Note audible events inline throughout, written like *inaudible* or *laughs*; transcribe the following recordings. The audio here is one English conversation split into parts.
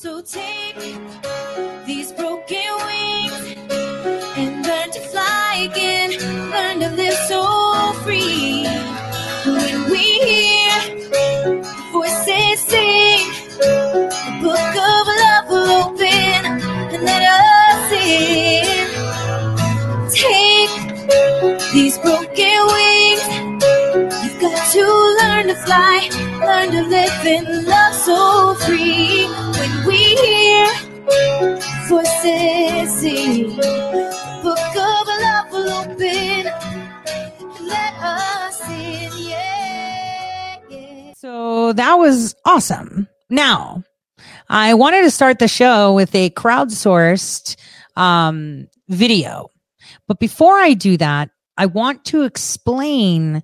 So take these broken wings and learn to fly again. Learn to live so free. When we hear voices sing, the book of love will open and let us in. Take these broken wings. You've got to learn to fly, learn to live in love so free. When we hear voices book of love will open let us in. Yeah. So that was awesome. Now, I wanted to start the show with a crowdsourced um, video. But before I do that, I want to explain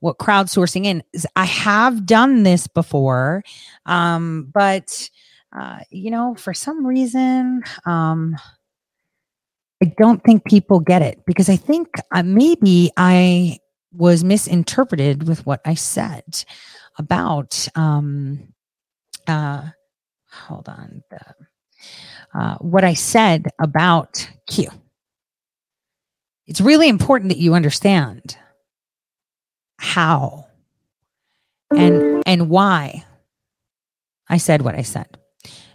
what crowdsourcing is. I have done this before, um, but uh, you know, for some reason, um, I don't think people get it because I think uh, maybe I was misinterpreted with what I said about um, uh, hold on the, uh, what I said about Q. It's really important that you understand how and and why I said what I said.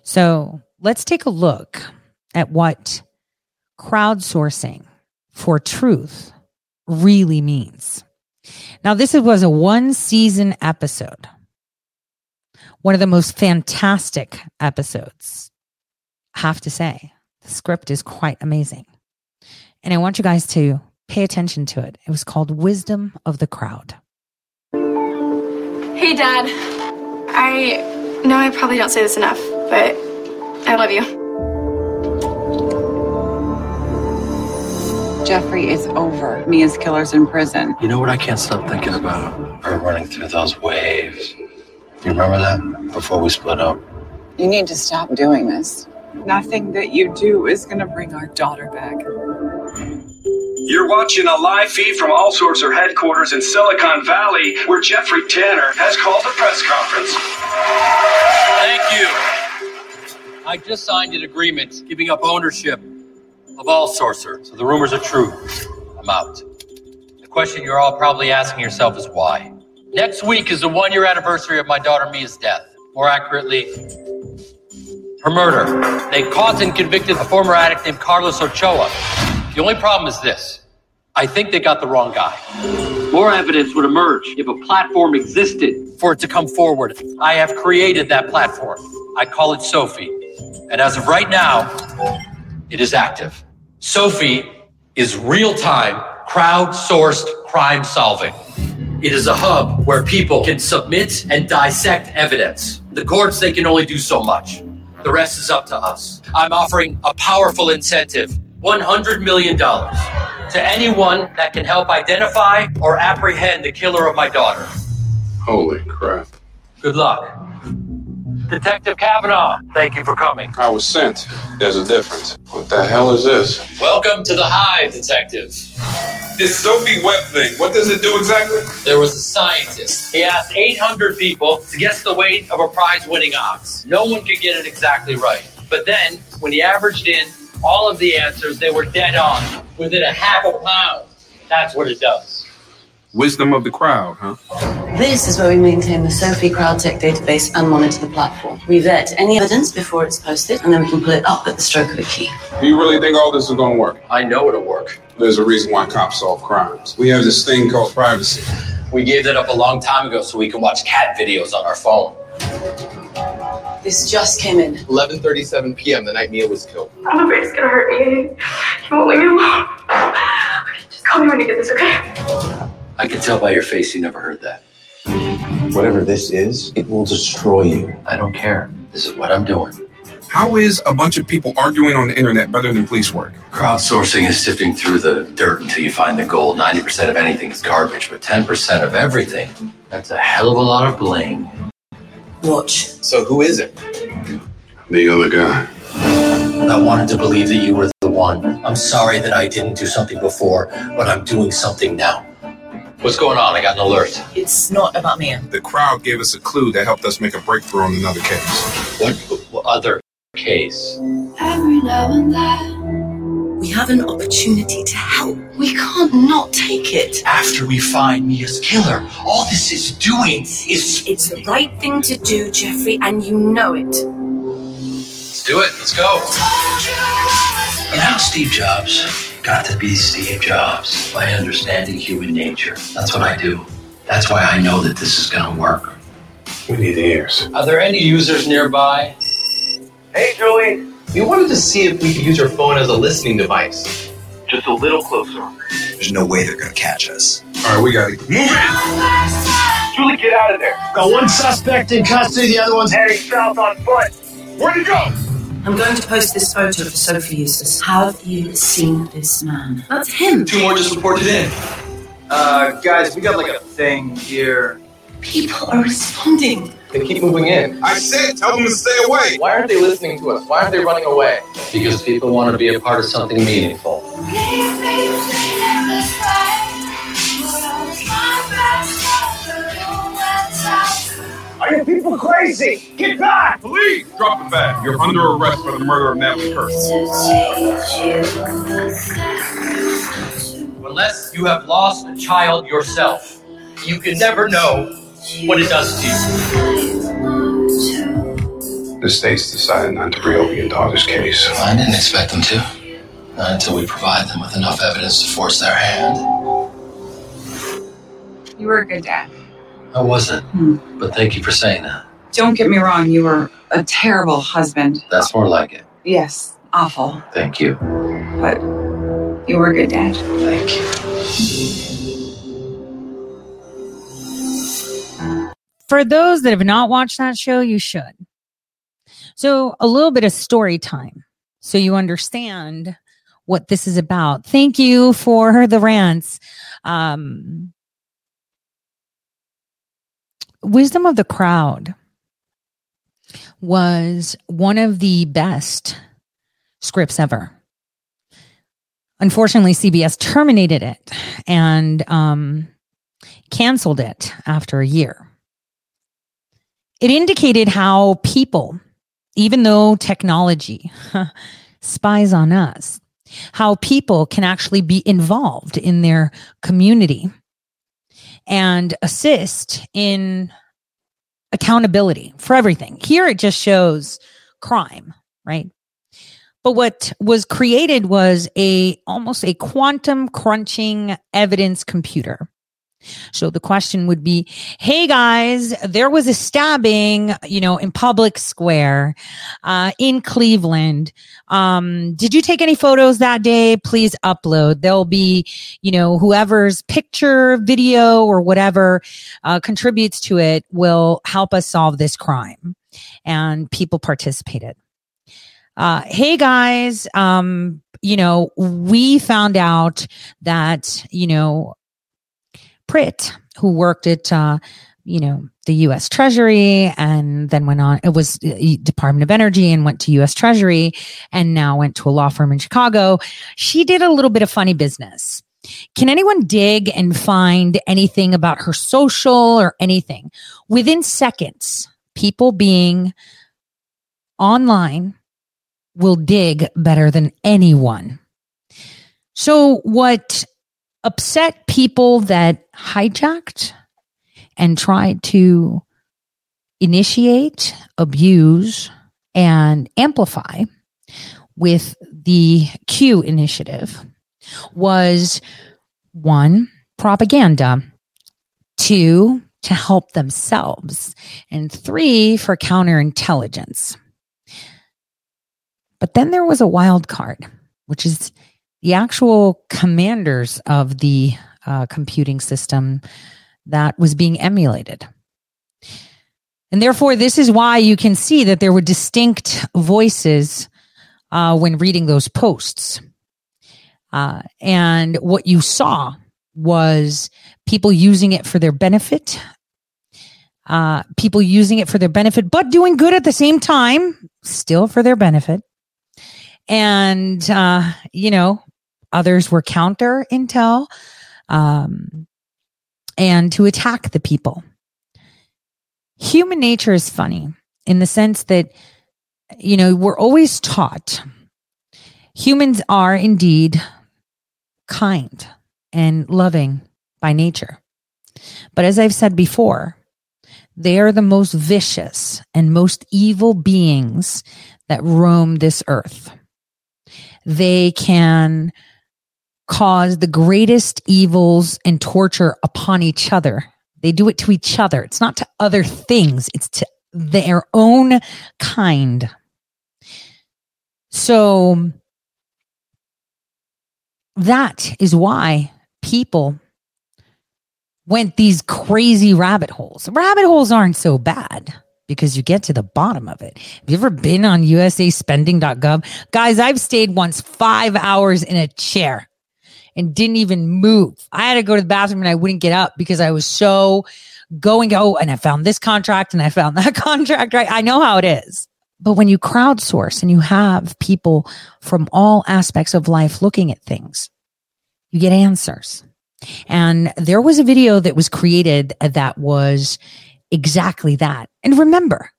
So let's take a look at what crowdsourcing for truth really means. Now, this was a one season episode, one of the most fantastic episodes. I have to say, the script is quite amazing. And I want you guys to pay attention to it. It was called Wisdom of the Crowd. Hey, Dad. I know I probably don't say this enough, but I love you. Jeffrey is over. Mia's killer's in prison. You know what I can't stop thinking about? Her running through those waves. You remember that? Before we split up. You need to stop doing this. Nothing that you do is going to bring our daughter back. You're watching a live feed from All Sorcerer headquarters in Silicon Valley, where Jeffrey Tanner has called a press conference. Thank you. I just signed an agreement giving up ownership of All Sorcerer. So the rumors are true. I'm out. The question you're all probably asking yourself is why? Next week is the one year anniversary of my daughter Mia's death. More accurately, her murder. They caught and convicted a former addict named Carlos Ochoa. The only problem is this I think they got the wrong guy. More evidence would emerge if a platform existed for it to come forward. I have created that platform. I call it Sophie. And as of right now, it is active. Sophie is real time, crowd-sourced crime solving. It is a hub where people can submit and dissect evidence. The courts, they can only do so much. The rest is up to us. I'm offering a powerful incentive $100 million to anyone that can help identify or apprehend the killer of my daughter. Holy crap. Good luck. Detective Cavanaugh, thank you for coming. I was sent. There's a difference. What the hell is this? Welcome to the Hive, Detective. This Sophie Webb thing, what does it do exactly? There was a scientist. He asked 800 people to guess the weight of a prize winning ox. No one could get it exactly right. But then, when he averaged in all of the answers, they were dead on, within a half a pound. That's what it does. Wisdom of the crowd, huh? This is where we maintain the Sophie CrowdTech database and monitor the platform. We vet any evidence before it's posted, and then we can pull it up at the stroke of a key. Do you really think all this is gonna work? I know it'll work. There's a reason why cops solve crimes. We have this thing called privacy. We gave that up a long time ago so we can watch cat videos on our phone. This just came in. 11:37 p.m. the night Mia was killed. I'm afraid it's gonna hurt me. You won't leave me alone. Just call me when you get this, okay? I can tell by your face you never heard that. Whatever this is, it will destroy you. I don't care. This is what I'm doing. How is a bunch of people arguing on the internet better than police work? Crowdsourcing is sifting through the dirt until you find the gold. 90% of anything is garbage, but 10% of everything, that's a hell of a lot of bling. Watch. So who is it? The other guy. I wanted to believe that you were the one. I'm sorry that I didn't do something before, but I'm doing something now. What's going on? I got an alert. It's not about me. The crowd gave us a clue that helped us make a breakthrough on another case. What? what other case. Every now and then. We have an opportunity to help. We can't not take it. After we find Mia's killer, all this is doing is. It's the right thing to do, Jeffrey, and you know it. Let's do it. Let's go. You know, Steve Jobs got to be Steve Jobs by understanding human nature. That's what I do. That's why I know that this is going to work. We need the ears. Are there any users nearby? Hey, Julie. We wanted to see if we could use your phone as a listening device. Just a little closer. There's no way they're gonna catch us. All right, we got to Move it! Julie, get out of there. Got one suspect in custody, the other one's Heading south on foot. Where'd he go? I'm going to post this photo for Sophie users. Have you seen this man? That's him. Two more just reported in. Uh, guys, we got like a thing here. People are responding. They keep moving in. I said, tell them to stay away. Why aren't they listening to us? Why aren't they running away? Because people want to be a part of something meaningful. Are you people crazy? Get back! Police, drop the bag. You're under arrest for the murder of Natalie Kirk. Unless you have lost a child yourself, you can never know what it does to you. The state's decided not to reopen your daughter's case. I didn't expect them to. Not until we provide them with enough evidence to force their hand. You were a good dad. I wasn't. But thank you for saying that. Don't get me wrong, you were a terrible husband. That's more like it. Yes, awful. Thank you. But you were a good dad. Thank you. For those that have not watched that show, you should. So, a little bit of story time so you understand what this is about. Thank you for the rants. Um, Wisdom of the Crowd was one of the best scripts ever. Unfortunately, CBS terminated it and um, canceled it after a year. It indicated how people, even though technology *laughs* spies on us, how people can actually be involved in their community and assist in accountability for everything. Here it just shows crime, right? But what was created was a almost a quantum crunching evidence computer. So the question would be, Hey guys, there was a stabbing, you know, in public square, uh, in Cleveland. Um, did you take any photos that day? Please upload. There'll be, you know, whoever's picture, video or whatever, uh, contributes to it will help us solve this crime. And people participated. Uh, hey guys, um, you know, we found out that, you know, Pritt, who worked at, uh, you know, the U.S. Treasury and then went on, it was uh, Department of Energy and went to U.S. Treasury and now went to a law firm in Chicago. She did a little bit of funny business. Can anyone dig and find anything about her social or anything? Within seconds, people being online will dig better than anyone. So, what upset people that hijacked and tried to initiate, abuse, and amplify with the Q initiative was one, propaganda, two, to help themselves, and three, for counterintelligence. But then there was a wild card, which is the actual commanders of the uh, computing system that was being emulated. And therefore, this is why you can see that there were distinct voices uh, when reading those posts. Uh, and what you saw was people using it for their benefit, uh, people using it for their benefit, but doing good at the same time, still for their benefit. And, uh, you know, others were counter intel um, and to attack the people. Human nature is funny in the sense that you know, we're always taught humans are indeed kind and loving by nature. But as I've said before, they are the most vicious and most evil beings that roam this earth. They can cause the greatest evils and torture upon each other. They do it to each other. It's not to other things, it's to their own kind. So that is why people went these crazy rabbit holes. Rabbit holes aren't so bad because you get to the bottom of it. Have you ever been on usaspending.gov? Guys, I've stayed once five hours in a chair and didn't even move. I had to go to the bathroom and I wouldn't get up because I was so going, oh, and I found this contract and I found *laughs* that contract, right? I know how it is. But when you crowdsource and you have people from all aspects of life looking at things, you get answers. And there was a video that was created that was exactly that. And remember,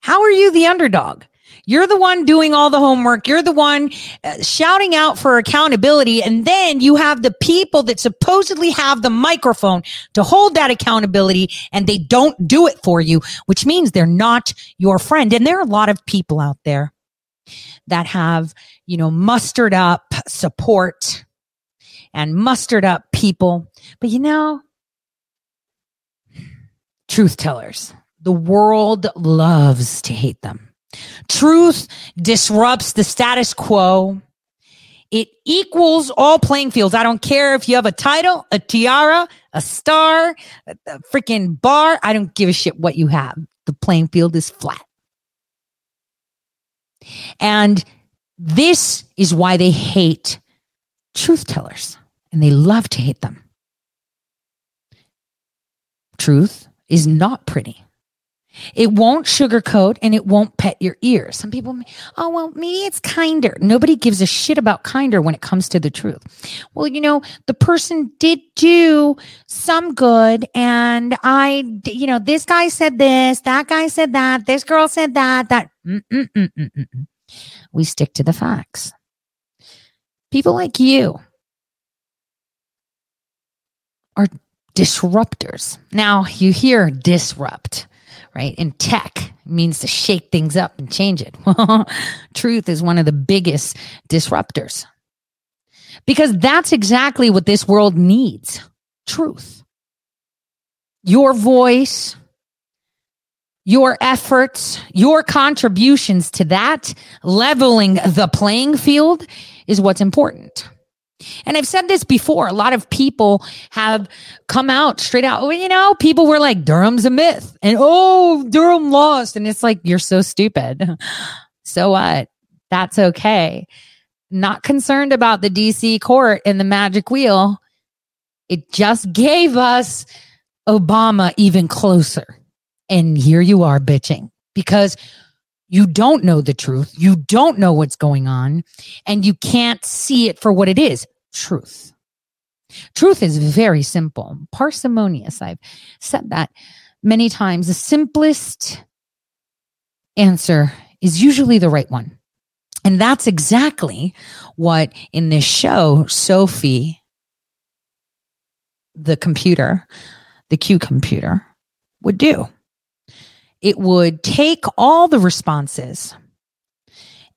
how are you the underdog? You're the one doing all the homework. You're the one uh, shouting out for accountability. And then you have the people that supposedly have the microphone to hold that accountability and they don't do it for you, which means they're not your friend. And there are a lot of people out there that have, you know, mustered up support and mustered up people. But you know, truth tellers, the world loves to hate them. Truth disrupts the status quo. It equals all playing fields. I don't care if you have a title, a tiara, a star, a, freaking bar. I don't give a shit what you have. The playing field is flat. And this is why they hate truth tellers and they love to hate them. Truth is not pretty. It won't sugarcoat and it won't pet your ears. Some people, oh, well, maybe it's kinder. Nobody gives a shit about kinder when it comes to the truth. Well, you know, the person did do some good. And I, you know, this guy said this, that guy said that, this girl said that, that. Mm-mm-mm-mm-mm. We stick to the facts. People like you are disruptors. Now you hear disrupt, right? And tech means to shake things up and change it. *laughs* Well, truth is one of the biggest disruptors because that's exactly what this world needs. Truth. Your voice, your efforts, your contributions to that leveling the playing field is what's important. And I've said this before. A lot of people have come out straight out. Well, you know, people were like, Durham's a myth. And oh, Durham lost. And it's like, you're so stupid. *gasps* so what? That's okay. Not concerned about the DC court and the magic wheel. It just gave us Obama even closer. And here you are bitching because you don't know the truth. You don't know what's going on and you can't see it for what it is truth. Truth is very simple, parsimonious. I've said that many times. The simplest answer is usually the right one. And that's exactly what in this show, Sophie, the computer, the Q computer, would do. It would take all the responses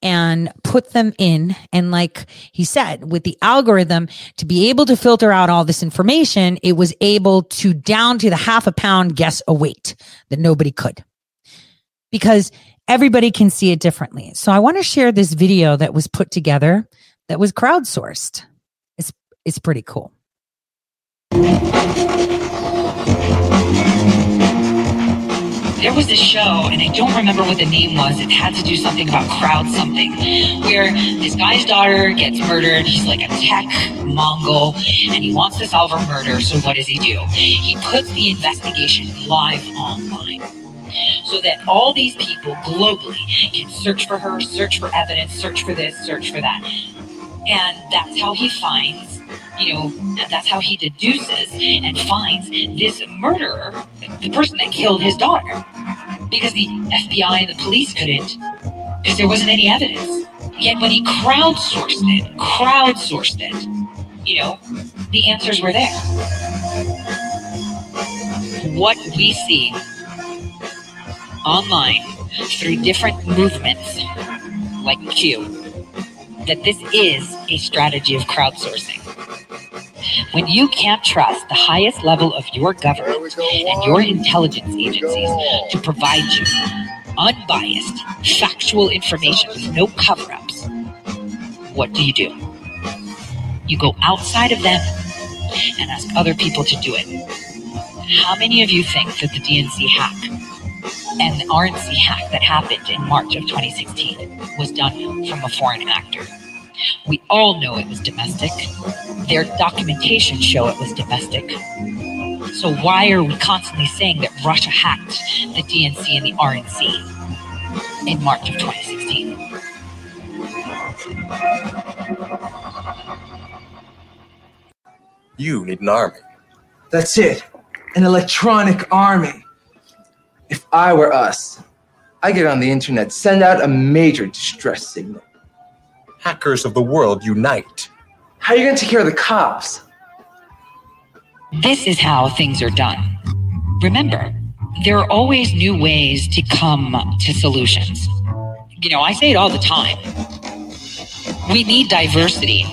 and put them in. And like he said, with the algorithm to be able to filter out all this information, it was able to down to the half a pound guess a weight that nobody could because everybody can see it differently. So I want to share this video that was put together that was crowdsourced. It's, it's pretty cool. There was a show, and I don't remember what the name was. It had to do something about crowd something, where this guy's daughter gets murdered. He's like a tech Mongol, and he wants to solve her murder. So what does he do? He puts the investigation live online so that all these people globally can search for her, search for evidence, search for this, search for that. And that's how he finds you know, that's how he deduces and finds this murderer, the person that killed his daughter. Because the FBI and the police couldn't because there wasn't any evidence. Yet when he crowdsourced it, crowdsourced it, you know, the answers were there. What we see online through different movements like Q, that this is a strategy of crowdsourcing. When you can't trust the highest level of your government and your intelligence agencies to provide you unbiased, factual information with no cover ups, what do you do? You go outside of them and ask other people to do it. How many of you think that the DNC hack and the RNC hack that happened in March of 2016 was done from a foreign actor? We all know it was domestic. Their documentation show it was domestic. So why are we constantly saying that Russia hacked the DNC and the RNC in March of 2016? You need an army. That's it. An electronic army. If I were us, I get on the internet, send out a major distress signal. Hackers of the world unite. How are you going to take care of the cops? This is how things are done. Remember, there are always new ways to come to solutions. You know, I say it all the time. We need diversity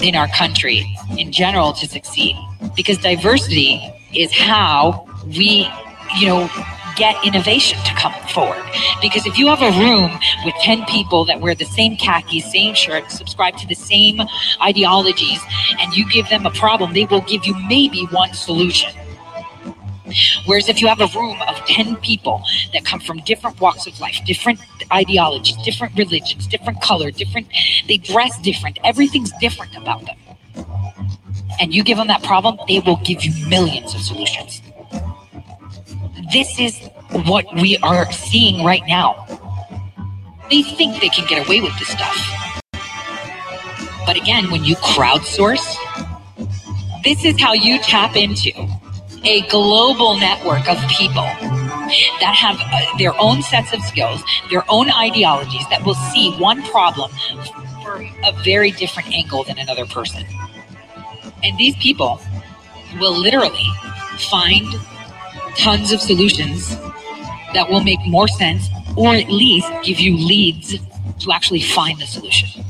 in our country in general to succeed because diversity is how we, you know, get innovation to come forward. Because if you have a room with 10 people that wear the same khakis, same shirt, subscribe to the same ideologies, and you give them a problem, they will give you maybe one solution. Whereas if you have a room of 10 people that come from different walks of life, different ideologies, different religions, different color, different, they dress different, everything's different about them. And you give them that problem, they will give you millions of solutions. This is what we are seeing right now. They think they can get away with this stuff. But again, when you crowdsource, this is how you tap into a global network of people that have uh, their own sets of skills, their own ideologies that will see one problem from a very different angle than another person. And these people will literally find tons of solutions that will make more sense or at least give you leads to actually find the solution.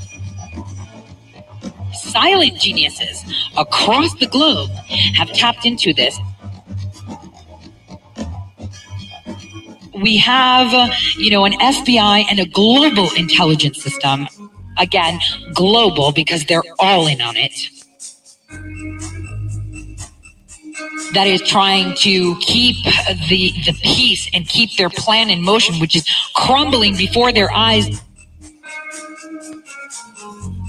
Silent geniuses across the globe have tapped into this. We have, you know, an FBI and a global intelligence system. Again, global because they're all in on it that is trying to keep the the peace and keep their plan in motion, which is crumbling before their eyes.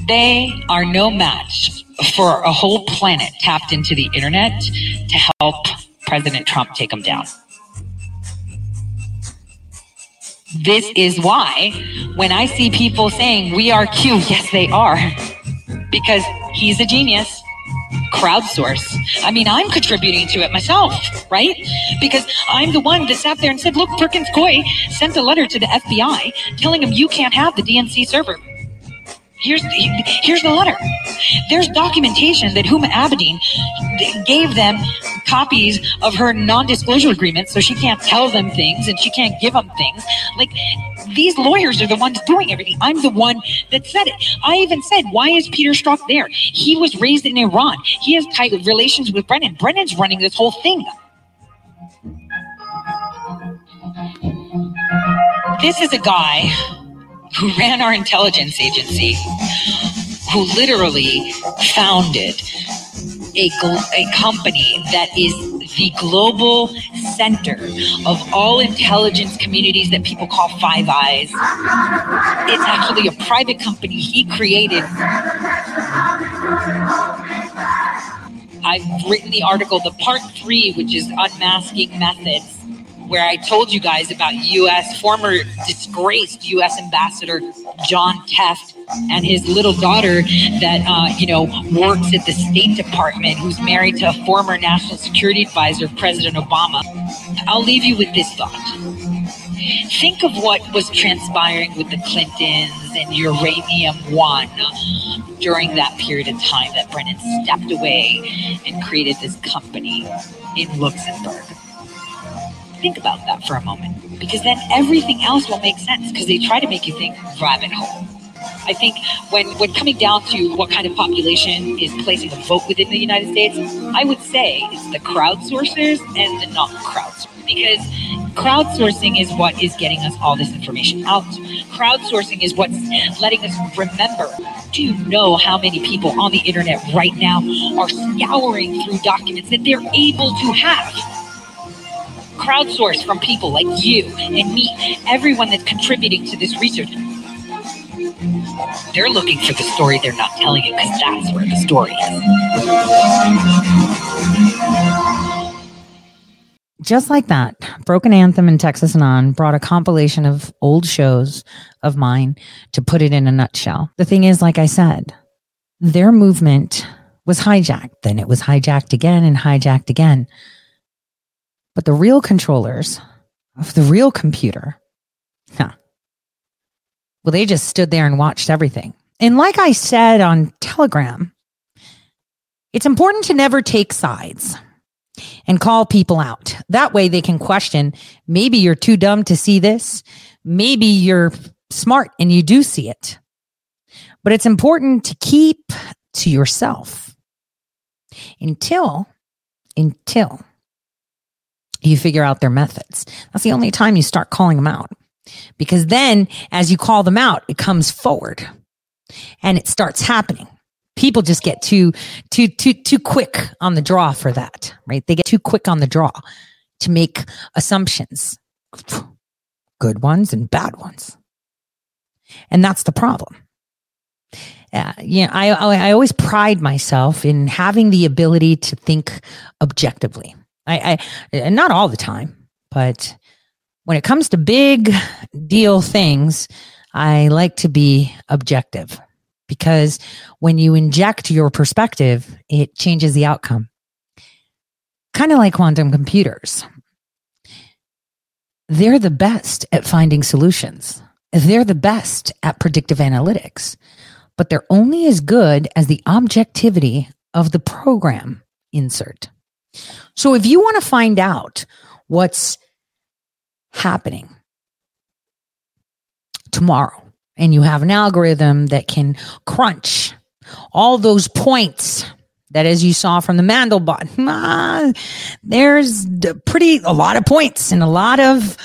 They are no match for a whole planet tapped into the internet to help President Trump take them down. This is why when I see people saying we are Q, *laughs* yes, they are, because he's a genius crowdsource. I mean, I'm contributing to it myself, right? Because I'm the one that sat there and said, look, Perkins Coie sent a letter to the FBI telling them you can't have the DNC server. Here's the, here's the letter. There's documentation that Huma Abedin gave them copies of her non-disclosure agreement, so she can't tell them things and she can't give them things. Like these lawyers are the ones doing everything. I'm the one that said it. I even said, why is Peter Strzok there? He was raised in Iran. He has tight relations with Brennan. Brennan's running this whole thing. This is a guy who ran our intelligence agency, who literally founded a, a company that is the global center of all intelligence communities that people call Five Eyes. It's actually a private company he created. I've written the article, the part three, which is unmasking methods where I told you guys about U.S. former disgraced U.S. ambassador John Tefft and his little daughter that uh, you know works at the State Department, who's married to a former national security advisor of President Obama. I'll leave you with this thought: Think of what was transpiring with the Clintons and Uranium One during that period of time that Brennan stepped away and created this company in Luxembourg. Think about that for a moment, because then everything else will make sense because they try to make you think rabbit hole. I think when, when coming down to what kind of population is placing a vote within the United States, I would say it's the crowdsourcers and the non crowdsourcers. Because crowdsourcing is what is getting us all this information out. Crowdsourcing is what's letting us remember. Do you know how many people on the internet right now are scouring through documents that they're able to have? Crowdsource from people like you and me, everyone that's contributing to this research. They're looking for the story they're not telling it because that's where the story is. Just like that, Broken Anthem and Texas and On brought a compilation of old shows of mine to put it in a nutshell. The thing is, like I said, their movement was hijacked. Then it was hijacked again and hijacked again. But the real controllers of the real computer, huh, well, they just stood there and watched everything. And like I said on Telegram, it's important to never take sides and call people out. That way they can question maybe you're too dumb to see this. Maybe you're smart and you do see it. But it's important to keep to yourself until, until you figure out their methods. That's the only time you start calling them out. Because then as you call them out, it comes forward and it starts happening people just get too too too too quick on the draw for that right they get too quick on the draw to make assumptions good ones and bad ones and that's the problem uh, know, I, I always pride myself in having the ability to think objectively. I, I not all the time, but when it comes to big deal things, I like to be objective because when you inject your perspective, it changes the outcome. Kind of like quantum computers. They're the best at finding solutions. They're the best at predictive analytics, but they're only as good as the objectivity of the program insert. So if you want to find out what's happening tomorrow, and you have an algorithm that can crunch all those points that as you saw from the Mandelbrot, *laughs* ah, there's pretty a lot of points and a lot of,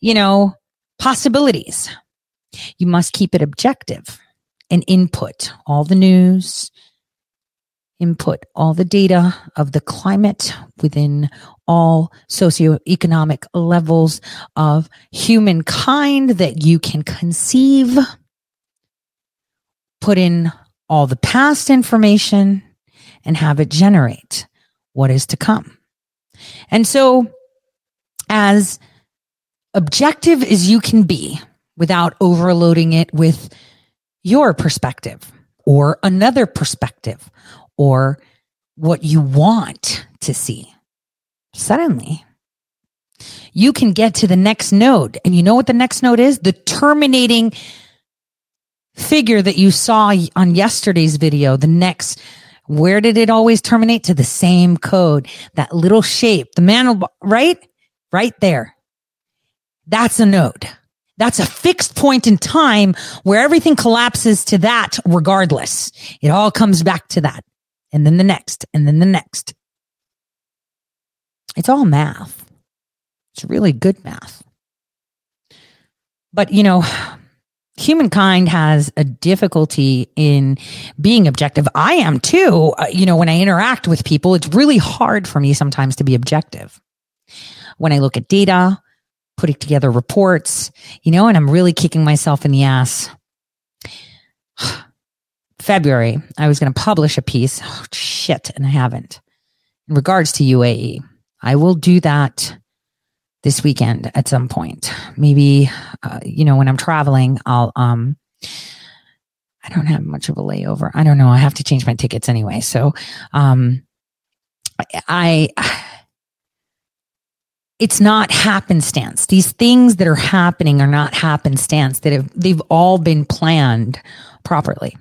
you know, possibilities. You must keep it objective and input all the news, input all the data of the climate within all socioeconomic levels of humankind that you can conceive. Put in all the past information and have it generate what is to come. And so, as objective as you can be without overloading it with your perspective or another perspective or what you want to see. Suddenly, you can get to the next node. And you know what the next node is? The terminating figure that you saw on yesterday's video. The next, where did it always terminate? To the same code, that little shape, the man, right? Right there. That's a node. That's a fixed point in time where everything collapses to that regardless. It all comes back to that and then the next, and then the next. It's all math. It's really good math. But, you know, humankind has a difficulty in being objective. I am too. Uh, you know, when I interact with people, it's really hard for me sometimes to be objective. When I look at data, putting together reports, you know, and I'm really kicking myself in the ass *sighs* February, I was going to publish a piece. Oh, shit, and I haven't. In regards to UAE, I will do that this weekend at some point. Maybe, uh, you know, when I'm traveling, I'll, um, I don't have much of a layover. I don't know. I have to change my tickets anyway. So, um, I, *sighs* it's not happenstance. These things that are happening are not happenstance. That have they've all been planned properly.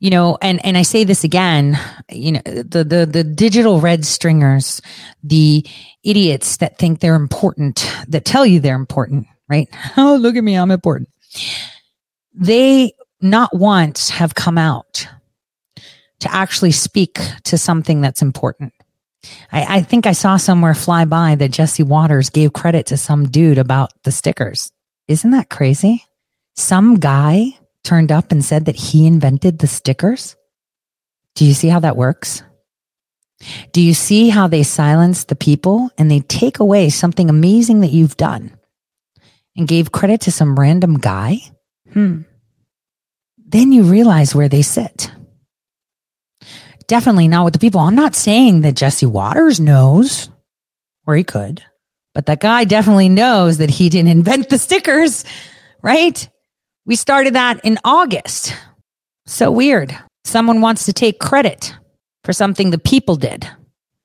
You know, and and I say this again, you know, the the the digital red stringers, the idiots that think they're important, that tell you they're important, right? *laughs* Oh, look at me, I'm important. They not once have come out to actually speak to something that's important. I, I think I saw somewhere fly by that Jesse Watters gave credit to some dude about the stickers. Isn't that crazy? Some guy turned up and said that he invented the stickers. Do you see how that works? Do you see how they silence the people and they take away something amazing that you've done and gave credit to some random guy? Hmm. Then you realize where they sit definitely not with the people. I'm not saying that Jesse Watters knows, or he could, but that guy definitely knows that he didn't invent the stickers, right? We started that in August. So weird. Someone wants to take credit for something the people did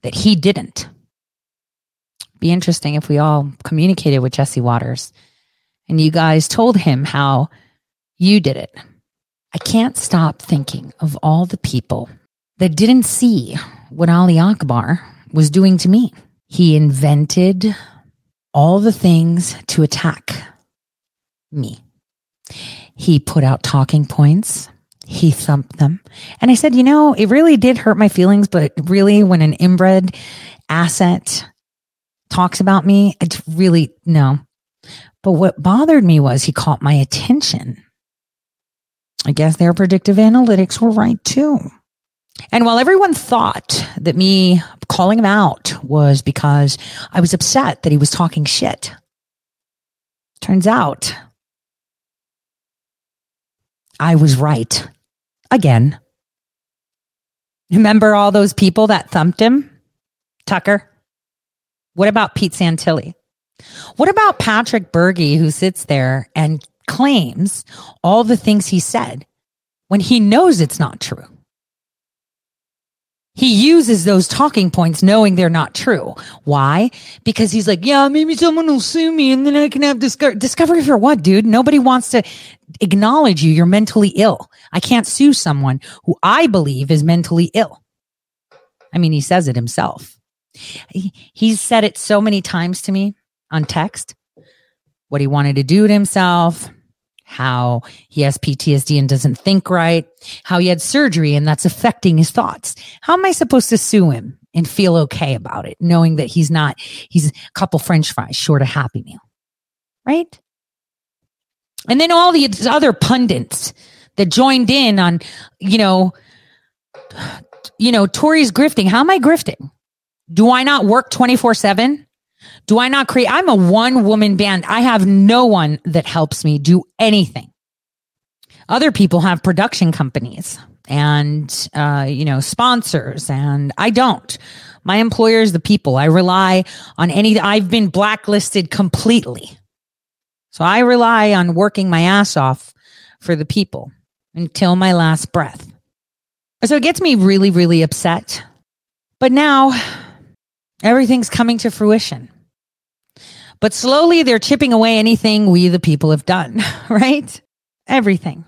that he didn't. Be interesting if we all communicated with Jesse Watters and you guys told him how you did it. I can't stop thinking of all the people that didn't see what Ali Akbar was doing to me. He invented all the things to attack me. He put out talking points. He thumped them. And I said, you know, it really did hurt my feelings, but really, when an inbred asset talks about me, it's really no. But what bothered me was he caught my attention. I guess their predictive analytics were right too. And while everyone thought that me calling him out was because I was upset that he was talking shit, turns out I was right again. Remember all those people that thumped him? Tucker? What about Pete Santilli? What about Patrick Bergy, who sits there and claims all the things he said when he knows it's not true? He uses those talking points knowing they're not true. Why? Because he's like, yeah, maybe someone will sue me and then I can have discovery. Discovery for what, dude? Nobody wants to acknowledge you. You're mentally ill. I can't sue someone who I believe is mentally ill. I mean, he says it himself. He, he's said it so many times to me on text, what he wanted to do to himself, how he has PTSD and doesn't think right, how he had surgery and that's affecting his thoughts. How am I supposed to sue him and feel okay about it, knowing that he's not, he's a couple french fries short of Happy Meal, right? And then all the other pundits that joined in on, you know, you know, Tori's grifting. How am I grifting? Do I not work 24 7? Do I not create? I'm a one woman band. I have no one that helps me do anything. Other people have production companies and, uh, you know, sponsors, and I don't. My employer is the people. I rely on any, I've been blacklisted completely. So I rely on working my ass off for the people until my last breath. So it gets me really, really upset. But now everything's coming to fruition. But slowly they're chipping away anything we, the people, have done, *laughs* right? Everything.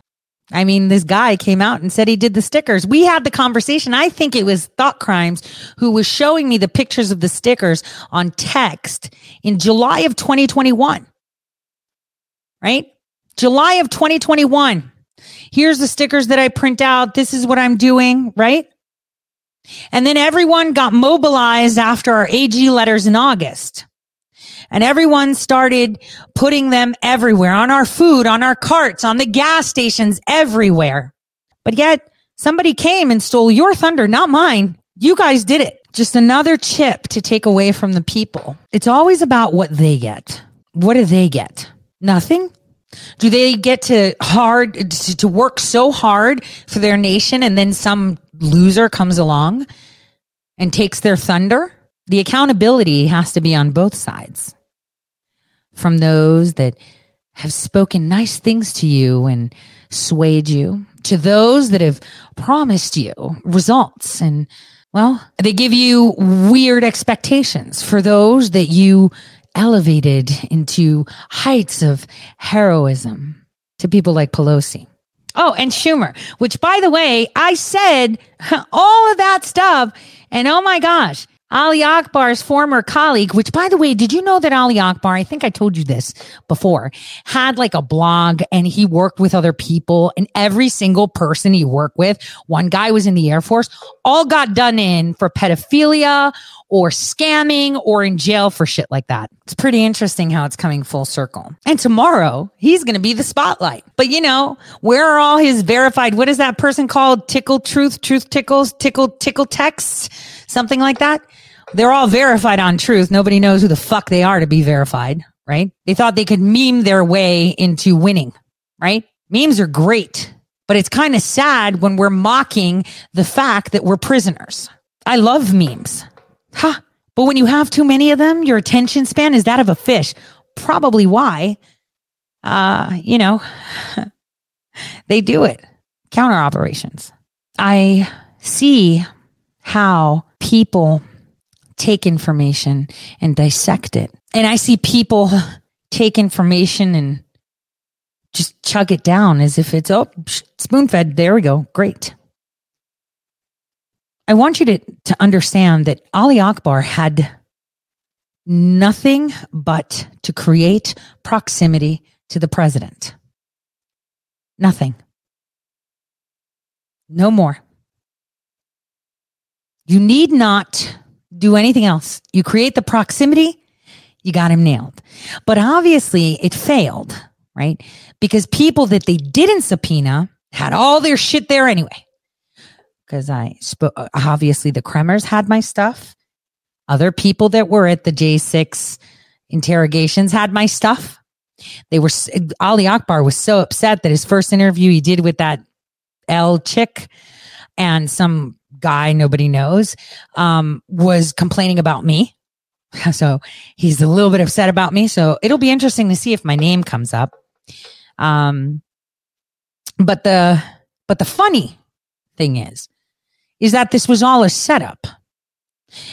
I mean, this guy came out and said he did the stickers. We had the conversation. I think it was Thought Crimes who was showing me the pictures of the stickers on text in July of 2021. Right? July of 2021. Here's the stickers that I print out. This is what I'm doing. Right? And then everyone got mobilized after our AG letters in August and everyone started putting them everywhere on our food, on our carts, on the gas stations, everywhere. But yet somebody came and stole your thunder, not mine. You guys did it. Just another chip to take away from the people. It's always about what they get. What do they get? Nothing. Do they get to hard to work so hard for their nation and then some loser comes along and takes their thunder? The accountability has to be on both sides from those that have spoken nice things to you and swayed you to those that have promised you results and Well, they give you weird expectations for those that you elevated into heights of heroism to people like Pelosi. Oh, and Schumer, which by the way, I said *laughs* all of that stuff. And oh my gosh, Ali Akbar's former colleague, which by the way, did you know that Ali Akbar, I think I told you this before, had like a blog and he worked with other people and every single person he worked with, one guy was in the Air Force, all got done in for pedophilia or scamming or in jail for shit like that. It's pretty interesting how it's coming full circle. And tomorrow he's going to be the spotlight. But you know, where are all his verified, what is that person called? Tickle truth, truth tickles, tickle, tickle texts, something like that. They're all verified on truth. Nobody knows who the fuck they are to be verified, right? They thought they could meme their way into winning, right? Memes are great, but it's kind of sad when we're mocking the fact that we're prisoners. I love memes. Huh. But when you have too many of them, your attention span is that of a fish. Probably why, uh, you know, *laughs* they do it. Counter operations. I see how people take information and dissect it. And I see people take information and just chug it down as if it's, oh, spoon fed. There we go. Great. I want you to, to understand that Ali Akbar had nothing but to create proximity to the president. Nothing. No more. You need not do anything else. You create the proximity, you got him nailed. But obviously, it failed, right? Because people that they didn't subpoena had all their shit there anyway because I spoke. Obviously, the Kremers had my stuff. Other people that were at the J6 interrogations had my stuff. They were, Ali Akbar was so upset that his first interview he did with that L chick and some guy nobody knows um, was complaining about me. *laughs* So he's a little bit upset about me. So it'll be interesting to see if my name comes up. Um, but the, but the funny thing is, is that this was all a setup.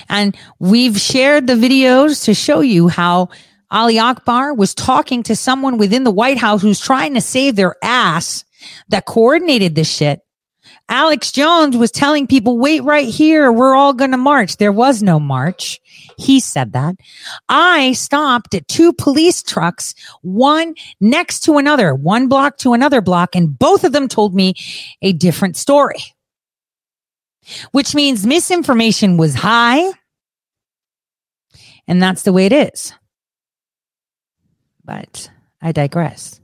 And we've shared the videos to show you how Ali Akbar was talking to someone within the White House who's trying to save their ass that coordinated this shit. Alex Jones was telling people, wait right here. We're all going to march. There was no march. He said that. I stopped at two police trucks, one next to another, one block to another block, and both of them told me a different story which means misinformation was high. And that's the way it is. But I digress.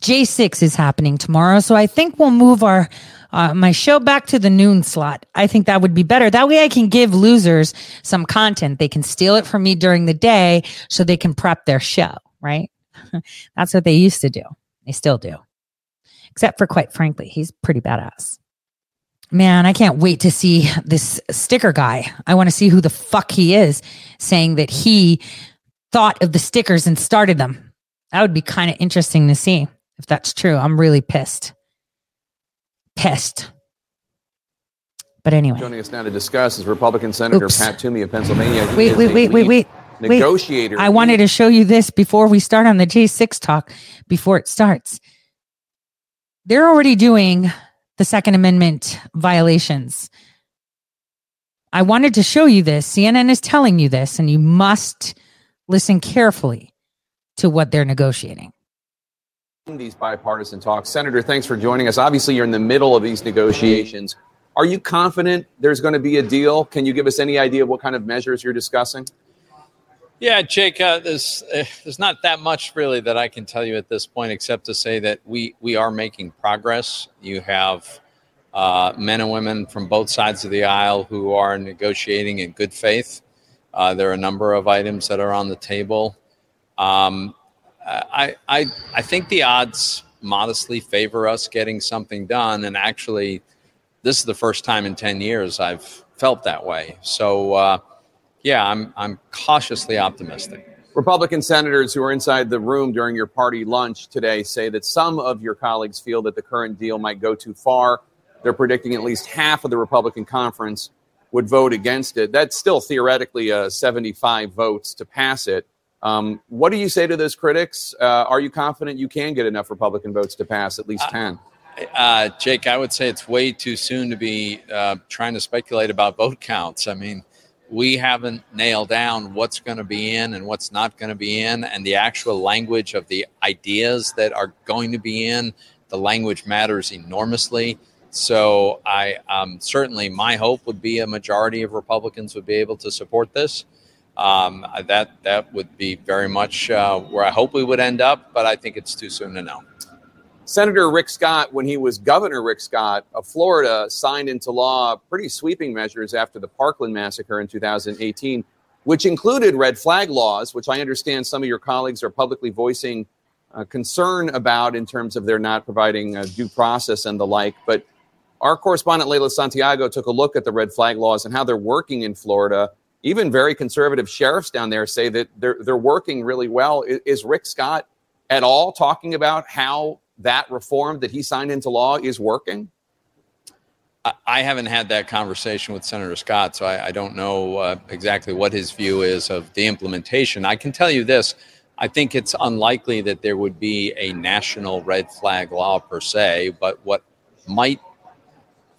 J6 is happening tomorrow. So I think we'll move our, uh, my show back to the noon slot. I think that would be better. That way I can give losers some content. They can steal it from me during the day so they can prep their show, right? *laughs* That's what they used to do. They still do. Except for quite frankly, he's pretty badass. Man, I can't wait to see this sticker guy. I want to see who the fuck he is saying that he thought of the stickers and started them. That would be kind of interesting to see if that's true. I'm really pissed. Pissed. But anyway. Joining us now to discuss is Republican Senator Oops. Pat Toomey of Pennsylvania. Wait, wait, wait, wait, wait. Wait. Negotiator. I wanted to show you this before we start on the J6 talk, before it starts. They're already doing the Second Amendment violations. I wanted to show you this. CNN is telling you this, and you must listen carefully to what they're negotiating. These bipartisan talks. Senator, thanks for joining us. Obviously, you're in the middle of these negotiations. Are you confident there's going to be a deal? Can you give us any idea of what kind of measures you're discussing? Yeah, Jake, uh, there's uh, there's not that much really that I can tell you at this point, except to say that we we are making progress. You have uh, men and women from both sides of the aisle who are negotiating in good faith. Uh, there are a number of items that are on the table. Um, I, I I think the odds modestly favor us getting something done, and actually, this is the first time in ten years I've felt that way. So. Uh, yeah, I'm I'm cautiously optimistic. Republican senators who are inside the room during your party lunch today say that some of your colleagues feel that the current deal might go too far. They're predicting at least half of the Republican conference would vote against it. That's still theoretically uh, 75 votes to pass it. Um, what do you say to those critics? Uh, are you confident you can get enough Republican votes to pass at least 10? Uh, Jake, I would say it's way too soon to be uh, trying to speculate about vote counts. I mean, we haven't nailed down what's going to be in and what's not going to be in, and the actual language of the ideas that are going to be in. The language matters enormously. So, I um, certainly my hope would be a majority of Republicans would be able to support this. Um, that that would be very much uh, where I hope we would end up, but I think it's too soon to know. Senator Rick Scott, when he was Governor Rick Scott of Florida, signed into law pretty sweeping measures after the Parkland massacre in 2018, which included red flag laws, which I understand some of your colleagues are publicly voicing uh, concern about in terms of their not providing uh, due process and the like. But our correspondent Leyla Santiago took a look at the red flag laws and how they're working in Florida. Even very conservative sheriffs down there say that they're they're working really well. Is, Rick Scott at all talking about how that reform that he signed into law is working? I haven't had that conversation with Senator Scott, so I, I don't know uh, exactly what his view is of the implementation. I can tell you this I think it's unlikely that there would be a national red flag law per se, but what might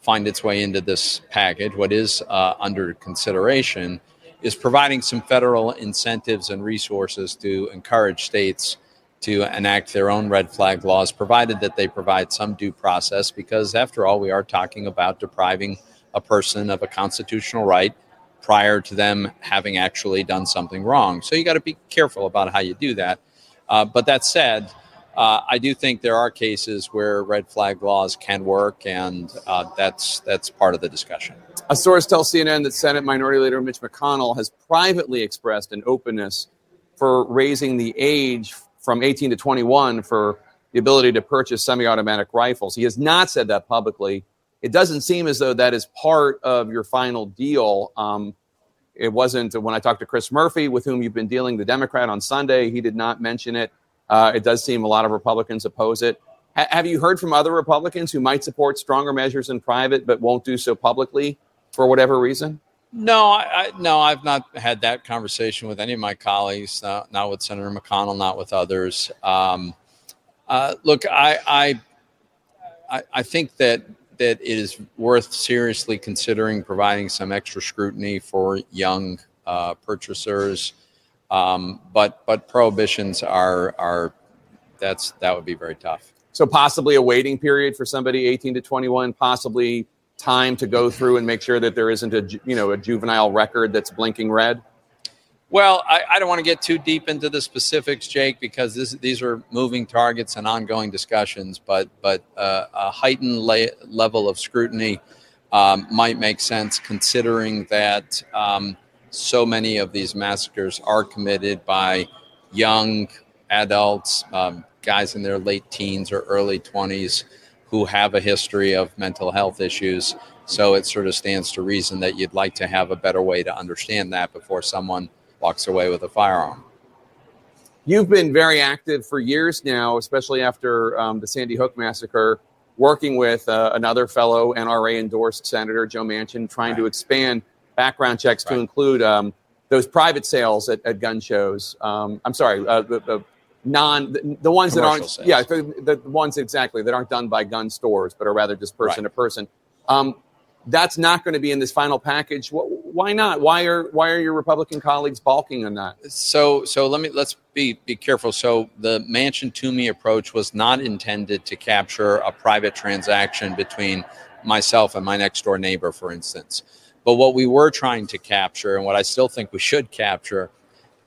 find its way into this package, what is uh, under consideration, is providing some federal incentives and resources to encourage states to enact their own red flag laws, provided that they provide some due process, because after all, we are talking about depriving a person of a constitutional right prior to them having actually done something wrong. So you got to be careful about how you do that. Uh, but that said, uh, I do think there are cases where red flag laws can work, and uh, that's that's part of the discussion. A source tells CNN that Senate Minority Leader Mitch McConnell has privately expressed an openness for raising the age from 18 to 21 for the ability to purchase semi automatic rifles. He has not said that publicly. It doesn't seem as though that is part of your final deal. Um, it wasn't when I talked to Chris Murphy, with whom you've been dealing, the Democrat on Sunday, he did not mention it. Uh, it does seem a lot of Republicans oppose it. H- have you heard from other Republicans who might support stronger measures in private but won't do so publicly for whatever reason? No, I, I, no, I've not had that conversation with any of my colleagues. Not, not with Senator McConnell, not with others. Um, uh, look, I, I, I think that that it is worth seriously considering providing some extra scrutiny for young uh, purchasers. Um, but but prohibitions are are that's that would be very tough. So possibly a waiting period for somebody 18 to 21, possibly time to go through and make sure that there isn't a you know a juvenile record that's blinking red? Well, I, I don't want to get too deep into the specifics, Jake, because this, these are moving targets and ongoing discussions. But but uh, a heightened la- level of scrutiny um, might make sense, considering that um, so many of these massacres are committed by young adults, um, guys in their late teens or early twenties, who have a history of mental health issues. So it sort of stands to reason that you'd like to have a better way to understand that before someone walks away with a firearm. You've been very active for years now, especially after um, the Sandy Hook massacre, working with uh, another fellow NRA endorsed Senator Joe Manchin, trying right. to expand background checks right. to include um, those private sales at, at gun shows. Um, I'm sorry, uh, the, the, non the, the ones that aren't sales. yeah the, the, ones exactly that aren't done by gun stores but are rather just person right. to person. Um, that's not going to be in this final package. Why not? Why are why are your Republican colleagues balking on that? So so let me let's be be careful. So the Manchin Toomey approach was not intended to capture a private transaction between myself and my next door neighbor, for instance. But what we were trying to capture, and what I still think we should capture,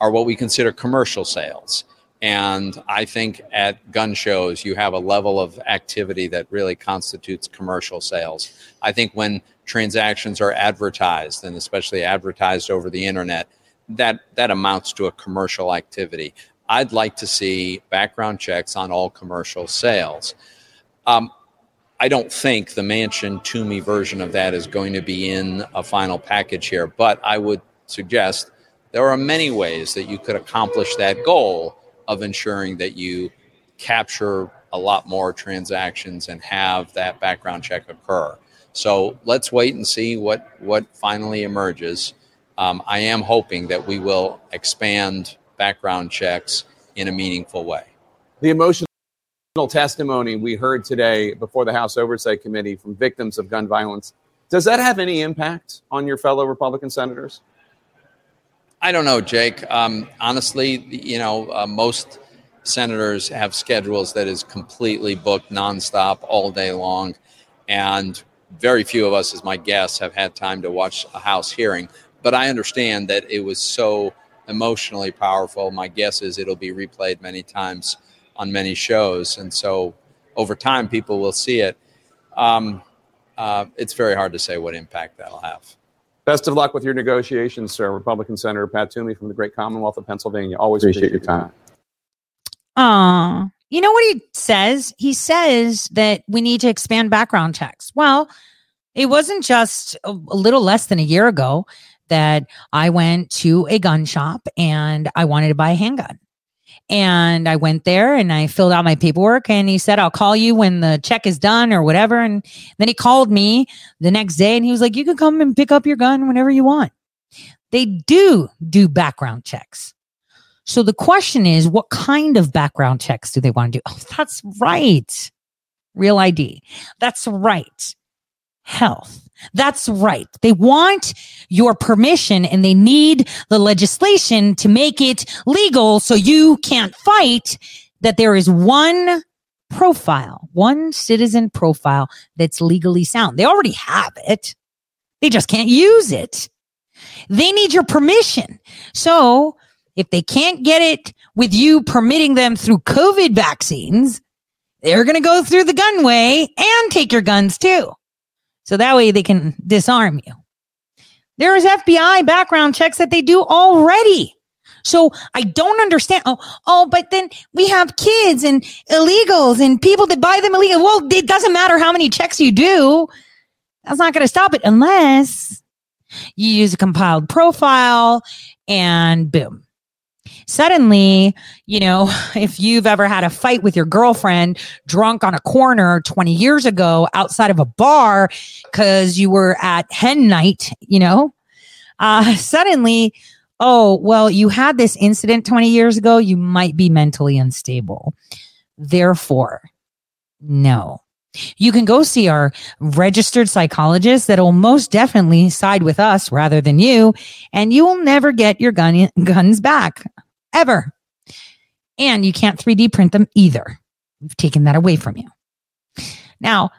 are what we consider commercial sales. And I think at gun shows, you have a level of activity that really constitutes commercial sales. I think when transactions are advertised, and especially advertised over the internet, that, that amounts to a commercial activity. I'd like to see background checks on all commercial sales. Um, I don't think the Manchin Toomey version of that is going to be in a final package here, but I would suggest there are many ways that you could accomplish that goal of ensuring that you capture a lot more transactions and have that background check occur. So let's wait and see what what finally emerges. Um, I am hoping that we will expand background checks in a meaningful way. The emotional testimony we heard today before the House Oversight Committee from victims of gun violence, does that have any impact on your fellow Republican senators? I don't know, Jake. Um, honestly, you know, uh, most senators have schedules that is completely booked nonstop all day long. And very few of us, as my guests, have had time to watch a House hearing. But I understand that it was so emotionally powerful. My guess is it'll be replayed many times on many shows. And so over time, people will see it. Um, uh, it's very hard to say what impact that'll have. Best of luck with your negotiations, sir. Republican Senator Pat Toomey from the great Commonwealth of Pennsylvania. Always appreciate your time. Aw. You know what he says? He says that we need to expand background checks. Well, it wasn't just a, a little less than a year ago that I went to a gun shop and I wanted to buy a handgun. And I went there and I filled out my paperwork and he said, I'll call you when the check is done or whatever. And then he called me the next day and he was like, You can come and pick up your gun whenever you want. They do do background checks. So the question is, what kind of background checks do they want to do? Oh, that's right. Real ID. That's right. Health. That's right. They want your permission and they need the legislation to make it legal so you can't fight that there is one profile, one citizen profile that's legally sound. They already have it. They just can't use it. They need your permission. So if they can't get it with you permitting them through COVID vaccines, they're going to go through the gun way and take your guns too. So that way they can disarm you. There is FBI background checks that they do already. So I don't understand. Oh, oh, but then we have kids and illegals and people that buy them illegal. Well, it doesn't matter how many checks you do. That's not going to stop it unless you use a compiled profile and boom, suddenly, you know, *laughs* if you've ever had a fight with your girlfriend drunk on a corner 20 years ago outside of a bar because you were at hen night, you know, uh, *laughs* suddenly, oh, well, you had this incident 20 years ago, you might be mentally unstable. Therefore, no. You can go see our registered psychologist that will most definitely side with us rather than you, and you will never get your gun, guns back ever. And you can't 3D print them either. We've taken that away from you. Now,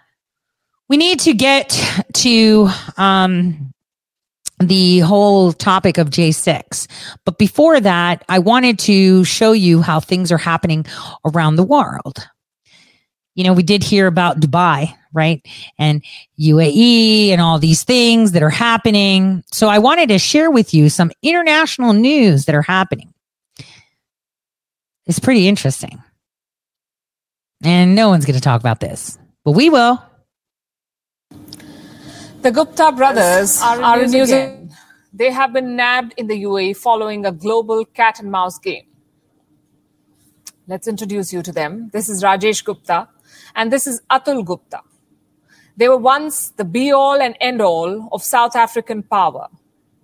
we need to get to um, the whole topic of J6. But before that, I wanted to show you how things are happening around the world. You know, we did hear about Dubai, right? And UAE and all these things that are happening. So I wanted to share with you some international news that are happening. It's pretty interesting. And no one's going to talk about this, but we will. The Gupta brothers are in, are news, news again. They have been nabbed in the UAE following a global cat and mouse game. Let's introduce you to them. This is Rajesh Gupta, and this is Atul Gupta. They were once the be all and end all of South African power.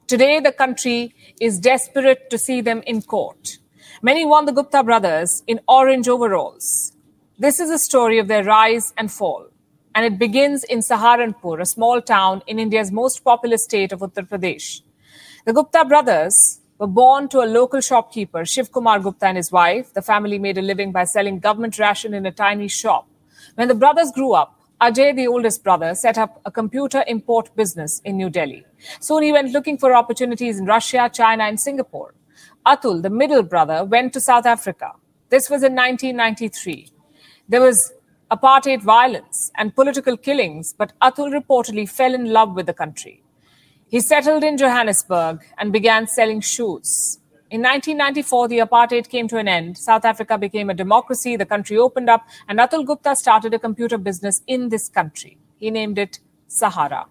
Today, the country is desperate to see them in court. Many want the Gupta brothers in orange overalls. This is a story of their rise and fall, and it begins in Saharanpur, a small town in India's most populous state of Uttar Pradesh. The Gupta brothers were born to a local shopkeeper, Shiv Kumar Gupta, and his wife. The family made a living by selling government ration in a tiny shop. When the brothers grew up, Ajay, the oldest brother, set up a computer import business in New Delhi. Soon he went looking for opportunities in Russia, China, and Singapore. Atul, the middle brother, went to South Africa. This was in 1993. There was apartheid violence and political killings, but Atul reportedly fell in love with the country. He settled in Johannesburg and began selling shoes. In 1994, the apartheid came to an end. South Africa became a democracy, the country opened up, and Atul Gupta started a computer business in this country. He named it Sahara.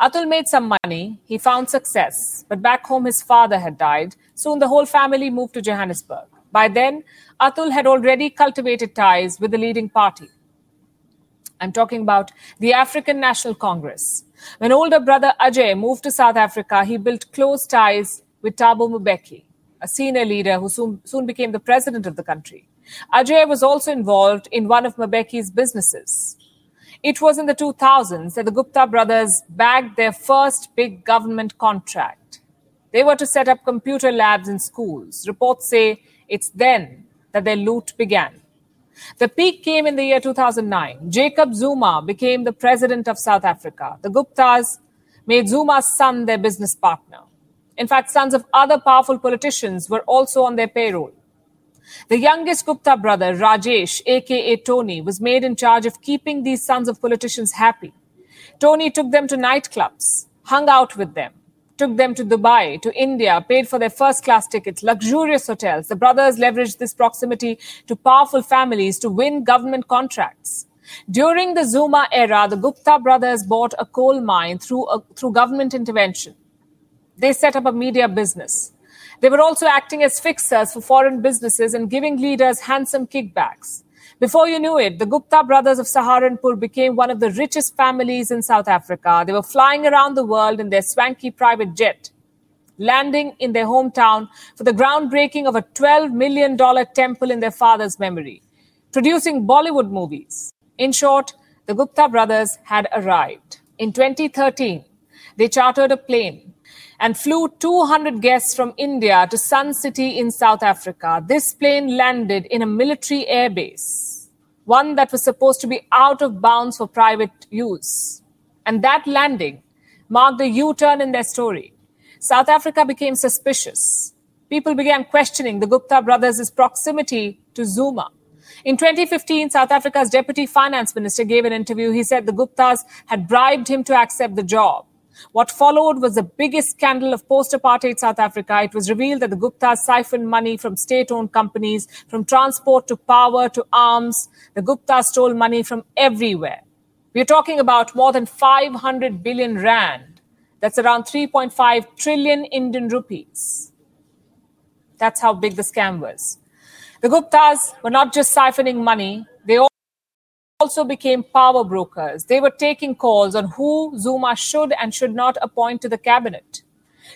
Atul made some money, he found success, but back home his father had died. Soon the whole family moved to Johannesburg. By then, Atul had already cultivated ties with the leading party. I'm talking about the African National Congress. When older brother Ajay moved to South Africa, he built close ties with Thabo Mbeki, a senior leader who soon, soon became the president of the country. Ajay was also involved in one of Mbeki's businesses. It was in the 2000s that the Gupta brothers bagged their first big government contract. They were to set up computer labs in schools. Reports say it's then that their loot began. The peak came in the year 2009. Jacob Zuma became the president of South Africa. The Guptas made Zuma's son their business partner. In fact, sons of other powerful politicians were also on their payroll. The youngest Gupta brother, Rajesh, aka Tony, was made in charge of keeping these sons of politicians happy. Tony took them to nightclubs, hung out with them, took them to Dubai, to India, paid for their first class tickets, luxurious hotels. The brothers leveraged this proximity to powerful families to win government contracts. During the Zuma era, the Gupta brothers bought a coal mine through, a, through government intervention. They set up a media business. They were also acting as fixers for foreign businesses and giving leaders handsome kickbacks. Before you knew it, the Gupta brothers of Saharanpur became one of the richest families in South Africa. They were flying around the world in their swanky private jet, landing in their hometown for the groundbreaking of a $12 million temple in their father's memory, producing Bollywood movies. In short, the Gupta brothers had arrived. In 2013, they chartered a plane and flew 200 guests from India to Sun City in South Africa. This plane landed in a military airbase, one that was supposed to be out of bounds for private use. And that landing marked a U turn in their story. South Africa became suspicious. People began questioning the Gupta brothers' proximity to Zuma. In 2015, South Africa's deputy finance minister gave an interview. He said the Guptas had bribed him to accept the job. What followed was the biggest scandal of post apartheid South Africa. It was revealed that the Guptas siphoned money from state owned companies, from transport to power to arms. The Guptas stole money from everywhere. We're talking about more than 500 billion rand. That's around 3.5 trillion Indian rupees. That's how big the scam was. The Guptas were not just siphoning money, also became power brokers. They were taking calls on who Zuma should and should not appoint to the cabinet.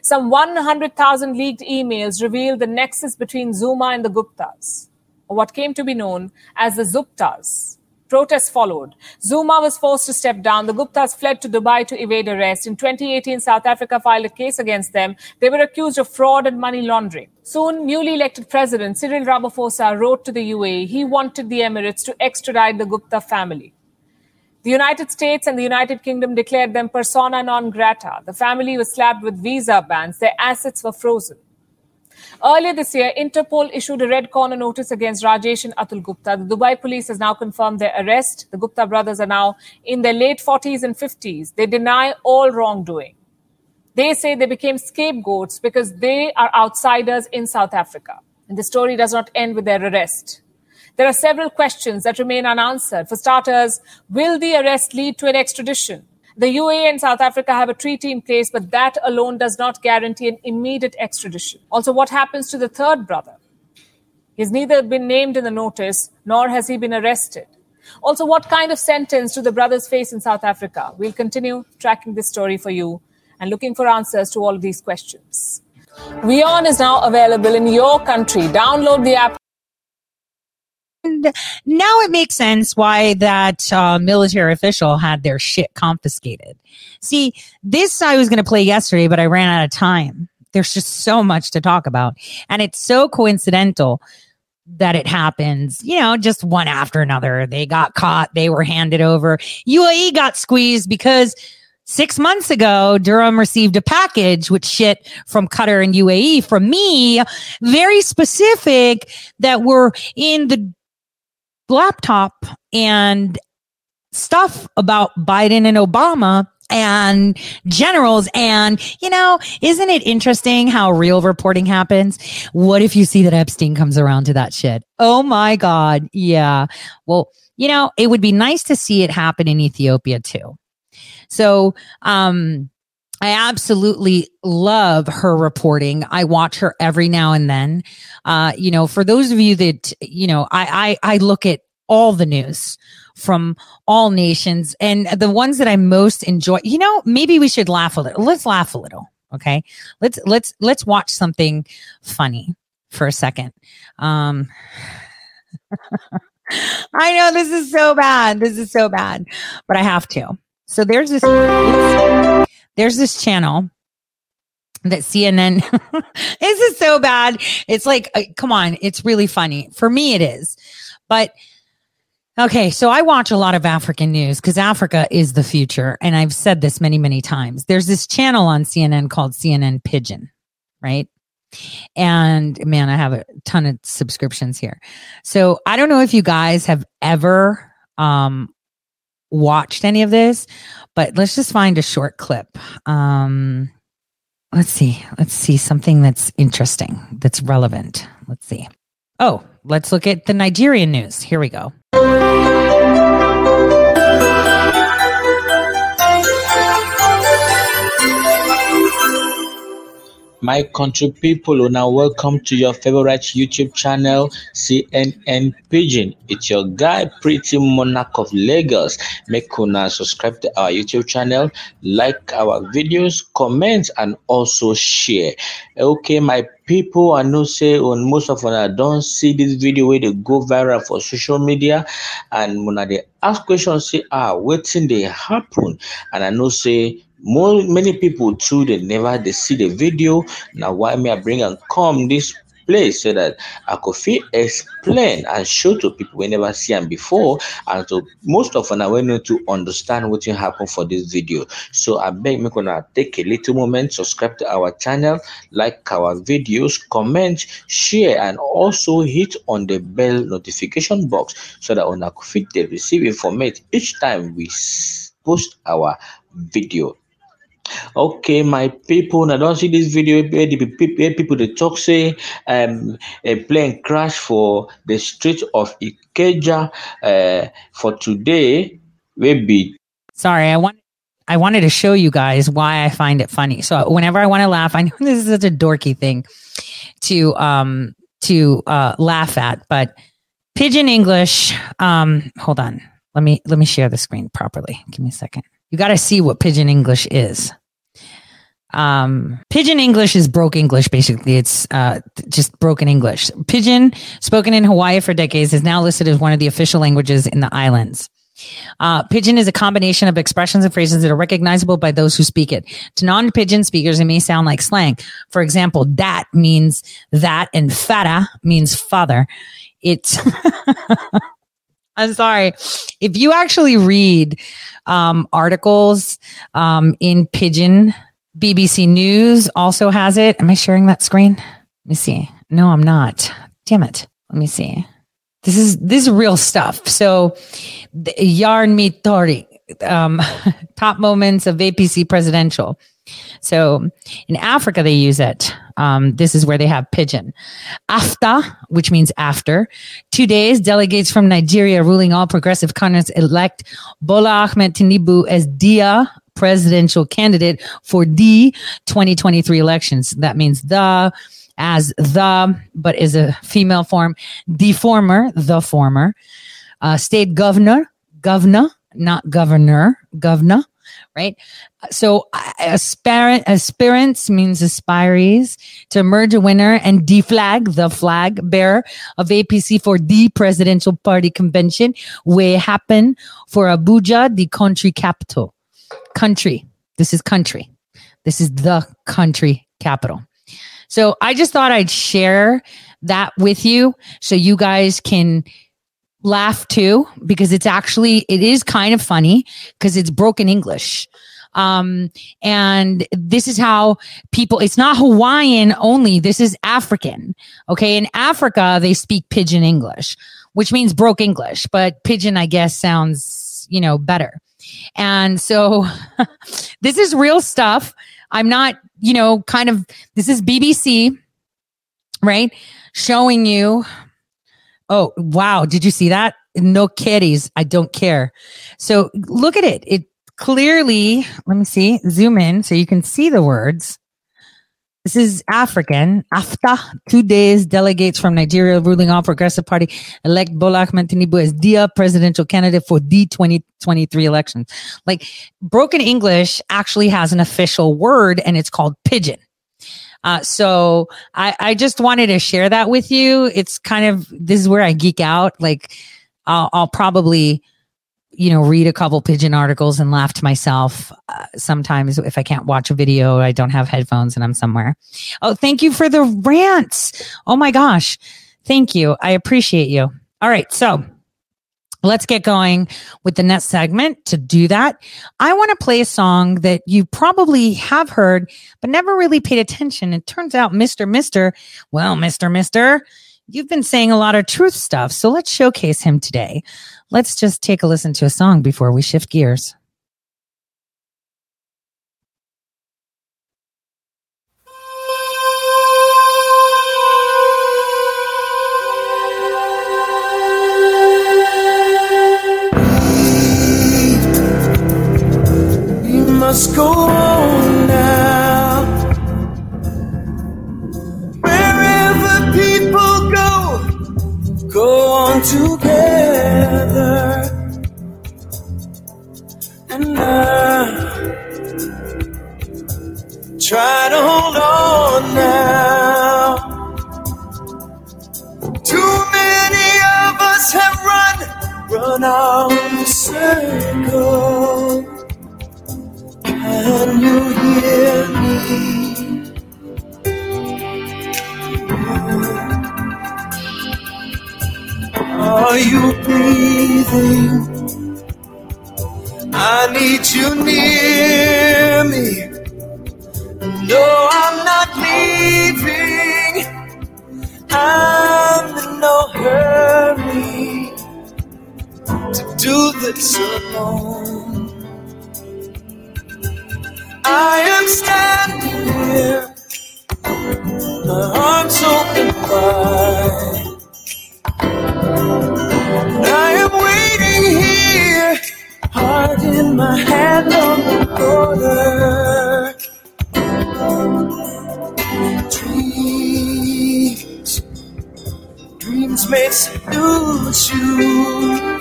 Some 100,000 leaked emails revealed the nexus between Zuma and the Guptas, or what came to be known as the Zuptas. Protests followed. Zuma was forced to step down. The Guptas fled to Dubai to evade arrest. In 2018, South Africa filed a case against them. They were accused of fraud and money laundering. Soon, newly elected President Cyril Ramaphosa wrote to the UAE he wanted the Emirates to extradite the Gupta family. The United States and the United Kingdom declared them persona non grata. The family was slapped with visa bans. Their assets were frozen. Earlier this year, Interpol issued a red corner notice against Rajesh and Atul Gupta. The Dubai police has now confirmed their arrest. The Gupta brothers are now in their late 40s and 50s. They deny all wrongdoing. They say they became scapegoats because they are outsiders in South Africa. And the story does not end with their arrest. There are several questions that remain unanswered. For starters, will the arrest lead to an extradition? The UAE and South Africa have a treaty in place, but that alone does not guarantee an immediate extradition. Also, what happens to the third brother? He's neither been named in the notice nor has he been arrested. Also, what kind of sentence do the brothers face in South Africa? We'll continue tracking this story for you and looking for answers to all of these questions. WION is now available in your country. Download the app And now it makes sense why that uh, military official had their shit confiscated. See, this I was going to play yesterday, but I ran out of time. There's just so much to talk about. And it's so coincidental that it happens, you know, just one after another. They got caught, they were handed over. UAE got squeezed because six months ago, Durham received a package with shit from Qatar and UAE from me, very specific that were in the laptop and stuff about Biden and Obama and generals. And, you know, isn't it interesting how real reporting happens? What if you see that Epstein comes around to that shit? Oh my God. Yeah. Well, you know, it would be nice to see it happen in Ethiopia too. So, um, I absolutely love her reporting. I watch her every now and then. Uh, you know, for those of you that, you know, I, I, I look at all the news from all nations and the ones that I most enjoy. You know, maybe we should laugh a little. Let's laugh a little. Okay. Let's let's let's watch something funny for a second. Um *laughs* I know this is so bad. This is so bad, but I have to. So there's this there's this channel that CNN *laughs* this is so bad. It's like uh, come on, it's really funny. For me it is. But okay, so I watch a lot of African news cuz Africa is the future and I've said this many many times. There's this channel on CNN called CNN Pigeon, right? And man, I have a ton of subscriptions here. So I don't know if you guys have ever um, watched any of this, but let's just find a short clip. Um, let's see. Let's see something that's interesting, that's relevant. Let's see. Oh, let's look at the Nigerian news. Here we go. My country people una welcome to your favorite YouTube channel CNN Pigeon. It's your guy Pretty Monarch of Lagos. Make una subscribe to our YouTube channel, like our videos, comment and also share. Okay, my people I know say on most of una don't see this video where they go viral for social media and when they ask questions say ah wetin they happen and I know say more many people too they never they see the video. Now why may i bring and come this place so that i could feel explain and show to people we never see them before. And so most of them we need to understand what happened for this video. So i beg me gonna take a little moment subscribe to our channel like our videos comment share and also hit on the bell notification box so that on a fit they receive information each time we post our video Okay, my people, I don't see this video where the people, they talk say um a plane crash for the street of Ikeja uh, for today will be Sorry, I want I wanted to show you guys why I find it funny. So whenever I want to laugh, I know *laughs* this is such a dorky thing to um to uh laugh at, but pidgin English, um hold on. Let me let me share the screen properly. Give me a second. You got to see what pidgin English is. Um, Pidgin English is broke English, basically. It's uh, just broken English. Pidgin, spoken in Hawaii for decades, is now listed as one of the official languages in the islands. Uh, pidgin is a combination of expressions and phrases that are recognizable by those who speak it. To non-pidgin speakers, it may sound like slang. For example, that means that and fata means father. It's, *laughs* I'm sorry. If you actually read um, articles um, in pidgin, BBC News also has it. Am I sharing that screen? Let me see. No, I'm not. Damn it. Let me see. This is this is real stuff. So, Yarn Mitori, um, *laughs* top moments of APC presidential. So in Africa, they use it. Um, this is where they have pidgin. After, which means after. Two days, delegates from Nigeria ruling all progressive Congress elect Bola Ahmed Tinubu as Dia presidential candidate for the 2023 elections. That means the as the, but is a female form. The former, the former. Uh, state governor, governor, not governor, governor right? So uh, aspirant, aspirants means aspirees to emerge a winner and deflag the flag bearer of APC for the presidential party convention will happen for Abuja, the country capital. Country. This is country. This is the country capital. So I just thought I'd share that with you so you guys can laugh too because it's actually it is kind of funny because it's broken english. Um and this is how people it's not hawaiian only this is african okay? In africa they speak pidgin english which means broke english but pidgin i guess sounds you know better. And so *laughs* this is real stuff. I'm not you know kind of this is bbc right? Showing you Oh, wow. Did you see that? No kitties. I don't care. So look at it. It clearly, let me see, zoom in so you can see the words. This is African. AFTA, two days, delegates from Nigeria ruling on Progressive Party elect Bola Ahmed Tinubu as dia presidential candidate for the 2023 elections. Like broken English actually has an official word and it's called pidgin. Uh, so I, I just wanted to share that with you. It's kind of, this is where I geek out. Like I'll, I'll probably, you know, read a couple pidgin articles and laugh to myself. Uh, sometimes if I can't watch a video, I don't have headphones and I'm somewhere. Oh, thank you for the rants. Oh my gosh. Thank you. I appreciate you. All right. So let's get going with the next segment. To do that, I want to play a song that you probably have heard, but never really paid attention. It turns out Mr. Mister, well, Mr. Mister, you've been saying a lot of truth stuff. So let's showcase him today. Let's just take a listen to a song before we shift gears. Must go on now. Wherever people go, go on together. And I try to hold on now. Too many of us have run, run out the circle. Can you hear me? Are you breathing? I need you near me. No, I'm not leaving. I'm in no hurry to do this alone. I am standing here, my arms open wide. I am waiting here, heart in my hand on the border. Dreams, dreams may seduce you.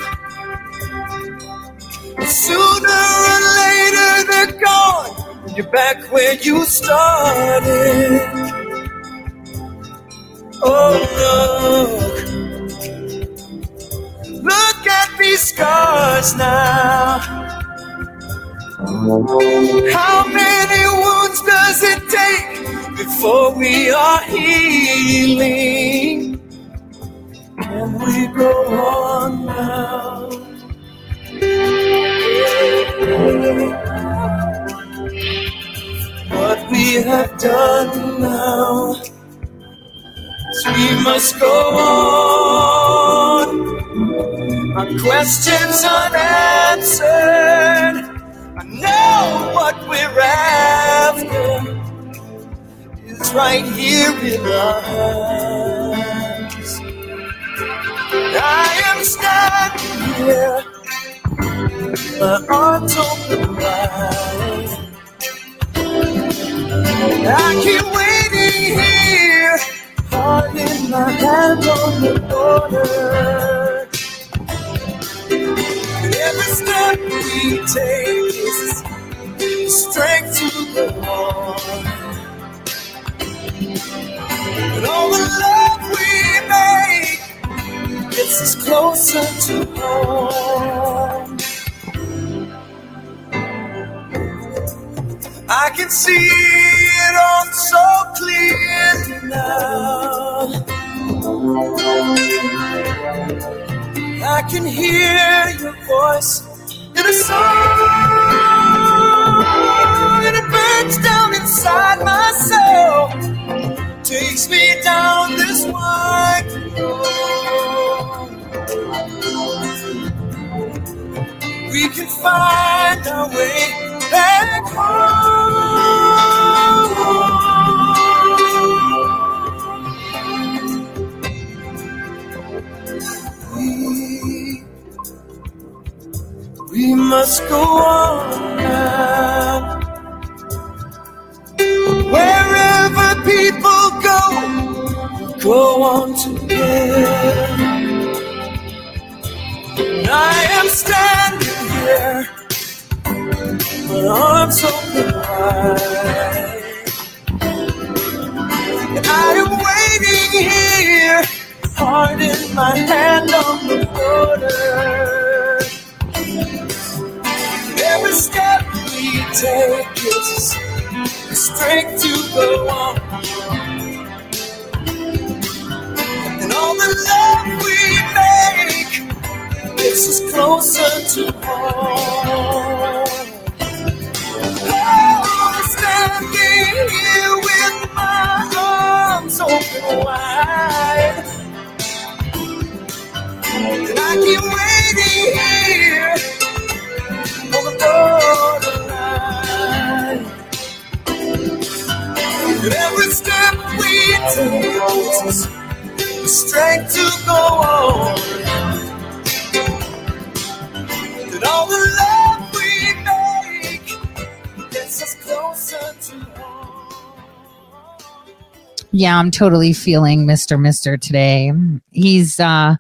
Sooner or later they're gone. You're back where you started. Oh look, look at these scars now. How many wounds does it take before we are healing? Can we go on now? What we have done now is we must go on. Our questions unanswered. I know what we're after is right here in hands. I am standing here my arms open wide. I keep waiting here, in my hand on the border. And every step we take is strength to go on. And all the love we make gets us closer to home. I can see it all so clear now. I can hear your voice in a song, and it burns down inside my soul, takes me down this wide road. We can find our way back home. We, we must go on now. Wherever people go go on together. And I am standing here, my arms open wide. And I am waiting here, heart in my hand on the border. Every step we take is the strength to go on. And all the love we make gets us closer to home. Arms open wide. And I keep waiting here on the borderline. And every step we take gives the strength to go on. And all the Yeah, I'm totally feeling Mr. Mister today. He's uh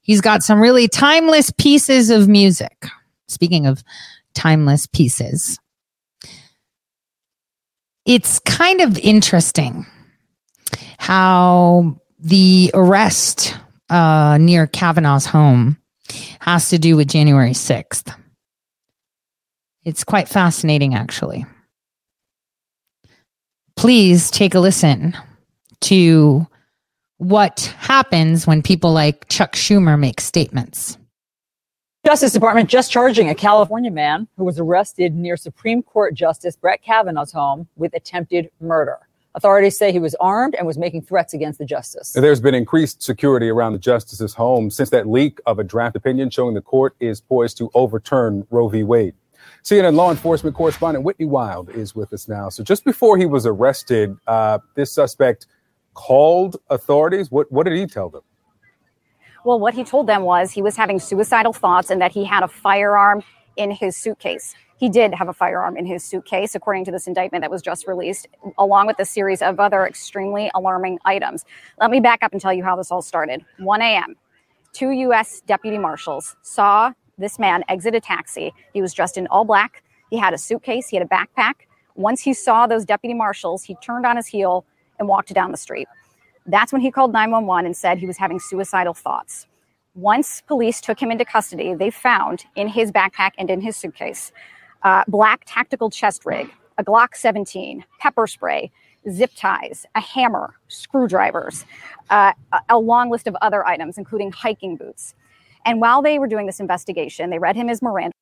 he's got some really timeless pieces of music. Speaking of timeless pieces. It's kind of interesting how the arrest uh, near Kavanaugh's home has to do with January 6th. It's quite fascinating, actually. Please take a listen to what happens when people like Chuck Schumer make statements. Justice Department just charging a California man who was arrested near Supreme Court Justice Brett Kavanaugh's home with attempted murder. Authorities say he was armed and was making threats against the justice. There's been increased security around the justice's home since that leak of a draft opinion showing the court is poised to overturn Roe v. Wade. CNN law enforcement correspondent Whitney Wild is with us now. So just before he was arrested, uh, this suspect called authorities. What what did he tell them? Well, what he told them was he was having suicidal thoughts and that he had a firearm in his suitcase. He did have a firearm in his suitcase, according to this indictment that was just released, along with a series of other extremely alarming items. Let me back up and tell you how this all started. 1 a.m., two U.S. deputy marshals saw this man exit a taxi. He was dressed in all black. He had a suitcase, he had a backpack. Once he saw those deputy marshals, he turned on his heel and walked down the street. That's when he called 911 and said he was having suicidal thoughts. Once police took him into custody, they found in his backpack and in his suitcase uh, black tactical chest rig, a Glock 17, pepper spray, zip ties, a hammer, screwdrivers, uh, a- long list of other items, including hiking boots. And while they were doing this investigation, they read him his Miranda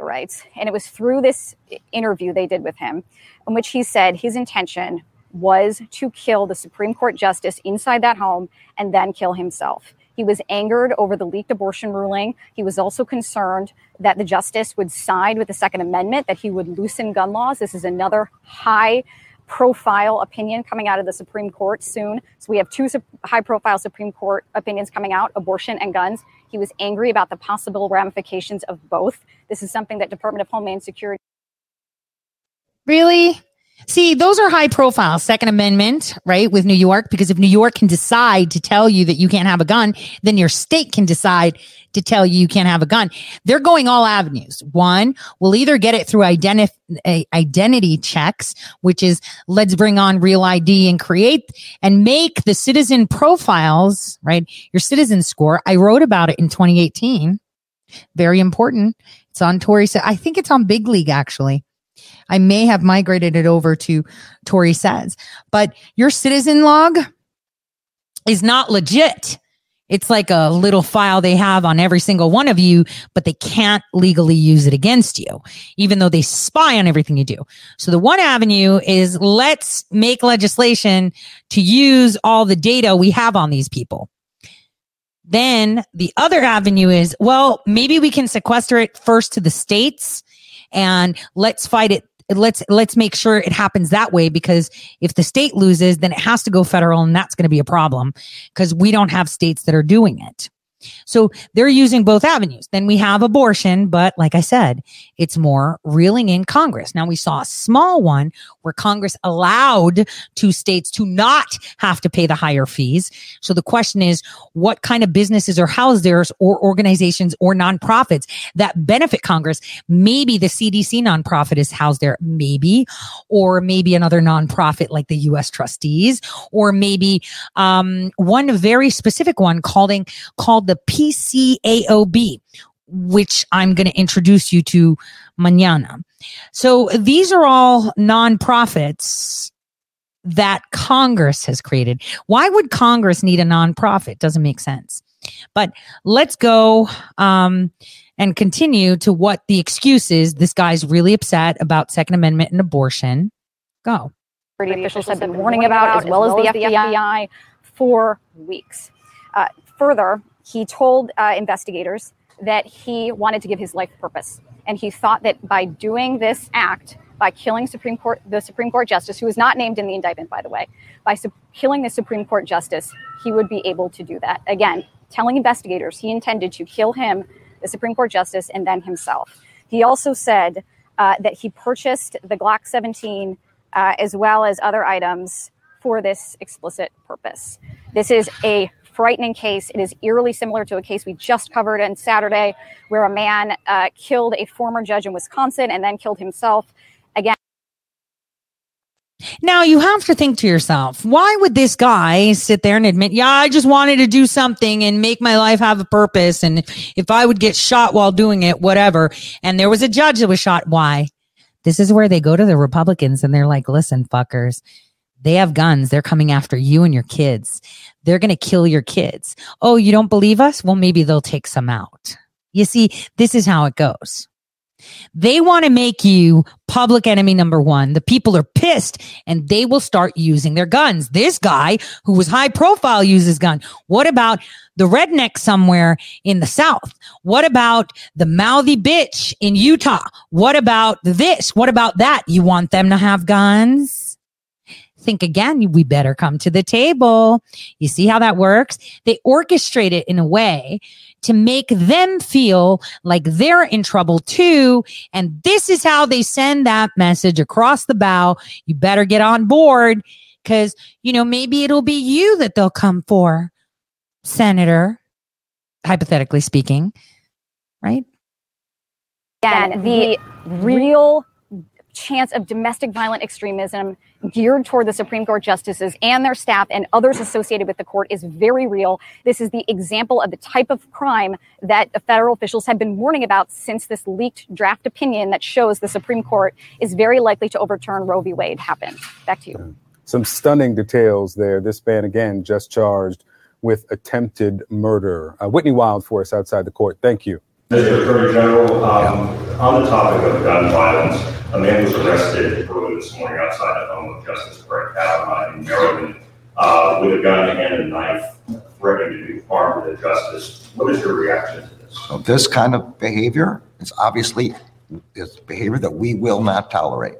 rights. And it was through this interview they did with him, in which he said his intention was to kill the Supreme Court justice inside that home and then kill himself. He was angered over the leaked abortion ruling. He was also concerned that the justice would side with the Second Amendment, that he would loosen gun laws. This is another high profile opinion coming out of the Supreme Court soon. So we have two high profile Supreme Court opinions coming out abortion and guns. He was angry about the possible ramifications of both. This is something that Department of Homeland Security Really? See, those are high profile. Second Amendment, right? With New York, because if New York can decide to tell you that you can't have a gun, then your state can decide to tell you you can't have a gun. They're going all avenues. One, we'll either get it through identi- identity checks, which is let's bring on real ID and create and make the citizen profiles, right? Your citizen score. I wrote about it in 2018. Very important. It's on Tory. So I think it's on Big League actually. I may have migrated it over to Tory says, but your citizen log is not legit. It's like a little file they have on every single one of you, but they can't legally use it against you, even though they spy on everything you do. So the one avenue is let's make legislation to use all the data we have on these people. Then the other avenue is, well, maybe we can sequester it first to the states and let's fight it let's let's make sure it happens that way because if the state loses then it has to go federal and that's going to be a problem because we don't have states that are doing it So they're using both avenues. Then we have abortion, but like I said, it's more reeling in Congress. Now we saw a small one where Congress allowed two states to not have to pay the higher fees. So the question is, what kind of businesses housed there or organizations or nonprofits that benefit Congress? Maybe the CDC nonprofit is housed there, maybe, or maybe another nonprofit like the U.S. trustees, or maybe, um, one very specific one called, called the PCAOB, which I'm going to introduce you to mañana. So these are all nonprofits that Congress has created. Why would Congress need a nonprofit? Doesn't make sense. But let's go um, and continue to what the excuse is. This guy's really upset about Second Amendment and abortion. Go. Officials have been warning about, as well as the FBI, for weeks. Uh, further, he told uh, investigators that he wanted to give his life purpose. And he thought that by doing this act, by killing Supreme Court, the Supreme Court justice, who was not named in the indictment, by the way, by su- killing the Supreme Court justice, he would be able to do that. Again, telling investigators he intended to kill him, the Supreme Court justice, and then himself. He also said uh, that he purchased the Glock 17 uh, as well as other items for this explicit purpose. This is a frightening case. It is eerily similar to a case we just covered on Saturday, where a man uh, killed a former judge in Wisconsin and then killed himself. Again, now you have to think to yourself, why would this guy sit there and admit, yeah, I just wanted to do something and make my life have a purpose. And if I would get shot while doing it, whatever. And there was a judge that was shot. Why? This is where they go to the Republicans and they're like, listen, fuckers, they have guns. They're coming after you and your kids. They're going to kill your kids. Oh, you don't believe us? Well, maybe they'll take some out. You see, this is how it goes. They want to make you public enemy number one. The people are pissed and they will start using their guns. This guy who was high profile uses gun. What about the redneck somewhere in the South? What about the mouthy bitch in Utah? What about this? What about that? You want them to have guns? Think again, we better come to the table. You see how that works? They orchestrate it in a way to make them feel like they're in trouble too. And this is how they send that message across the bow. You better get on board because, you know, maybe it'll be you that they'll come for, Senator, hypothetically speaking, right? Again, the real chance of domestic violent extremism geared toward the Supreme Court justices and their staff and others associated with the court is very real. This is the example of the type of crime that federal officials have been warning about since this leaked draft opinion that shows the Supreme Court is very likely to overturn Roe v. Wade happened. Back to you. Some stunning details there. This man, again, just charged with attempted murder. Uh, Whitney Wild for us outside the court. Thank you. Mr. Attorney General, um, on the topic of gun violence, a man was arrested early this morning outside the home of Justice Brett Kavanaugh in Maryland uh, with a gun and a knife, threatening to do harm to the justice. What is your reaction to this? So this kind of behavior is obviously is behavior that we will not tolerate.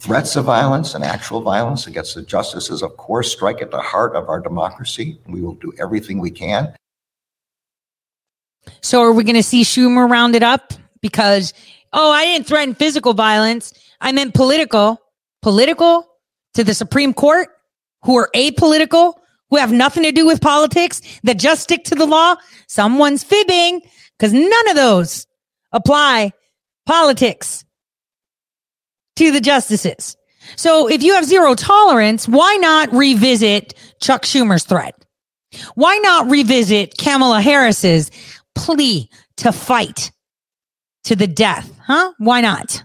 Threats of violence and actual violence against the justices, of course, strike at the heart of our democracy. We will do everything we can. So are we going to see Schumer rounded up because Oh, I didn't threaten physical violence. I meant political, political to the Supreme Court who are apolitical, who have nothing to do with politics, that just stick to the law. Someone's fibbing because none of those apply politics to the justices. So if you have zero tolerance, why not revisit Chuck Schumer's threat? Why not revisit Kamala Harris's plea to fight to the death? Huh? Why not?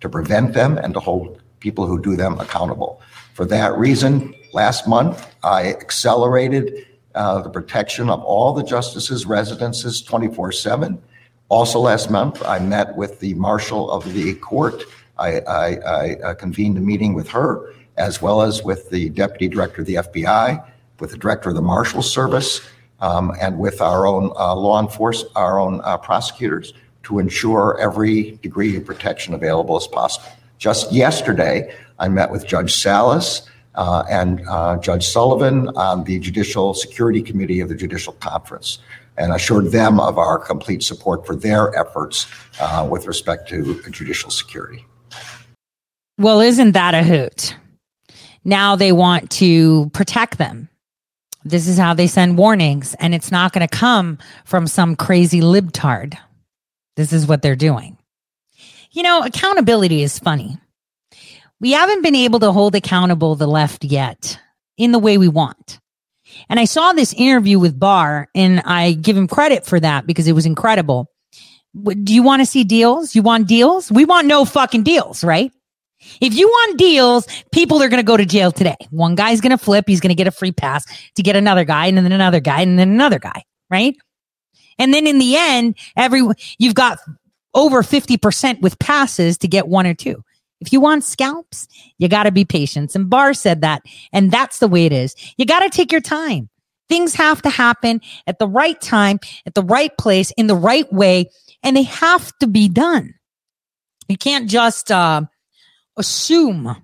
To prevent them and to hold people who do them accountable. For that reason, last month, I accelerated uh, the protection of all the justices' residences 24 7. Also, last month, I met with the marshal of the court. I, I, I uh, convened a meeting with her, as well as with the deputy director of the FBI, with the director of the Marshal Service, and with our own uh, law enforcement, our own uh, prosecutors to ensure every degree of protection available as possible. Just yesterday, I met with Judge Salas uh, and Judge Sullivan on the Judicial Security Committee of the Judicial Conference. and assured them of our complete support for their efforts with respect to judicial security. Well, isn't that a hoot? Now they want to protect them. This is how they send warnings, and it's not going to come from some crazy libtard. This is what they're doing. You know, accountability is funny. We haven't been able to hold accountable the left yet in the way we want. And I saw this interview with Barr, and I give him credit for that because it was incredible. Do you want to see deals? You want deals? We want no fucking deals, right? If you want deals, people are going to go to jail today. One guy's going to flip. He's going to get a free pass to get another guy and then another guy and then another guy, right? And then in the end, every, you've got over 50% with passes to get one or two. If you want scalps, you got to be patient. And Barr said that. And that's the way it is. You got to take your time. Things have to happen at the right time, at the right place, in the right way, and they have to be done. You can't just uh, assume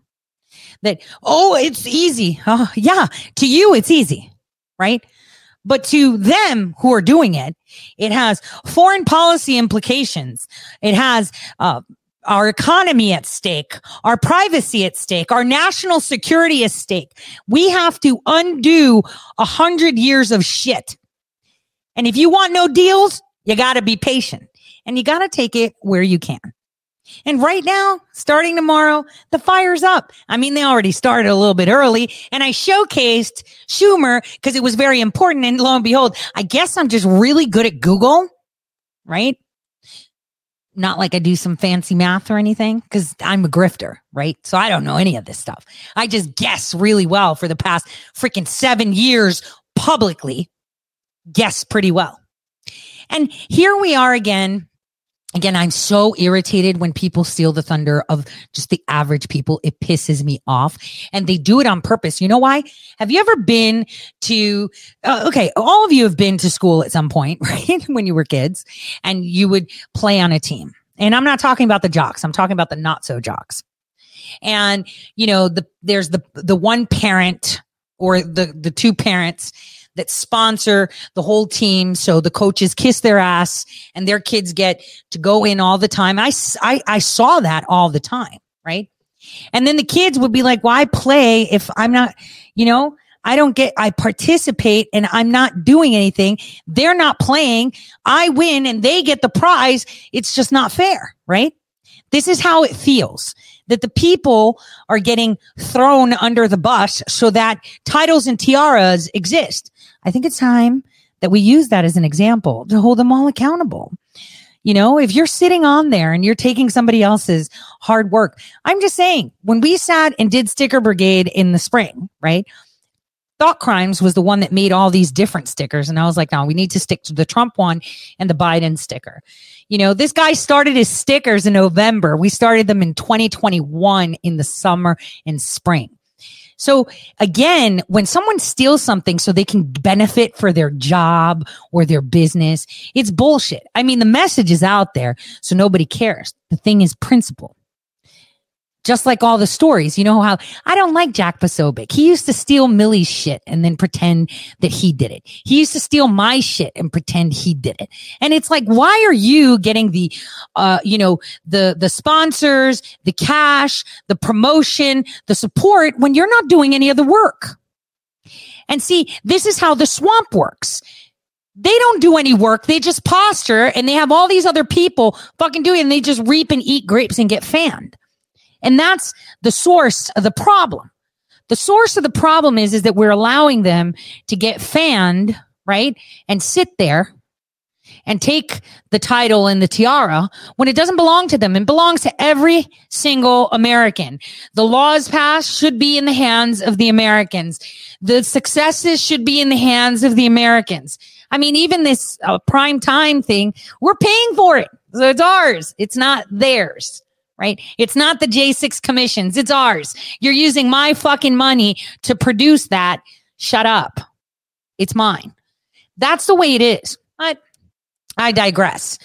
that, oh, it's easy. Uh, yeah, to you, it's easy, right? But to them who are doing it, it has foreign policy implications. It has uh, our economy at stake, our privacy at stake, our national security at stake. We have to undo a hundred years of shit. And if you want no deals, you got to be patient and you got to take it where you can. And right now, starting tomorrow, the fire's up. I mean, they already started a little bit early and I showcased Schumer because it was very important. And lo and behold, I guess I'm just really good at Google, right? Not like I do some fancy math or anything because I'm a grifter, right? So I don't know any of this stuff. I just guess really well for the past freaking seven years publicly, guess pretty well. And here we are again again, I'm so irritated when people steal the thunder of just the average people. It pisses me off and they do it on purpose. You know why? Have you ever been to, uh, okay, all of you have been to school at some point, *laughs* right? when you were kids and you would play on a team. And I'm not talking about the jocks. I'm talking about the not so jocks. And, you know, the, there's the, the one parent or the, the two parents that sponsor the whole team. So the coaches kiss their ass and their kids get to go in all the time. I, I, I saw that all the time. Right. And then the kids would be like, why play if I'm not, you know, I don't get, I participate and I'm not doing anything. They're not playing. I win and they get the prize. It's just not fair. Right. This is how it feels that the people are getting thrown under the bus so that titles and tiaras exist. I think it's time that we use that as an example to hold them all accountable. You know, if you're sitting on there and you're taking somebody else's hard work, I'm just saying, when we sat and did Sticker Brigade in the spring, right? Thought Crimes was the one that made all these different stickers. And I was like, no, we need to stick to the Trump one and the Biden sticker. You know, this guy started his stickers in November. We started them in 2021 in the summer and spring. So again, when someone steals something so they can benefit for their job or their business, it's bullshit. I mean, the message is out there, so nobody cares. The thing is principle just like all the stories. You know how I don't like Jack Posobiec. He used to steal Millie's shit and then pretend that he did it. He used to steal my shit and pretend he did it. And it's like, why are you getting the, uh, you know, the, the sponsors, the cash, the promotion, the support when you're not doing any of the work? And see, this is how the swamp works they don't do any work. They just posture and they have all these other people fucking doing and they just reap and eat grapes and get fanned. And that's the source of the problem. The source of the problem is, is that we're allowing them to get fanned, right? And sit there and take the title and the tiara when it doesn't belong to them. It belongs to every single American. The laws passed should be in the hands of the Americans. The successes should be in the hands of the Americans. I mean, even this uh, prime time thing, we're paying for it. So it's ours. It's not theirs right? It's not the J6 commissions. It's ours. You're using my fucking money to produce that. Shut up. It's mine. That's the way it is. But I digress.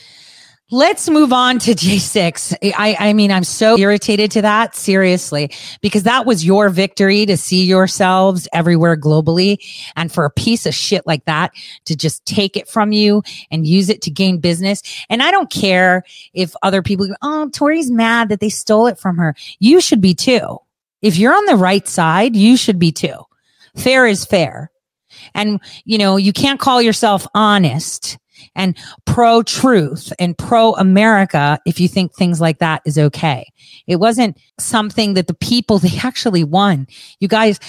Let's move on to *laughs* J6. I, I mean, I'm so irritated to that, seriously, because that was your victory to see yourselves everywhere globally. And for a piece of shit like that to just take it from you and use it to gain business. And I don't care if other people oh, Tori's mad that they stole it from her. You should be too. If you're on the right side, you should be too. Fair is fair. And, you know, you can't call yourself honest and pro truth and pro America if you think things like that is okay. It wasn't something that the people, *laughs* they actually won. You guys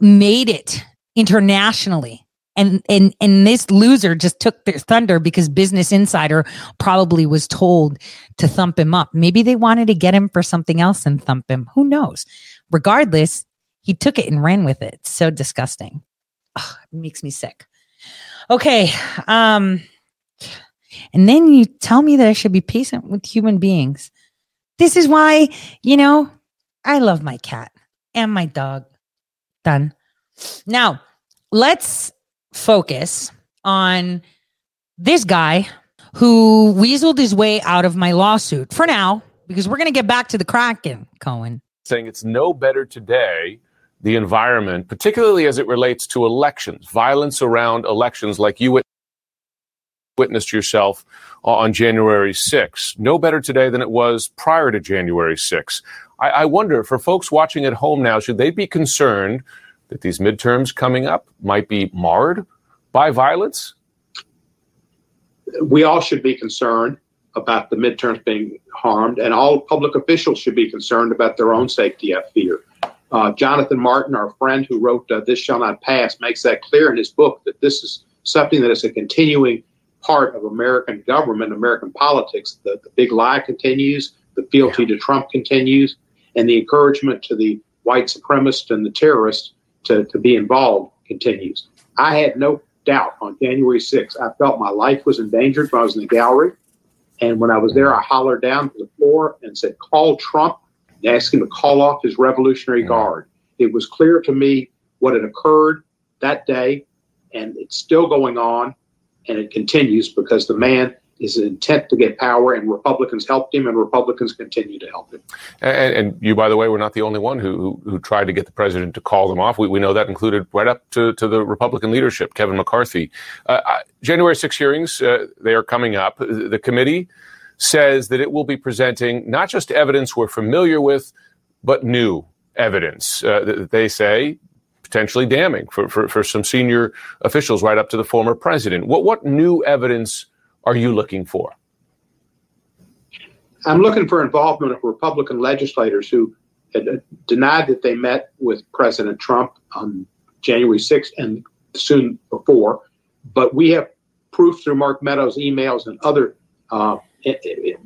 made it internationally. And, and, and this loser just took their thunder because Business Insider probably was told to thump him up. Maybe they wanted to get him for something else and thump him. Who knows? Regardless, he took it and ran with it. So disgusting. Ugh, it makes me sick. Okay. Um, and then you tell me that I should be patient with human beings. This is why, you know, I love my cat and my dog. Done. Now, let's focus on this guy who weaseled his way out of my lawsuit for now, because we're going to get back to the Kraken, Cohen. saying it's no better today, the environment, particularly as it relates to elections, violence around elections like you wit- witnessed yourself on January 6th. No better today than it was prior to January 6th. I, I wonder, for folks watching at home now, should they be concerned that these midterms coming up might be marred by violence? we all should be concerned about the midterms being harmed, and all public officials should be concerned about their own safety, I fear. Uh, Jonathan Martin, our friend who wrote uh, This Shall Not Pass, makes that clear in his book that this is something that is a continuing part of American government, American politics. The, the big lie continues, the fealty to Trump continues, and the encouragement to the white supremacists and the terrorists to, to be involved continues. I had no doubt on January 6th. I felt my life was endangered when I was in the gallery. And when I was there, I hollered down to the floor and said, Call Trump and ask him to call off his Revolutionary Guard. It was clear to me what had occurred that day, and it's still going on, and it continues because the man is intent to get power, and Republicans helped him, and Republicans continue to help him. And, and you, by the way, were not the only one who, who, who tried to get the president to call them off. We, we know that included right up to, to the Republican leadership, Kevin McCarthy. Uh, January 6 hearings, uh, they are coming up. The committee says that it will be presenting not just evidence we're familiar with, but new evidence uh, that they say potentially damning for, for, for some senior officials right up to the former president. What, what new evidence are you looking for? I'm looking for involvement of Republican legislators who had denied that they met with President Trump on January 6th and soon before. But we have proof through Mark Meadows' emails and other uh,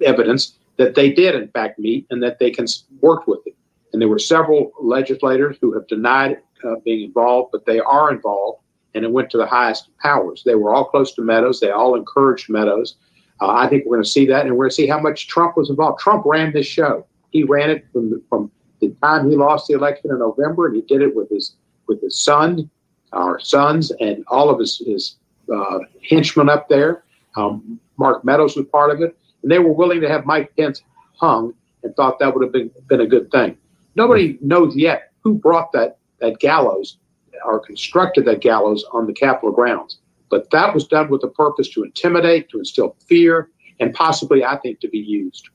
evidence that they did, in fact, meet and that they can work with it. And there were several legislators who have denied uh, being involved, but they are involved, and it went to the highest powers. They were all close to Meadows. They all encouraged Meadows. Uh, I think we're going to see that, and we're going to see how much Trump was involved. Trump ran this show. He ran it from the, from the time he lost the election in November, and he did it with his with his son, our sons, and all of his his uh, henchmen up there. Um, Mark Meadows was part of it, and they were willing to have Mike Pence hung, and thought that would have been been a good thing. Nobody knows yet who brought that that gallows or constructed that gallows on the Capitol grounds. But that was done with a purpose to intimidate, to instill fear, and possibly, I think, to be used.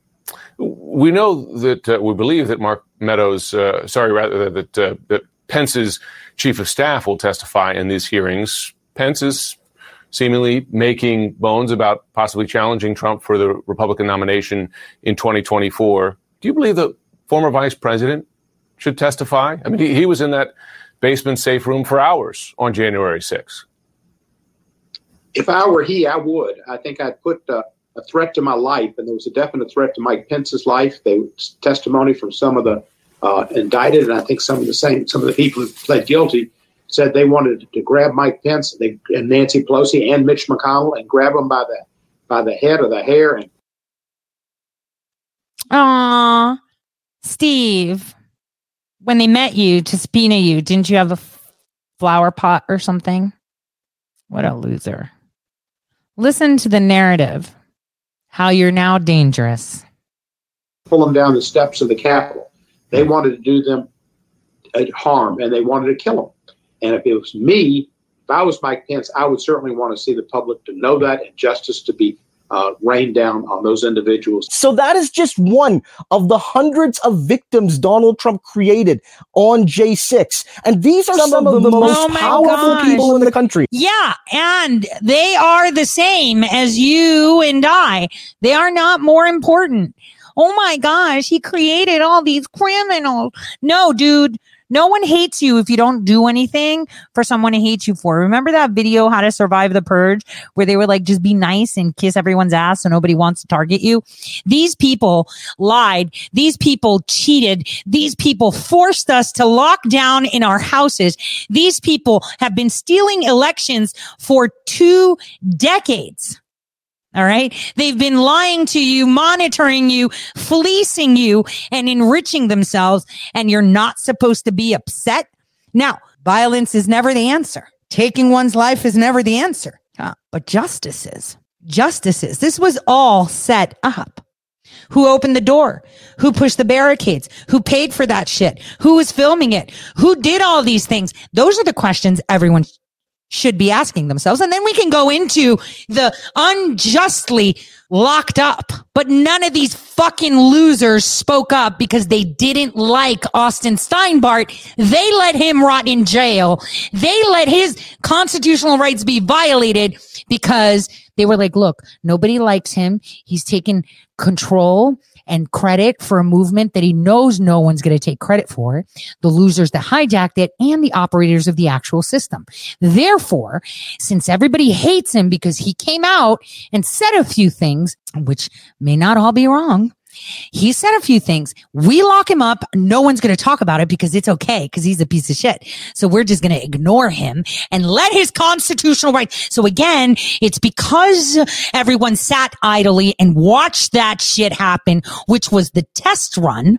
We know that uh, we believe that Mark Meadows, uh, sorry, rather that uh, that Pence's chief of staff will testify in these hearings. Pence is seemingly making bones about possibly challenging Trump for the Republican nomination in 2024. Do you believe the former vice president should testify? I mean, he, he was in that basement safe room for hours on January 6th. If I were he, I would. I think I'd put uh, a threat to my life, and there was a definite threat to Mike Pence's life. They testimony from some of the uh, indicted, and I think some of the same some of the people who pled guilty said they wanted to grab Mike Pence they, and Nancy Pelosi and Mitch McConnell and grab them by the by the head or the hair and Aw, Steve, when they met you to subpoena you, didn't you have a flower pot or something? What a loser. Listen to the narrative. how you're now dangerous. pull them down the steps of the Capitol. They wanted to do them harm and they wanted to kill them. And if it was me, if I was Mike Pence, I would certainly want to see the public to know that and justice to be uh, rained down on those individuals. So that is just one of the hundreds of victims Donald Trump created on J6. And these are some, of the, most Oh powerful gosh. people in the country. Yeah, and they are the same as you and I. They are not more important. Oh my gosh, he created all these criminals. No, dude, no one hates you if you don't do anything for someone to hate you for. Remember that video, How to Survive the Purge, where they were like, just be nice and kiss everyone's ass so nobody wants to target you? These people lied. These people cheated. These people forced us to lock down in our houses. These people have been stealing elections for two decades. All right. They've been lying to you, monitoring you, fleecing you, and enriching themselves. And you're not supposed to be upset. Now, violence is never the answer. Taking one's life is never the answer. Uh, but justice is. Justice is. This was all set up. Who opened the door? Who pushed the barricades? Who paid for that shit? Who was filming it? Who did all these things? Those are the questions everyone should be asking themselves. And then we can go into the unjustly locked up. But none of these fucking losers spoke up because they didn't like Austin Steinbart. They let him rot in jail. They let his constitutional rights be violated because they were like, look, nobody likes him. He's taken control and credit for a movement that he knows no one's going to take credit for, the losers that hijacked it, and the operators of the actual system. Therefore, since everybody hates him because he came out and said a few things, which may not all be wrong, he said a few things. We lock him up. No one's going to talk about it because it's okay because he's a piece of shit. So we're just going to ignore him and let his constitutional rights. So again, it's because everyone sat idly and watched that shit happen, which was the test run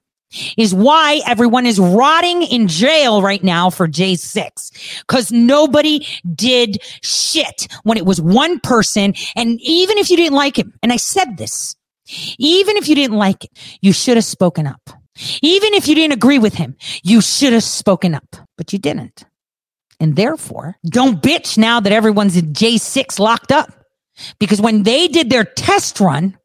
is why everyone is rotting in jail right now for J6 because nobody did shit when it was one person. And even if you didn't like him, and I said this, even if you didn't like it, you should have spoken up. Even if you didn't agree with him, you should have spoken up, but you didn't. And therefore, don't bitch now that everyone's in J6 locked up. Because when they did their test run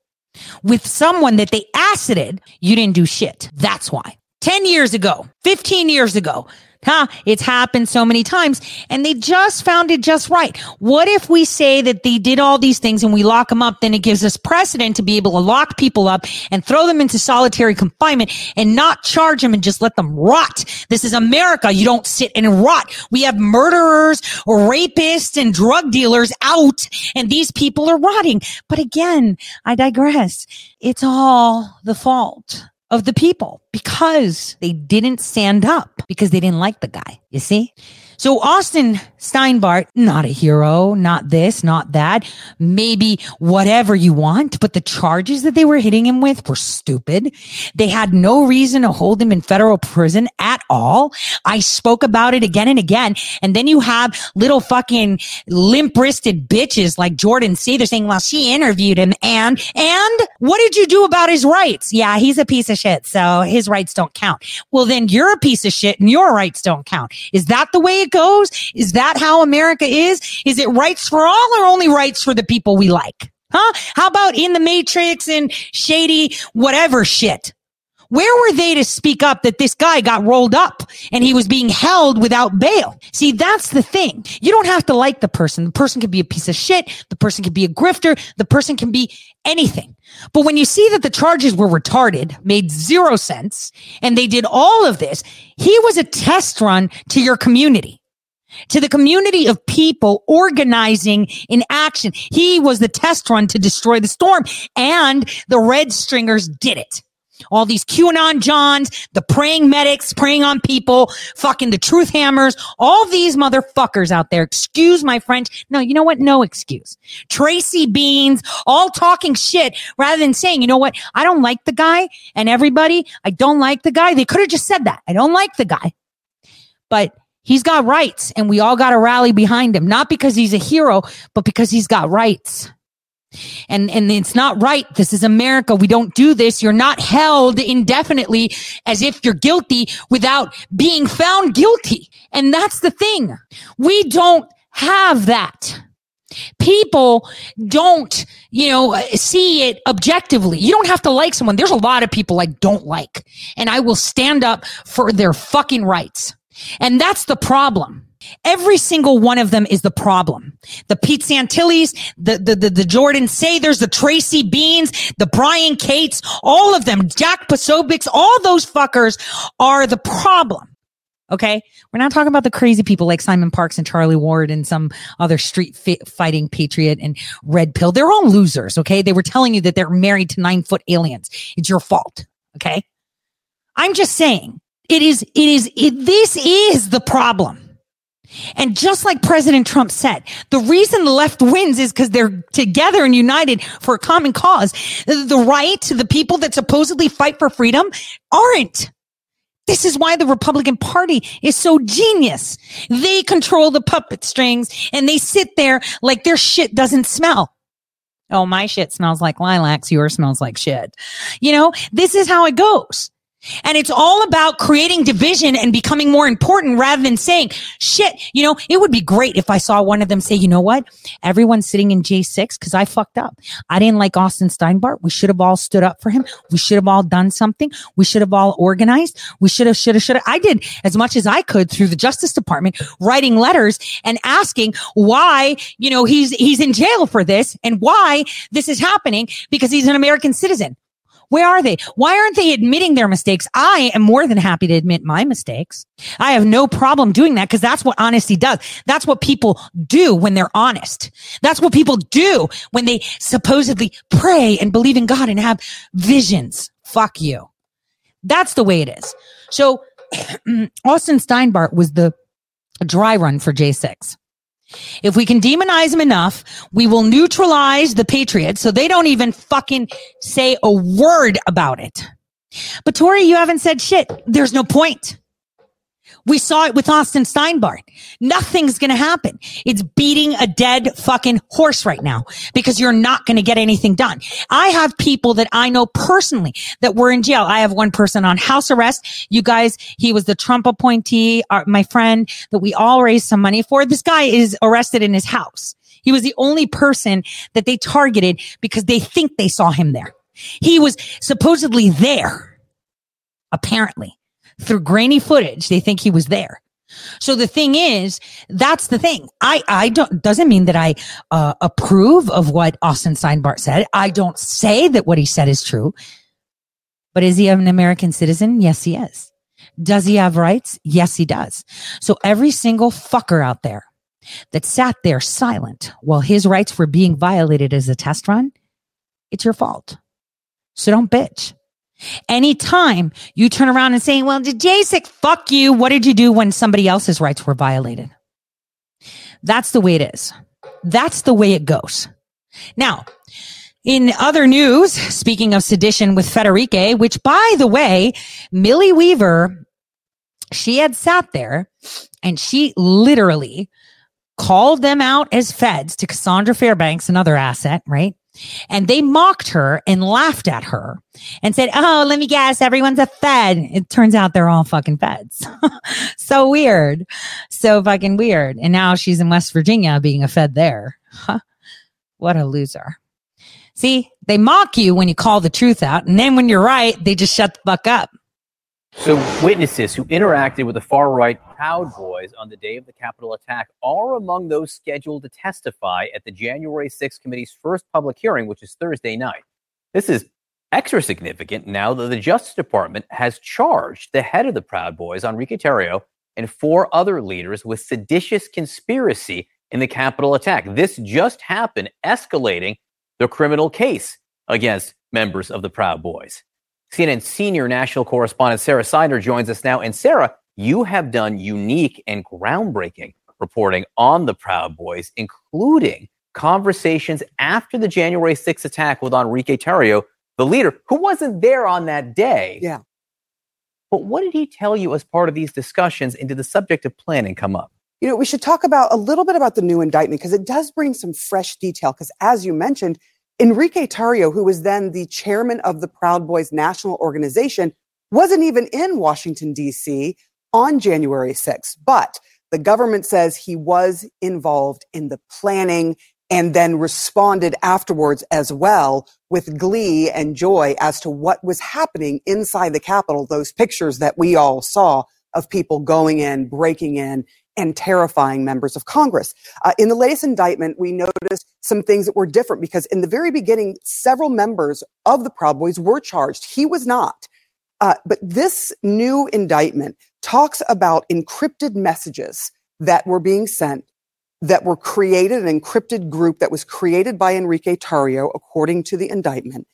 with someone that they acided, you didn't do shit. That's why. 10 years ago, 15 years ago, Huh? It's happened so many times and they just found it just right. What if we say that they did all these things and we lock them up? Then it gives us precedent to be able to lock people up and throw them into solitary confinement and not charge them and just let them rot. This is America. You don't sit and rot. We have murderers rapists and drug dealers out and these people are rotting. But again, I digress. It's all the fault of the people because they didn't stand up because they didn't like the guy. You see? So Austin Steinbart, not a hero, not this, not that, maybe whatever you want, but the charges that they were hitting him with were stupid. They had no reason to hold him in federal prison at all. I spoke about it again and again. And then you have little fucking limp wristed bitches like Jordan C. They're saying, well, she interviewed him and, and what did you do about his rights? Yeah, he's a piece of shit. So his rights don't count. Well, then you're a piece of shit and your rights don't count. Is that the way it goes? Is that how America is? Is it rights for all or only rights for the people we like? Huh? How about in the matrix and shady whatever shit? Where were they to speak up that this guy got rolled up and he was being held without bail? See, that's the thing. You don't have to like the person. The person can be a piece of shit. The person can be a grifter. The person can be anything. But when you see that the charges were retarded, made zero sense, and they did all of this, he was a test run to your community to the community of people organizing in action. He was the test run to destroy the storm and the red stringers did it. All these QAnon Johns, the praying medics praying on people, fucking the truth hammers, all these motherfuckers out there. Excuse my French. No, you know what? No excuse. Tracy Beanz, all talking shit rather than saying, you know what? I don't like the guy and everybody, I don't like the guy. They could have just said that. I don't like the guy. But He's got rights and we all got to rally behind him, not because he's a hero, but because he's got rights. And, and it's not right. This is America. We don't do this. You're not held indefinitely as if you're guilty without being found guilty. And that's the thing. We don't have that. People don't, you know, see it objectively. You don't have to like someone. There's a lot of people I don't like and I will stand up for their fucking rights. And that's the problem. Every single one of them is the problem. The Pete Santillis, the, the, the, the Jordan Sathers, the Tracy Beanz, the Brian Cates, all of them, Jack Posobiecs, all those fuckers are the problem. Okay. We're not talking about the crazy people like Simon Parkes and Charlie Ward and some other street fi- fighting patriot and red pill. They're all losers. Okay. They were telling you that they're married to nine foot aliens. It's your fault. Okay. I'm just saying it is, it is, it, this is the problem. And just like President Trump said, the reason the left wins is because they're together and united for a common cause. The right, the people that supposedly fight for freedom aren't. This is why the Republican Party is so genius. They control the puppet strings and they sit there like their shit doesn't smell. Oh, my shit smells like lilacs. Yours smells like shit. You know, this is how it goes. And it's all about creating division and becoming more important rather than saying, shit, you know, it would be great if I saw one of them say, you know what? Everyone's sitting in J6 because I fucked up. I didn't like Austin Steinbart. We should have all stood up for him. We should have all done something. We should have all organized. We should have, should have, should have. I did as much as I could through the Justice Department, writing letters and asking why, you know, he's, he's in jail for this and why this is happening because he's an American citizen. Where are they? Why aren't they admitting their mistakes? I am more than happy to admit my mistakes. I have no problem doing that because that's what honesty does. That's what people do when they're honest. That's what people do when they supposedly pray and believe in God and have visions. Fuck you. That's the way it is. So *clears throat* Austin Steinbart was the dry run for J6. If we can demonize them enough, we will neutralize the Patriots so they don't even fucking say a word about it. But Tori, you haven't said shit. There's no point. We saw it with Austin Steinbart. Nothing's going to happen. It's beating a dead fucking horse right now because you're not going to get anything done. I have people that I know personally that were in jail. I have one person on house arrest. You guys, he was the Trump appointee, uh, my friend that we all raised some money for. This guy is arrested in his house. He was the only person that they targeted because they think they saw him there. He was supposedly there, apparently through grainy footage, they think he was there. So the thing is, that's the thing. I, I don't, doesn't mean that I, uh, approve of what Austin Steinbart said. I don't say that what he said is true. But is he an American citizen? Yes, he is. Does he have rights? Yes, he does. So every single fucker out there that sat there silent while his rights were being violated as a test run, it's your fault. So don't bitch. Anytime you turn around and saying, well, did J6 fuck you? What did you do when somebody else's rights were violated? That's the way it is. That's the way it goes. Now, in other news, speaking of sedition with Federica, which by the way, Millie Weaver, she had sat there and she literally called them out as feds to Cassandra Fairbanks, another asset, right? And they mocked her and laughed at her and said, Oh, let me guess, everyone's a Fed. It turns out they're all fucking Feds. *laughs* so weird. So fucking weird. And now she's in West Virginia being a Fed there. What a loser. See, they mock you when you call the truth out. And then when you're right, they just shut the fuck up. So, witnesses who interacted with the far right Proud Boys on the day of the Capitol attack are among those scheduled to testify at the January 6th committee's first public hearing, which is Thursday night. This is extra significant now that the Justice Department has charged the head of the Proud Boys, Enrique Tarrio, and four other leaders with seditious conspiracy in the Capitol attack. This just happened, escalating the criminal case against members of the Proud Boys. CNN senior national correspondent Sara Sidner joins us now. And Sara, you have done unique and groundbreaking reporting on the Proud Boys, including conversations after the January 6th attack with Enrique Tarrio, the leader, who wasn't there on that day. Yeah. But what did he tell you as part of these discussions? And did the subject of planning come up? You know, we should talk about a little bit about the new indictment because it does bring some fresh detail. Because as you mentioned, Enrique Tarrio, who was then the chairman of the Proud Boys National Organization, wasn't even in Washington, D.C. on January 6th. But the government says he was involved in the planning and then responded afterwards as well with glee and joy as to what was happening inside the Capitol. Those pictures that we all saw of people going in, breaking in, and terrifying members of Congress. Uh, in the latest indictment, we noticed some things that were different because in the very beginning, several members of the Proud Boys were charged. He was not. Uh, but this new indictment talks about encrypted messages that were being sent that were created, an encrypted group that was created by Enrique Tarrio, according to the indictment,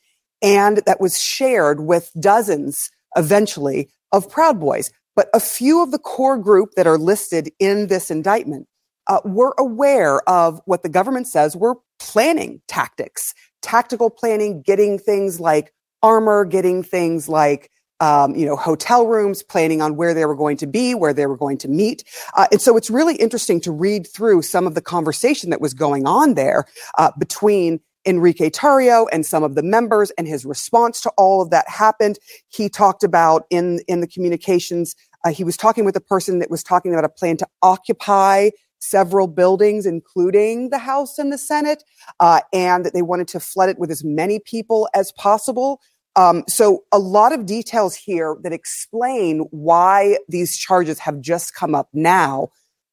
and that was shared with dozens eventually of Proud Boys. But a few of the core group that are listed in this indictment uh, were aware of what the government says were planning tactics, tactical planning, getting things like armor, getting things like um, you know, hotel rooms, planning on where they were going to be, where they were going to meet. Uh, and so it's really interesting to read through some of the conversation that was going on there uh, between Enrique Tarrio and some of the members and his response to all of that happened. He talked about in, in the communications, uh, he was talking with a person that was talking about a plan to occupy several buildings, including the House and the Senate, uh, and that they wanted to flood it with as many people as possible. Um, so a lot of details here that explain why these charges have just come up now.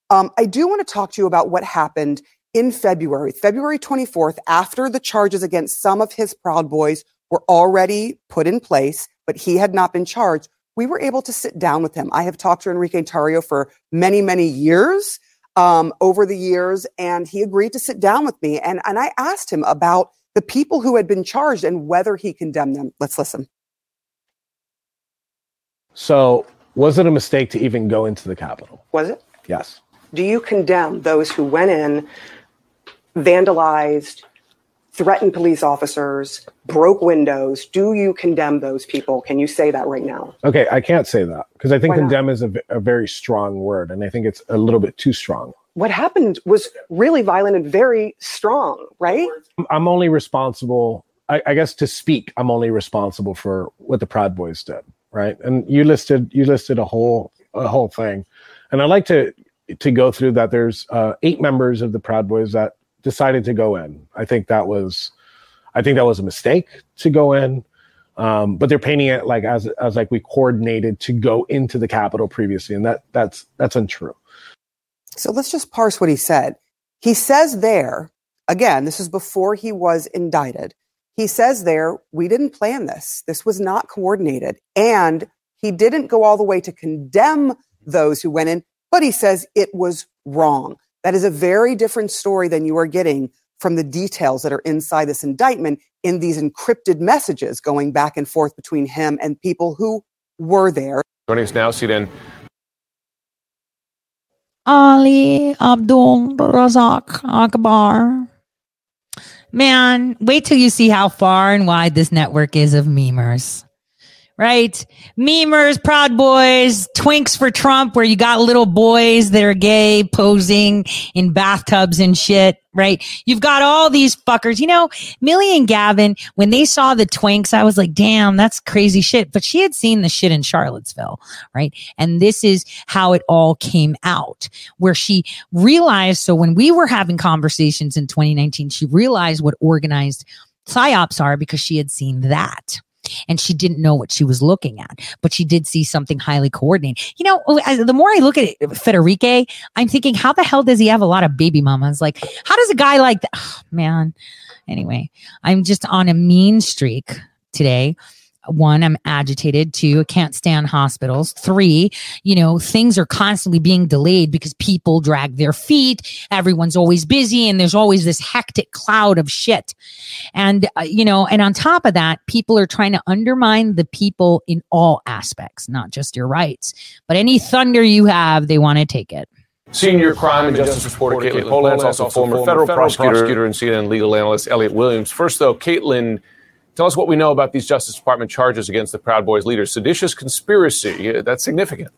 Um, I do want to talk to you about what happened in February, February 24th, after the charges against some of his Proud Boys were already put in place, but he had not been charged. We were able to sit down with him. I have talked to Enrique Tarrio for many, many years um, over the years, and he agreed to sit down with me. And, and I asked him about the people who had been charged and whether he condemned them. Let's listen. So, was it a mistake to even go into the Capitol? Was it? Yes. Do you condemn those who went in, vandalized, threatened police officers, broke windows? Do you condemn those people? Can you say that right now? Okay, I can't say that because I think condemn is a very strong word, and I think it's a little bit too strong. What happened was really violent and very strong, right? I'm only responsible, I, I guess, to speak. I'm only responsible for what the Proud Boys did, right? And you listed you listed a whole a whole thing, and I'd like to to go through that. There's uh, eight members of the Proud Boys that decided to go in. I think that was, I think that was a mistake to go in. Um, but they're painting it like as as like we coordinated to go into the Capitol previously, and that that's that's untrue. So let's just parse what he said. He says there, again, this is before he was indicted. He says there, we didn't plan this. This was not coordinated. And he didn't go all the way to condemn those who went in, but he says it was wrong. That is a very different story than you are getting from the details that are inside this indictment in these encrypted messages going back and forth between him and people who were there. Joining us now, CNN Ali Abdul Razak Akbar. Man, wait till you see how far and wide this network is of memers. Right? Memers, Proud Boys, Twinks for Trump, where you got little boys that are gay posing in bathtubs and shit. Right? You've got all these fuckers. You know, Millie and Gavin, when they saw the Twinks, I was like, damn, that's crazy shit. But she had seen the shit in Charlottesville. Right? And this is how it all came out, where she realized. So when we were having conversations in 2019, she realized what organized psyops are because she had seen that and she didn't know what she was looking at, but she did see something highly coordinated. You know, oh, as- the more I look at it, Federique, I'm thinking, how the hell does he have a lot of baby mamas? Like, how does a guy like that? Oh, *sighs* man. Anyway, I'm just on a mean streak today. One, I'm agitated. Two, I can't stand hospitals. Three, you know, things are constantly being delayed because people drag their feet. Everyone's always busy and there's always this hectic cloud of shit. And, uh, you know, and on top of that, people are trying to undermine the people in all aspects, not just your rights, but any thunder you have, they want to take it. Senior crime and justice reporter Katelyn Polantz, also former federal prosecutor and CNN legal analyst Elliot Williams. First, though, Katelyn, tell us what we know about these Justice Department charges against the Proud Boys leaders. Seditious conspiracy, uh, that's significant.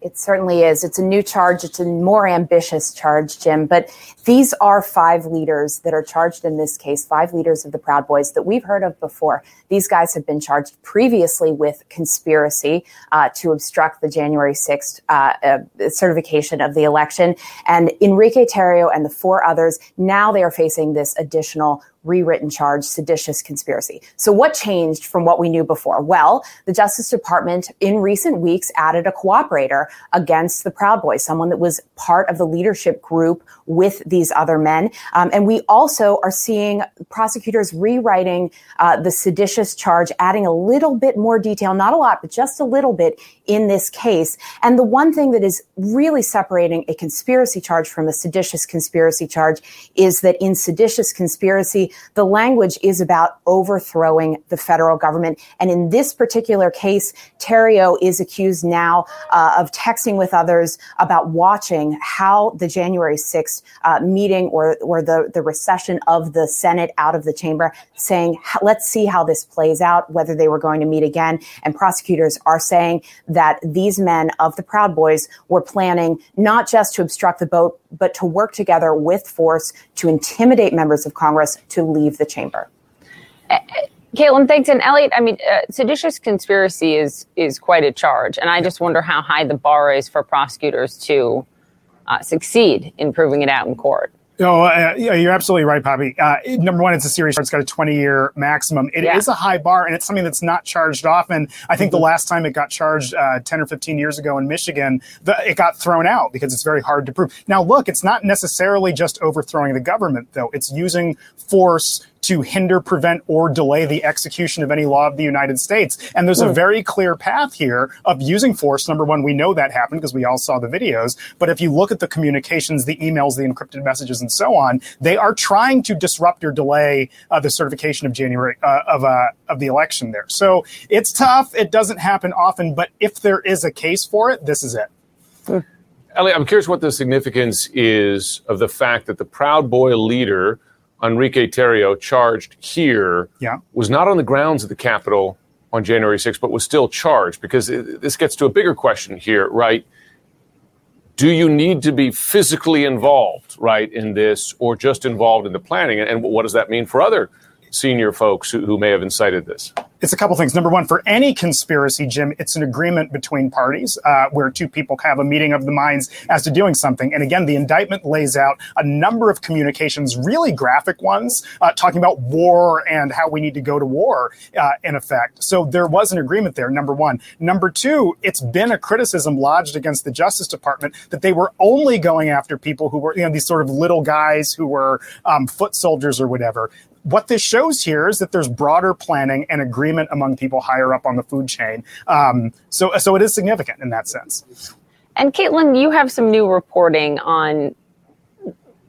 It certainly is. It's a new charge. It's a more ambitious charge, Jim. But these are five leaders that are charged in this case, five leaders of the Proud Boys that we've heard of before. These guys have been charged previously with conspiracy uh, to obstruct the January 6th uh, uh, certification of the election. And Enrique Tarrio and the four others, now they are facing this additional rewritten charge, seditious conspiracy. So what changed from what we knew before? Well, the Justice Department in recent weeks added a cooperator against the Proud Boys, someone that was part of the leadership group with these other men. Um, and we also are seeing prosecutors rewriting uh, the seditious charge, adding a little bit more detail, not a lot, but just a little bit in this case. And the one thing that is really separating a conspiracy charge from a seditious conspiracy charge is that in seditious conspiracy, the language is about overthrowing the federal government. And in this particular case, Tarrio is accused now uh, of texting with others about watching how the January 6th uh, meeting or, or the, the recession of the Senate out of the chamber, saying, let's see how this plays out, whether they were going to meet again. And prosecutors are saying that these men of the Proud Boys were planning not just to obstruct the vote, but to work together with force to intimidate members of Congress to leave the chamber. Katelyn, thanks. And Elliot, I mean, uh, seditious conspiracy is is quite a charge, and I just wonder how high the bar is for prosecutors to uh, succeed in proving it out in court. No, uh, you're absolutely right, Poppy. Uh, number one, it's a serious charge. It's got a 20 year maximum. It Yeah. is a high bar, and it's something that's not charged often. I think the last time it got charged uh, 10 or 15 years ago in Michigan, the, it got thrown out because it's very hard to prove. Now, look, it's not necessarily just overthrowing the government, though. It's using force to hinder, prevent, or delay the execution of any law of the United States. And there's a Hmm. very clear path here of using force. Number one, we know that happened because we all saw the videos. But if you look at the communications, the emails, the encrypted messages, and so on, they are trying to disrupt or delay uh, the certification of January uh, of uh, of the election there. So it's tough. It doesn't happen often, but if there is a case for it, this is it. Elliot, I'm curious what the significance is of the fact that the Proud Boy leader, Enrique Tarrio, charged here, Yeah. was not on the grounds of the Capitol on January 6th, but was still charged because it, this gets to a bigger question here, right? Do you need to be physically involved, right, in this, or just involved in the planning? And, and what does that mean for other senior folks who, who may have incited this? It's a couple things. Number one, for any conspiracy, Jim, it's an agreement between parties uh, where two people have a meeting of the minds as to doing something. And again, the indictment lays out a number of communications, really graphic ones, uh, talking about war and how we need to go to war, uh, in effect. So there was an agreement there, number one. Number two, it's been a criticism lodged against the Justice Department that they were only going after people who were, you know, these sort of little guys who were um, foot soldiers or whatever what this shows here is that there's broader planning and agreement among people higher up on the food chain. Um, so, so it is significant in that sense. And Katelyn, you have some new reporting on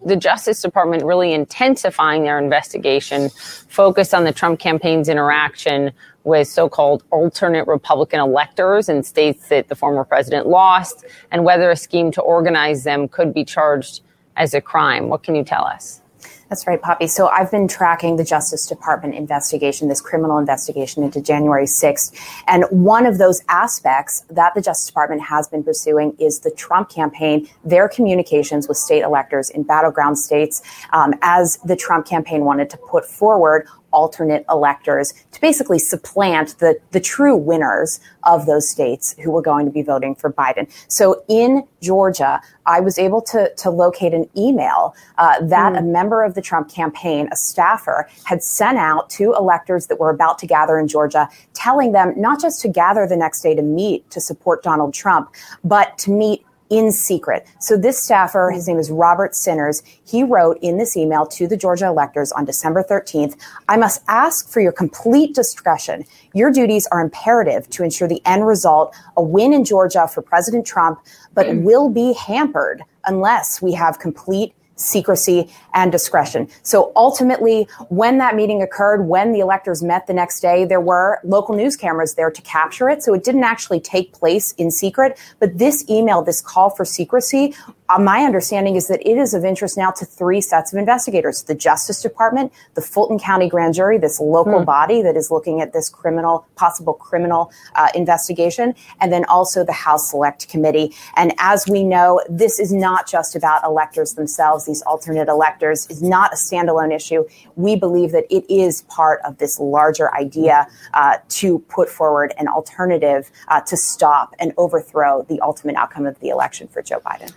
the Justice Department really intensifying their investigation, focused on the Trump campaign's interaction with so called alternate Republican electors in states that the former president lost, and whether a scheme to organize them could be charged as a crime. What can you tell us? That's right, Poppy. So I've been tracking the Justice Department investigation, this criminal investigation into January 6th. And one of those aspects that the Justice Department has been pursuing is the Trump campaign, their communications with state electors in battleground states, um, as the Trump campaign wanted to put forward alternate electors to basically supplant the, the true winners of those states who were going to be voting for Biden. So in Georgia, I was able to, to locate an email uh, that a member of the Trump campaign, a staffer, had sent out to electors that were about to gather in Georgia, telling them not just to gather the next day to meet to support Donald Trump, but to meet in secret. So this staffer, his name is Robert Sinners, he wrote in this email to the Georgia electors on December 13th, I must ask for your complete discretion. Your duties are imperative to ensure the end result, a win in Georgia for President Trump, but mm. will be hampered unless we have complete secrecy and discretion. So ultimately, when that meeting occurred, when the electors met the next day, there were local news cameras there to capture it. So it didn't actually take place in secret. But this email, this call for secrecy, uh, my understanding is that it is of interest now to three sets of investigators the Justice Department, the Fulton County Grand Jury, this local Hmm. body that is looking at this criminal, possible criminal uh, investigation, and then also the House Select Committee. And as we know, this is not just about electors themselves, these alternate electors is not a standalone issue. We believe that it is part of this larger idea uh, to put forward an alternative uh, to stop and overthrow the ultimate outcome of the election for Joe Biden.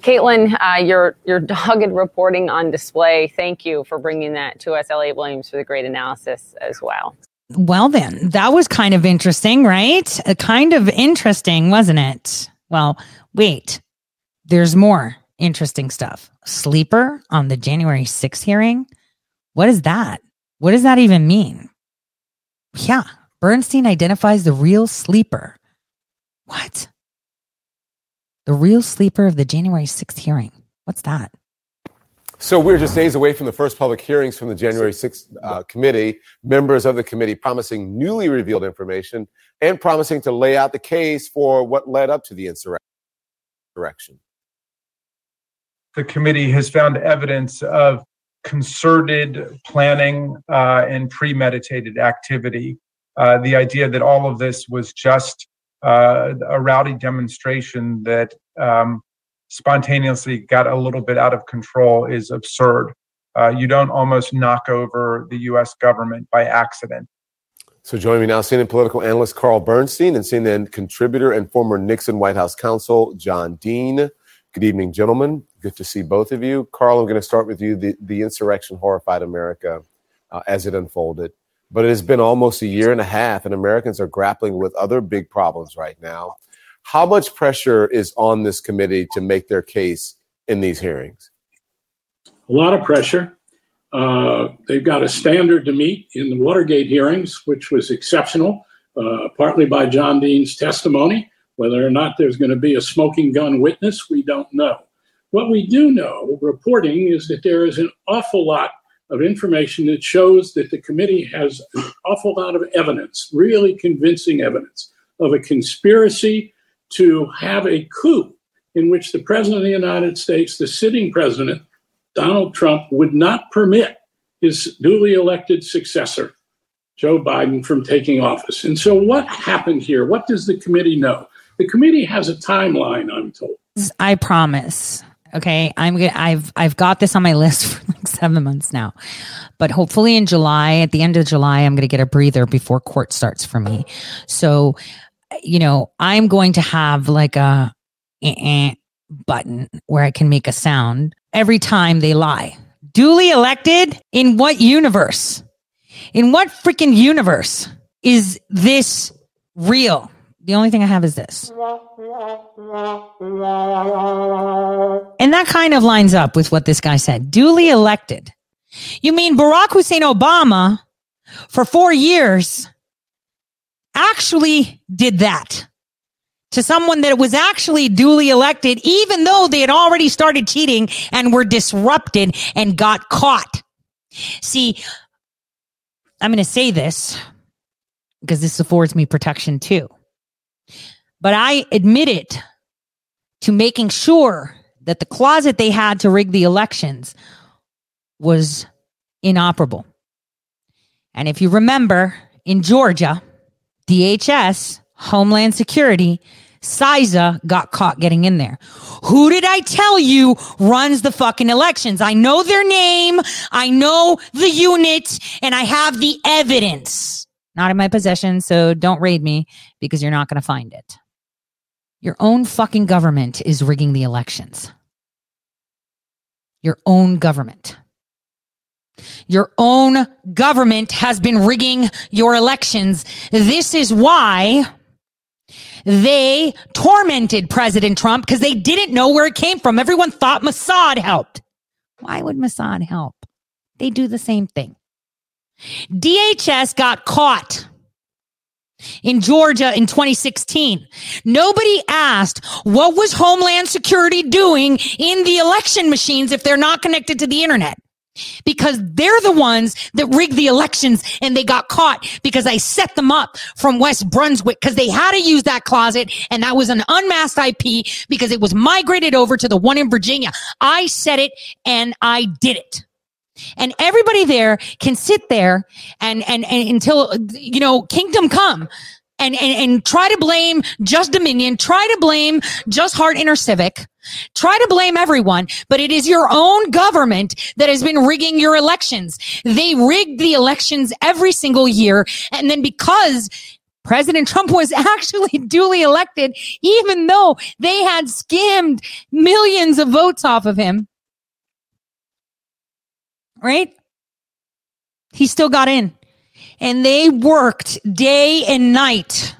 Katelyn, uh, your your dogged reporting on display. Thank you for bringing that to us, Elliot Williams, for the great analysis as well. Well, then, that was kind of interesting, right? Uh, kind of interesting, wasn't it? Well, wait, there's more interesting stuff. Sleeper on the January 6th hearing? What is that? What does that even mean? Yeah, Bernstein identifies the real sleeper. What? The real sleeper of the January 6th hearing. What's that? So we're just days away from the first public hearings from the January 6th uh, committee. Members of the committee promising newly revealed information and promising to lay out the case for what led up to the insurrection. the committee has found evidence of concerted planning uh, and premeditated activity. Uh, the idea that all of this was just uh, a rowdy demonstration that um, spontaneously got a little bit out of control is absurd. Uh, you don't almost knock over the U.S. government by accident. So joining me now, CNN political analyst Carl Bernstein and CNN contributor and former Nixon White House counsel John Dean. Good evening, gentlemen. Good to see both of you. Carl, I'm going to start with you. The, the insurrection horrified America uh, as it unfolded. But it has been almost a year and a half, and Americans are grappling with other big problems right now. How much pressure is on this committee to make their case in these hearings? a lot of pressure. Uh, they've got a standard to meet in the Watergate hearings, which was exceptional, uh, partly by John Dean's testimony. Whether or not there's going to be a smoking gun witness, we don't know. What we do know, reporting, is that there is an awful lot of information that shows that the committee has an awful lot of evidence, really convincing evidence, of a conspiracy to have a coup in which the President of the United States, the sitting president, Donald Trump, would not permit his duly elected successor, Joe Biden, from taking office. And so, what happened here? What does the committee know? The committee has a timeline, I'm told. I promise. Okay, I'm gonna. I've I've got this on my list *laughs* for like seven months now, but hopefully in July, at the end of July, I'm gonna get a breather before court starts for me. So, you know, I'm going to have like a eh, eh button where I can make a sound every time they lie. Duly elected in what universe? In what freaking universe is this real? The only thing I have is this. And that kind of lines up with what this guy said. Duly elected. You mean Barack Hussein Obama for four years actually did that to someone that was actually duly elected, even though they had already started cheating and were disrupted and got caught. See, I'm going to say this because this affords me protection too. But I admitted to making sure that the closet they had to rig the elections was inoperable. And if you remember in Georgia, DHS, Homeland Security, CISA got caught getting in there. Who did I tell you runs the fucking elections? I know their name, I know the unit, and I have the evidence. Not in my possession, so don't raid me because you're not going to find it. Your own fucking government is rigging the elections. Your own government. Your own government has been rigging your elections. This is why they tormented President Trump because they didn't know where it came from. Everyone thought Mossad helped. Why would Mossad help? They do the same thing. DHS got caught in Georgia in 2016. Nobody asked what was Homeland Security doing in the election machines if they're not connected to the internet. because they're the ones that rigged the elections and they got caught because I set them up from West Brunswick because they had to use that closet and that was an unmasked IP because it was migrated over to the one in Virginia. I said it and I did it. And everybody there can sit there and, and, and until, you know, kingdom come and, and, and try to blame just Dominion, try to blame just Hart InterCivic try to blame everyone, but it is your own government that has been rigging your elections. They rigged the elections every single year. And then because President Trump was *laughs* actually duly elected, even though they had skimmed millions of votes off of him, right? He still got in and they worked day and night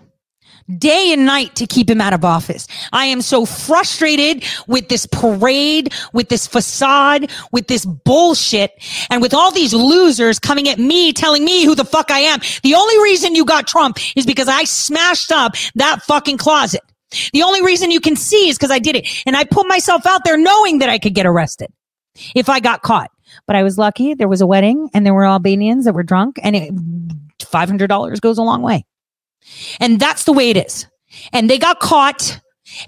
day and night to keep him out of office. I am so frustrated with this parade, with this facade, with this bullshit, and with all these losers coming at me, telling me who the fuck I am. The only reason you got Trump is because I smashed up that fucking closet. The only reason you can see is because I did it. And I put myself out there knowing that I could get arrested if I got caught. But I was lucky. There was a wedding and there were Albanians that were drunk and it, $500 goes a long way. And that's the way it is. And they got caught.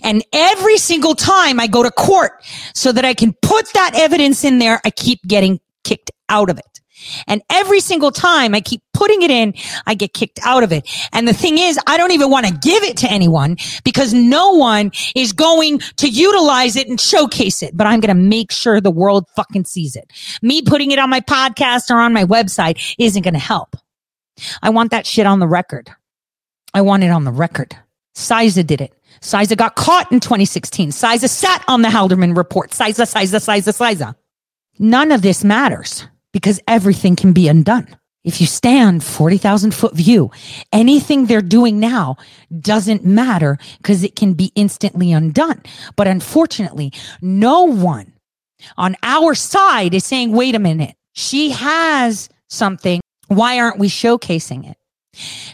And every single time I go to court so that I can put that evidence in there, I keep getting kicked out of it. And every single time I keep putting it in, I get kicked out of it. And the thing is, I don't even want to give it to anyone because no one is going to utilize it and showcase it. But I'm going to make sure the world fucking sees it. Me putting it on my podcast or on my website isn't going to help. I want that shit on the record. I want it on the record. CISA did it. CISA got caught in 2016. CISA sat on the Halderman report. CISA, CISA, CISA, CISA. None of this matters because everything can be undone. If you stand 40,000 foot view, anything they're doing now doesn't matter because it can be instantly undone. But unfortunately, no one on our side is saying, wait a minute, she has something. Why aren't we showcasing it?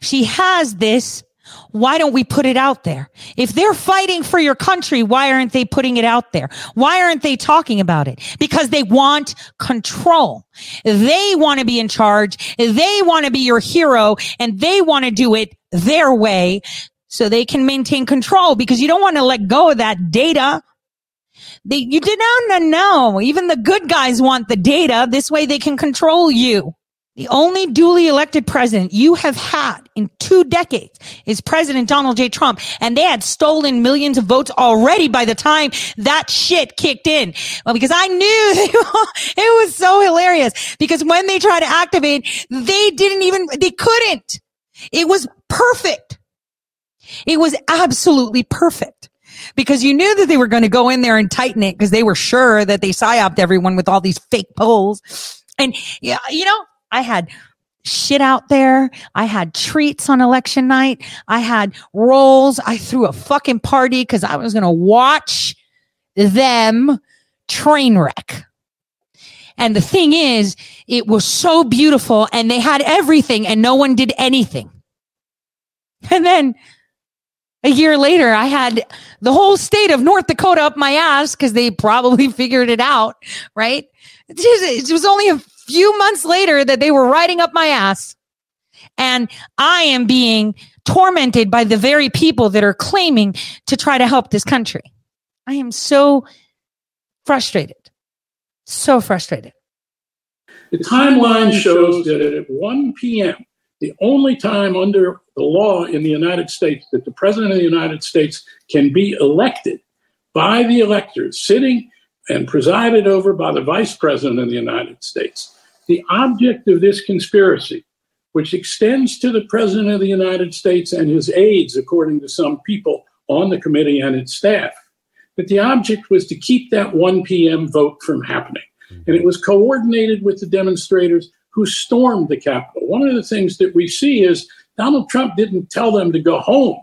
She has this. Why don't we put it out there? If they're fighting for your country, why aren't they putting it out there? Why aren't they talking about it? Because they want control. They want to be in charge. They want to be your hero and they want to do it their way so they can maintain control because you don't want to let go of that data. They, you did not know. Even the good guys want the data. This way they can control you. The only duly elected president you have had in two decades is President Donald J. Trump. And they had stolen millions of votes already by the time that shit kicked in. Well, because I knew *laughs* it was so hilarious because when they tried to activate, they didn't even, they couldn't. It was perfect. It was absolutely perfect because you knew that they were going to go in there and tighten it because they were sure that they psyoped everyone with all these fake polls. And yeah, you know, I had shit out there. I had treats on election night. I had rolls. I threw a fucking party because I was going to watch them train wreck. And the thing is, it was so beautiful and they had everything and no one did anything. And then a year later, I had the whole state of North Dakota up my ass because they probably *laughs* figured it out, right? It was only a few months later that they were riding up my ass. And I am being tormented by the very people that are claiming to try to help this country. I am so frustrated. So frustrated. The timeline shows that at 1 p.m., the only time under the law in the United States that the President of the United States can be elected by the electors, sitting and presided over by the Vice President of the United States, the object of this conspiracy, which extends to the President of the United States and his aides, according to some people on the committee and its staff, that the object was to keep that 1 p.m. vote from happening. And it was coordinated with the demonstrators who stormed the Capitol. One of the things that we see is Donald Trump didn't tell them to go home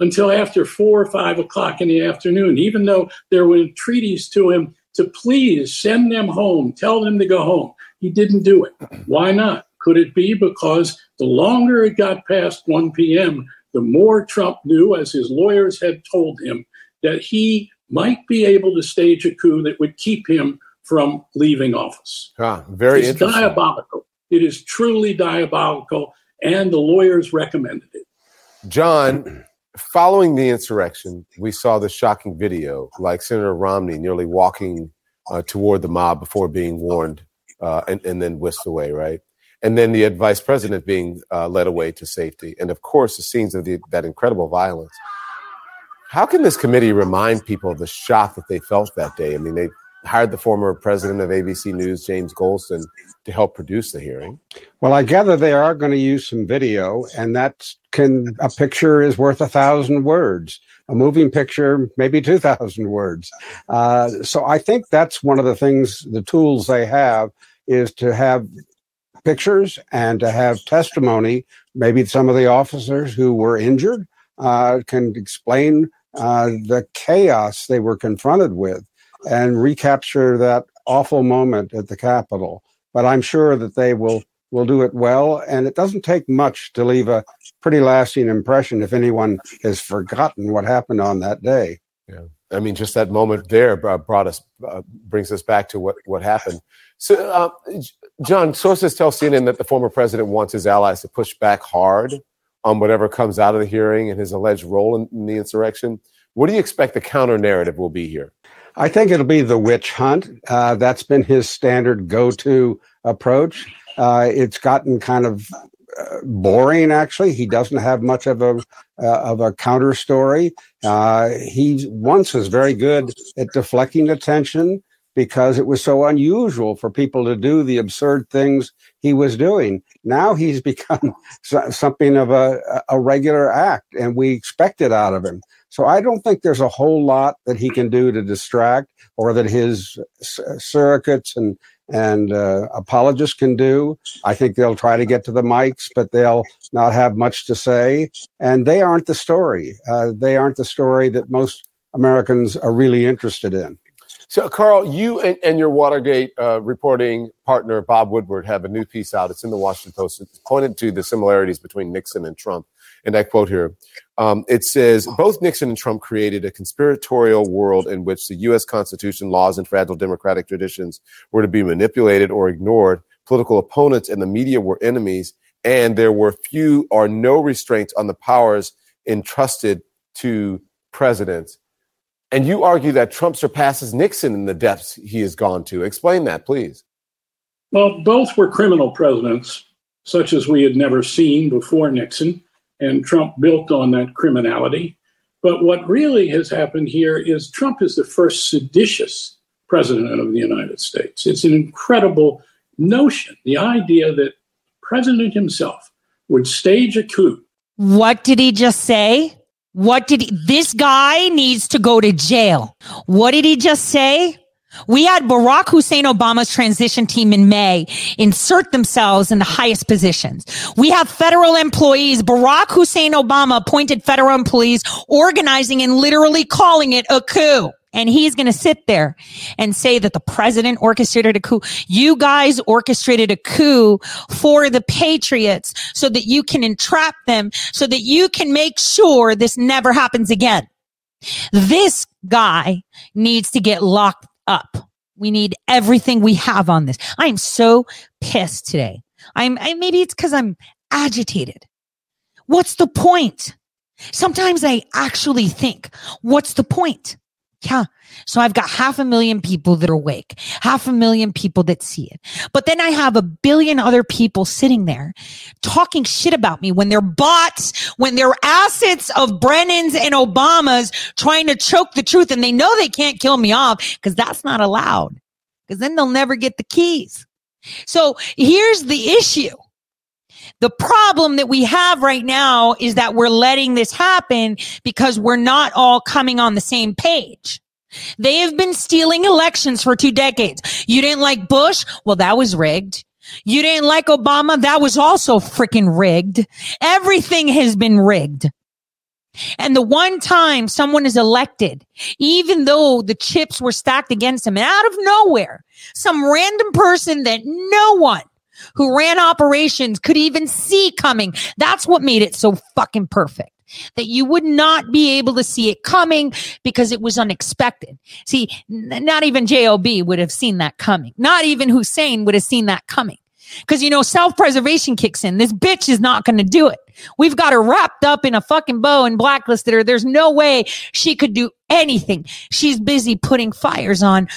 until after four or five o'clock in the afternoon, even though there were entreaties to him to please send them home, tell them to go home. He didn't do it. Why not? Could it be because the longer it got past 1 p.m., the more Trump knew, as his lawyers had told him, that he might be able to stage a coup that would keep him from leaving office. Ah, very it's interesting. diabolical. It is truly diabolical, and the lawyers recommended it. John, following the insurrection, we saw the shocking video, like Senator Romney nearly walking uh, toward the mob before being warned uh, and, and then whisked away, right? And then the vice president being uh, led away to safety. And of course, the scenes of the, that incredible violence. How can this committee remind people of the shock that they felt that day? I mean, they hired the former president of ABC News, James Goldston, to help produce the hearing. Well, I gather they are going to use some video, and that can a picture is worth a thousand words. A moving picture, maybe two thousand words. Uh, so I think that's one of the things, the tools they have, is to have pictures and to have testimony. Maybe some of the officers who were injured uh, can explain uh, the chaos they were confronted with and recapture that awful moment at the Capitol. But I'm sure that they will will do it well, and it doesn't take much to leave a pretty lasting impression if anyone has forgotten what happened on that day. Yeah, I mean, just that moment there brought us uh, brings us back to what what happened. So, uh, John, sources tell CNN that the former president wants his allies to push back hard on whatever comes out of the hearing and his alleged role in, in the insurrection. What do you expect the counter narrative will be here? I think it'll be the witch hunt. Uh, that's been his standard go to approach. Uh, it's gotten kind of uh, boring, actually. He doesn't have much of a uh, of a counter story. Uh, he once was very good at deflecting attention because it was so unusual for people to do the absurd things he was doing. Now he's *laughs* become something of a, a regular act, and we expect it out of him. So I don't think there's a whole lot that he can do to distract, or that his surrogates and and uh, apologists can do. I think they'll try to get to the mics, but they'll not have much to say, and they aren't the story. Uh, they aren't the story that most Americans are really interested in. So, Carl, you and, and your Watergate uh, reporting partner, Bob Woodward, have a new piece out. It's in the Washington Post. It's pointed to the similarities between Nixon and Trump. And I quote here um, it says, both Nixon and Trump created a conspiratorial world in which the U.S. Constitution, laws, and fragile democratic traditions were to be manipulated or ignored. Political opponents and the media were enemies, and there were few or no restraints on the powers entrusted to presidents. And you argue that Trump surpasses Nixon in the depths he has gone to. Explain that, please. Well, both were criminal presidents, such as we had never seen before Nixon, and Trump built on that criminality. But what really has happened here is Trump is the first seditious president of the United States. It's an incredible notion, the idea that president himself would stage a coup. What did he just say? What did he, this guy needs to go to jail? What did he just say? We had Barack Hussein Obama's transition team in May insert themselves in the highest positions. We have federal employees, Barack Hussein Obama appointed federal employees organizing and literally calling it a coup. And he's going to sit there and say that the president orchestrated a coup. You guys orchestrated a coup for the patriots so that you can entrap them, so that you can make sure this never happens again. This guy needs to get locked up. We need everything we have on this. I am so pissed today. I'm I, maybe it's because I'm agitated. What's the point? Sometimes I actually think, what's the point? Yeah. So I've got half a million people that are awake, half a million people that see it. But then I have a billion other people sitting there talking shit about me when they're bots, when they're assets of Brennan's and Obama's trying to choke the truth and they know they can't kill me off because that's not allowed because then they'll never get the keys. So here's the issue. The problem that we have right now is that we're letting this happen because we're not all coming on the same page. They have been stealing elections for two decades. You didn't like Bush? Well, that was rigged. You didn't like Obama? That was also freaking rigged. Everything has been rigged. And the one time someone is elected, even though the chips were stacked against him, and out of nowhere, some random person that no one who ran operations could even see coming. That's what made it so fucking perfect. that you would not be able to see it coming because it was unexpected. See, n- not even JOB would have seen that coming. Not even Hussein would have seen that coming. Because, you know, self preservation kicks in. This bitch is not going to do it. We've got her wrapped up in a fucking bow and blacklisted her. There's no way she could do anything. She's busy putting fires on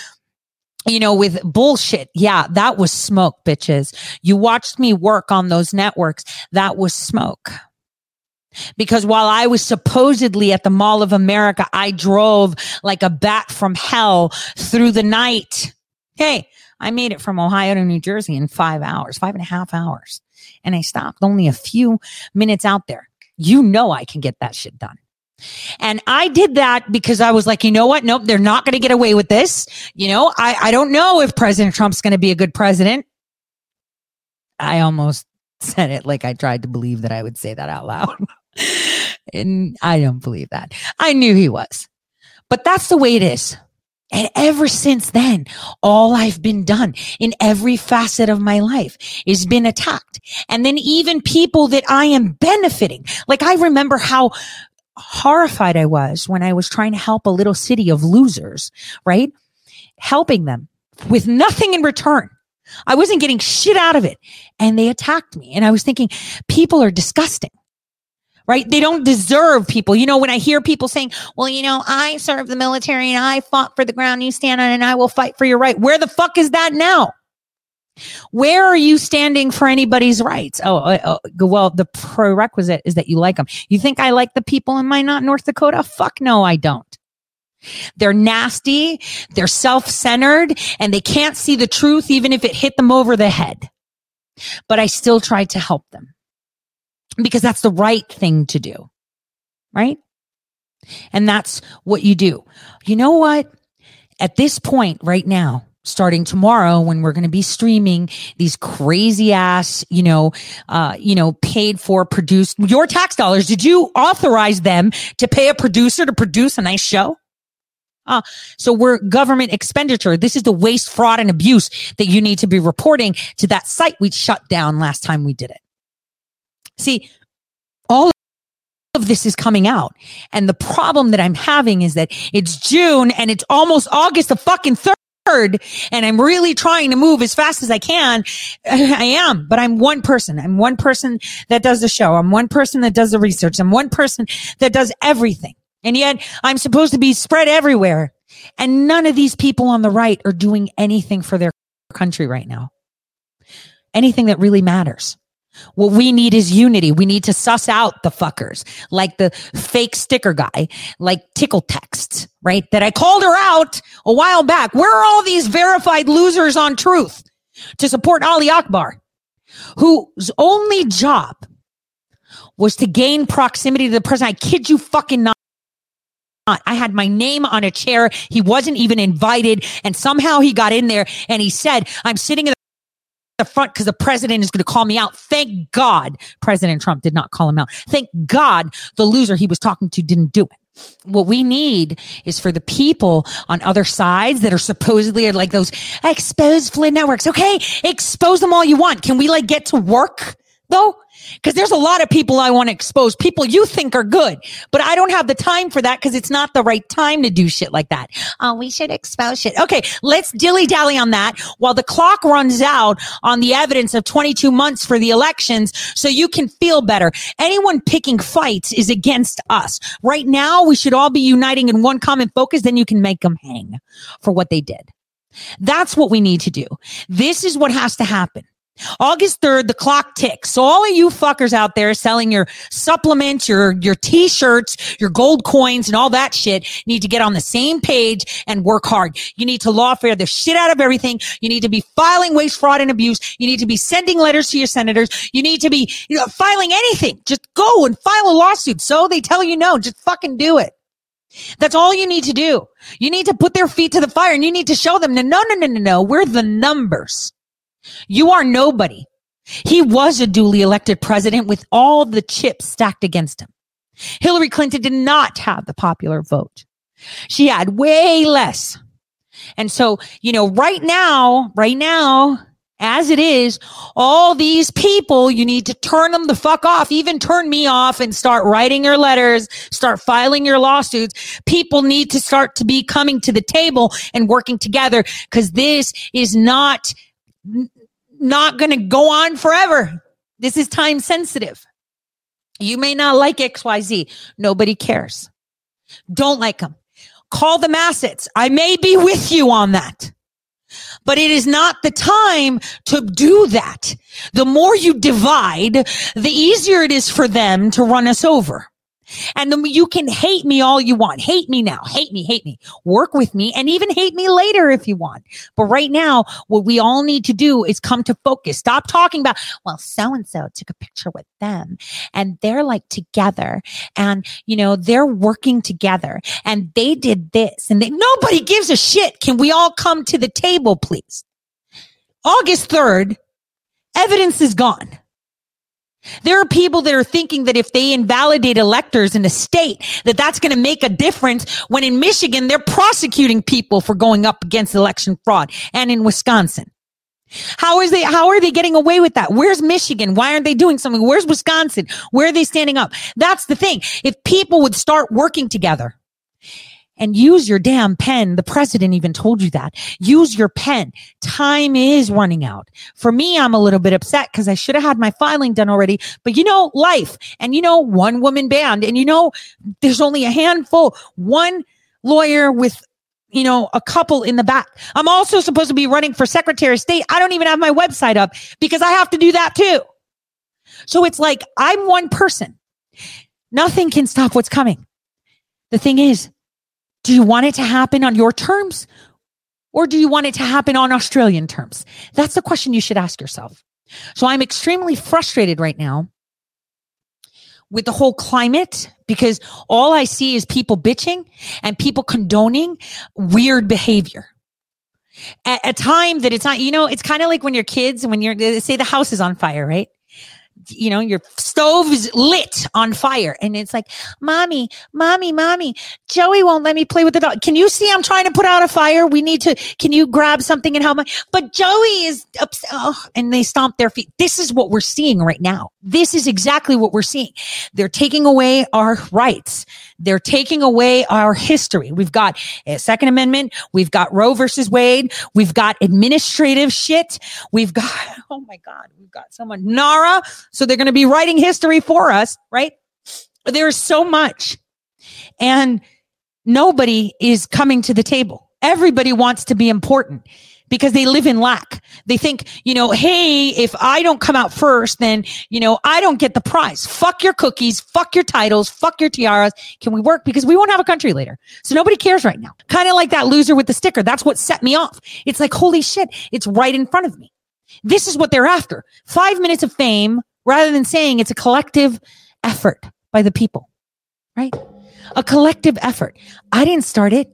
you know, with bullshit. Yeah, that was smoke, bitches. You watched me work on those networks. That was smoke. Because while I was supposedly at the Mall of America, I drove like a bat from hell through the night. Hey, I made it from Ohio to New Jersey in five hours, five and a half hours. And I stopped only a few minutes out there. You know, I can get that shit done. And I did that because I was like, you know what? Nope, they're not going to get away with this. You know, I, I don't know if President Trump's going to be a good president. I almost *laughs* said it like I tried to believe that I would say that out loud. *laughs* and I don't believe that. I knew he was. But that's the way it is. And ever since then, all I've been done in every facet of my life is been attacked. And then even people that I am benefiting. Like I remember how horrified I was when I was trying to help a little city of losers, right? Helping them with nothing in return. I wasn't getting shit out of it. And they attacked me. And I was thinking, people are disgusting. Right? They don't deserve people. You know, when I hear people saying, well, you know, I served the military and I fought for the ground you stand on and I will fight for your right. Where the fuck is that now? Where are you standing for anybody's rights? Oh, uh, uh, well, the prerequisite is that you like them. You think I like the people in my not North Dakota? Fuck no, I don't. They're nasty, they're self centered, and they can't see the truth even if it hit them over the head. But I still try to help them because that's the right thing to do. Right? And that's what you do. You know what? At this point right now, starting tomorrow when we're going to be streaming these crazy ass, you know, uh, you know, paid for produced your tax dollars. Did you authorize them to pay a producer to produce a nice show? Uh, so we're government expenditure. This is the waste, fraud, and abuse that you need to be reporting to that site we shut down last time we did it. See, all of this is coming out. And the problem that I'm having is that it's June and it's almost August the fucking third and I'm really trying to move as fast as I can. *laughs* I am, but I'm one person. I'm one person that does the show. I'm one person that does the research. I'm one person that does everything. And yet I'm supposed to be spread everywhere. And none of these people on the right are doing anything for their country right now. Anything that really matters. What we need is unity. We need to suss out the fuckers like the fake sticker guy, like tickle texts, right? That I called her out a while back. Where are all these verified losers on truth to support Ali Akbar, whose only job was to gain proximity to the president? I kid you fucking not. I had my name on a chair. He wasn't even invited. And somehow he got in there and he said, I'm sitting in the front because the president is going to call me out. Thank God President Trump did not call him out. Thank God the loser he was talking to didn't do it. What we need is for the people on other sides that are supposedly like those exposed Flynn networks. Okay, expose them all you want. Can we like get to work though? Because there's a lot of people I want to expose, people you think are good, but I don't have the time for that because it's not the right time to do shit like that. Oh, we should expose shit. Okay, let's dilly dally on that while the clock runs out on the evidence of 22 months for the elections so you can feel better. Anyone picking fights is against us. Right now, we should all be uniting in one common focus, then you can make them hang for what they did. That's what we need to do. This is what has to happen. August 3rd, the clock ticks. So all of you fuckers out there selling your supplements, your, your t-shirts, your gold coins and all that shit need to get on the same page and work hard. You need to lawfare the shit out of everything. You need to be filing waste, fraud, and abuse. You need to be sending letters to your senators. You need to be you know, filing anything. Just go and file a lawsuit. So they tell you no, just fucking do it. That's all you need to do. You need to put their feet to the fire and you need to show them, no, no, no, no, no. We're the numbers. You are nobody. He was a duly elected president with all the chips stacked against him. Hillary Clinton did not have the popular vote. She had way less. And so, you know, right now, right now, As it is, all these people, you need to turn them the fuck off, even turn me off and start writing your letters, start filing your lawsuits. People need to start to be coming to the table and working together because this is not, not going to go on forever. This is time sensitive. You may not like XYZ. Nobody cares. Don't like them. Call them assets. I may be with you on that. But it is not the time to do that. The more you divide, the easier it is for them to run us over. And then you can hate me all you want. Hate me now. Hate me, hate me. Work with me and even hate me later if you want. But right now, what we all need to do is come to focus. Stop talking about, well, so and so took a picture with them and they're like together and, you know, they're working together and they did this and they, nobody gives a shit. Can we all come to the table, please? August 3rd, evidence is gone. There are people that are thinking that if they invalidate electors in a state, that that's going to make a difference when in Michigan, they're prosecuting people for going up against election fraud and in Wisconsin. How is they, how are they getting away with that? Where's Michigan? Why aren't they doing something? Where's Wisconsin? Where are they standing up? That's the thing. If people would start working together, and use your damn pen. The president even told you that. Use your pen. Time is running out. For me, I'm a little bit upset because I should have had my filing done already. But you know, life and you know, one woman band and you know, there's only a handful, one lawyer with you know, a couple in the back. I'm also supposed to be running for Secretary of State. I don't even have my website up because I have to do that too. So it's like I'm one person. Nothing can stop what's coming. The thing is, do you want it to happen on your terms or do you want it to happen on Australian terms? That's the question you should ask yourself. So I'm extremely frustrated right now with the whole climate because all I see is people bitching and people condoning weird behavior. At a time that it's not, you know, it's kind of like when your kids, when you're, say the house is on fire, right? You know, your stove is lit on fire. And it's like, mommy, mommy, mommy, Joey won't let me play with the dog. Can you see I'm trying to put out a fire? We need to, can you grab something and help me? But Joey is upset. Oh, and they stomp their feet. This is what we're seeing right now. This is exactly what we're seeing. They're taking away our rights. They're taking away our history. We've got a second amendment. We've got Roe versus Wade. We've got administrative shit. We've got, *laughs* oh my God, we've got someone, NARA. So they're going to be writing history for us, right? There's so much and nobody is coming to the table. Everybody wants to be important because they live in lack. They think, you know, hey, if I don't come out first, then, you know, I don't get the prize. Fuck your cookies, fuck your titles, fuck your tiaras. Can we work? Because we won't have a country later. So nobody cares right now. Kind of like that loser with the sticker. That's what set me off. It's like, holy shit, it's right in front of me. This is what they're after. Five minutes of fame rather than saying it's a collective effort by the people, right? A collective effort. I didn't start it.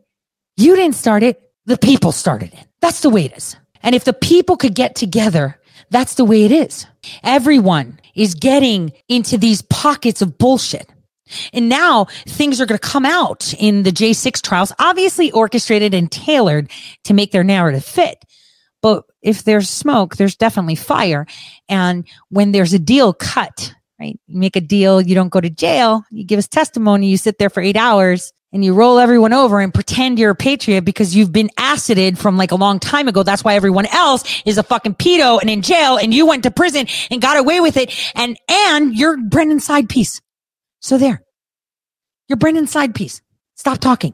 You didn't start it. The people started it. That's the way it is. And if the people could get together, that's the way it is. Everyone is getting into these pockets of bullshit. And now things are going to come out in the J6 trials, obviously orchestrated and tailored to make their narrative fit. But if there's smoke, there's definitely fire. And when there's a deal cut, right? You make a deal, you don't go to jail, you give us testimony, you sit there for eight hours and you roll everyone over and pretend you're a patriot because you've been acided from like a long time ago. That's why everyone else is a fucking pedo and in jail and you went to prison and got away with it. And, and you're Brendan's side piece. So there, you're Brendan's side piece. Stop talking.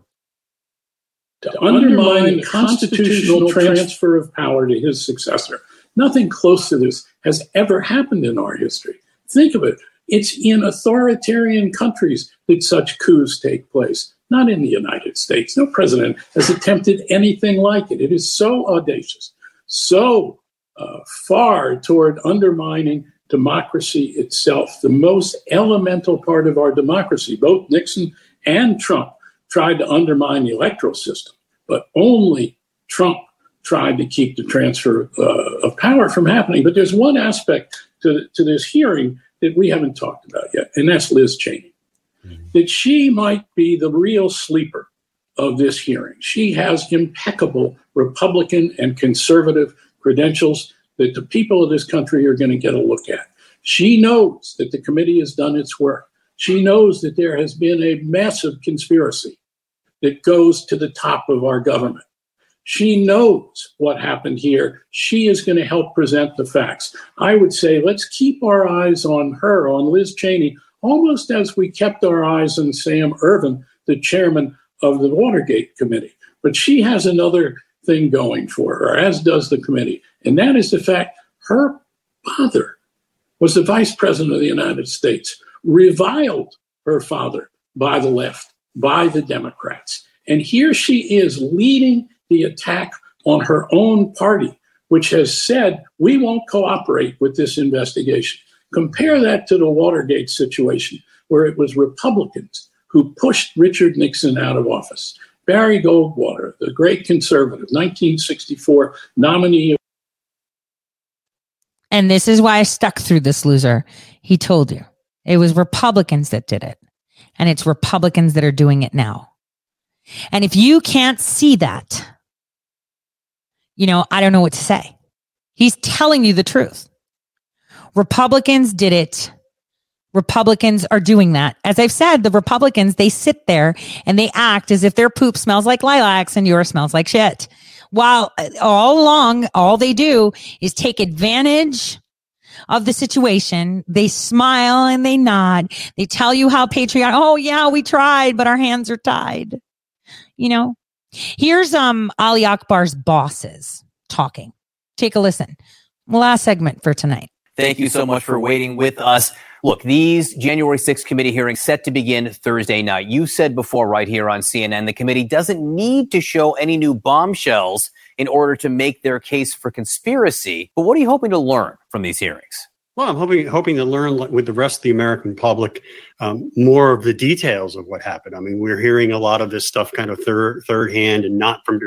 To undermine the constitutional transfer of power to his successor. Nothing close to this has ever happened in our history. Think of it. It's in authoritarian countries that such coups take place, not in the United States. No president has attempted anything like it. It is so audacious, so uh, far toward undermining democracy itself, the most elemental part of our democracy. Both Nixon and Trump tried to undermine the electoral system, but only Trump tried to keep the transfer uh, of power from happening. But there's one aspect to, to this hearing that we haven't talked about yet, and that's Liz Cheney. That she might be the real sleeper of this hearing. She has impeccable Republican and conservative credentials. that the people of this country are going to get a look at. She knows that the committee has done its work. She knows that there has been a massive conspiracy that goes to the top of our government. She knows what happened here. She is going to help present the facts. I would say let's keep our eyes on her, on Liz Cheney, almost as we kept our eyes on Sam Ervin, the chairman of the Watergate Committee. But she has another thing going for her, as does the committee, and that is the fact her father was the vice president of the United States, reviled her father by the left, by the Democrats. And here she is leading the attack on her own party, which has said, we won't cooperate with this investigation. Compare that to the Watergate situation, where it was Republicans who pushed Richard Nixon out of office. Barry Goldwater, the great conservative, 1964 nominee. And this is why I stuck through this loser. He told you it was Republicans that did it. And it's Republicans that are doing it now. And if you can't see that, you know, I don't know what to say. He's telling you the truth. Republicans did it. Republicans are doing that. As I've said, the Republicans, they sit there and they act as if their poop smells like lilacs and yours smells like shit. While uh, all along, all they do is take advantage of the situation. They smile and they nod. They tell you how patriotic. Oh yeah, we tried, but our hands are tied. You know, here's um Ali Akbar's bosses talking. Take a listen. Last segment for tonight. Thank you so much for waiting with us. Look, these January 6th committee hearings set to begin Thursday night. You said before right here on CNN, the committee doesn't need to show any new bombshells in order to make their case for conspiracy. But what are you hoping to learn from these hearings? Well, I'm hoping hoping to learn with the rest of the American public um, more of the details of what happened. I mean, we're hearing a lot of this stuff kind of third third hand and not from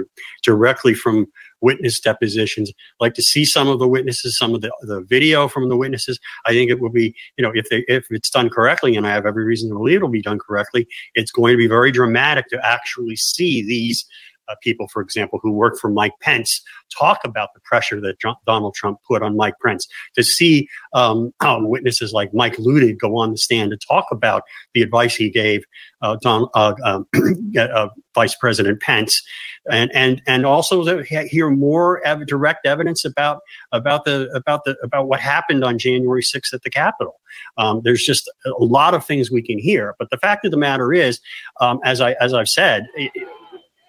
directly from witness depositions. I'd like to see some of the witnesses, some of the, the video from the witnesses. I think it will be, you know, if they if it's done correctly, and I have every reason to believe it'll be done correctly, it's going to be very dramatic to actually see these uh, people, for example, who work for Mike Pence, talk about the pressure that John, Donald Trump put on Mike Pence. To see um, witnesses like Mike Luttig go on the stand to talk about the advice he gave uh, Don, uh, um, *clears throat* uh, Vice President Pence, and and and also to hear more ev- direct evidence about about the about the about what happened on January 6th at the Capitol. Um, there's just a lot of things we can hear, but the fact of the matter is, um, as I as I've said. It,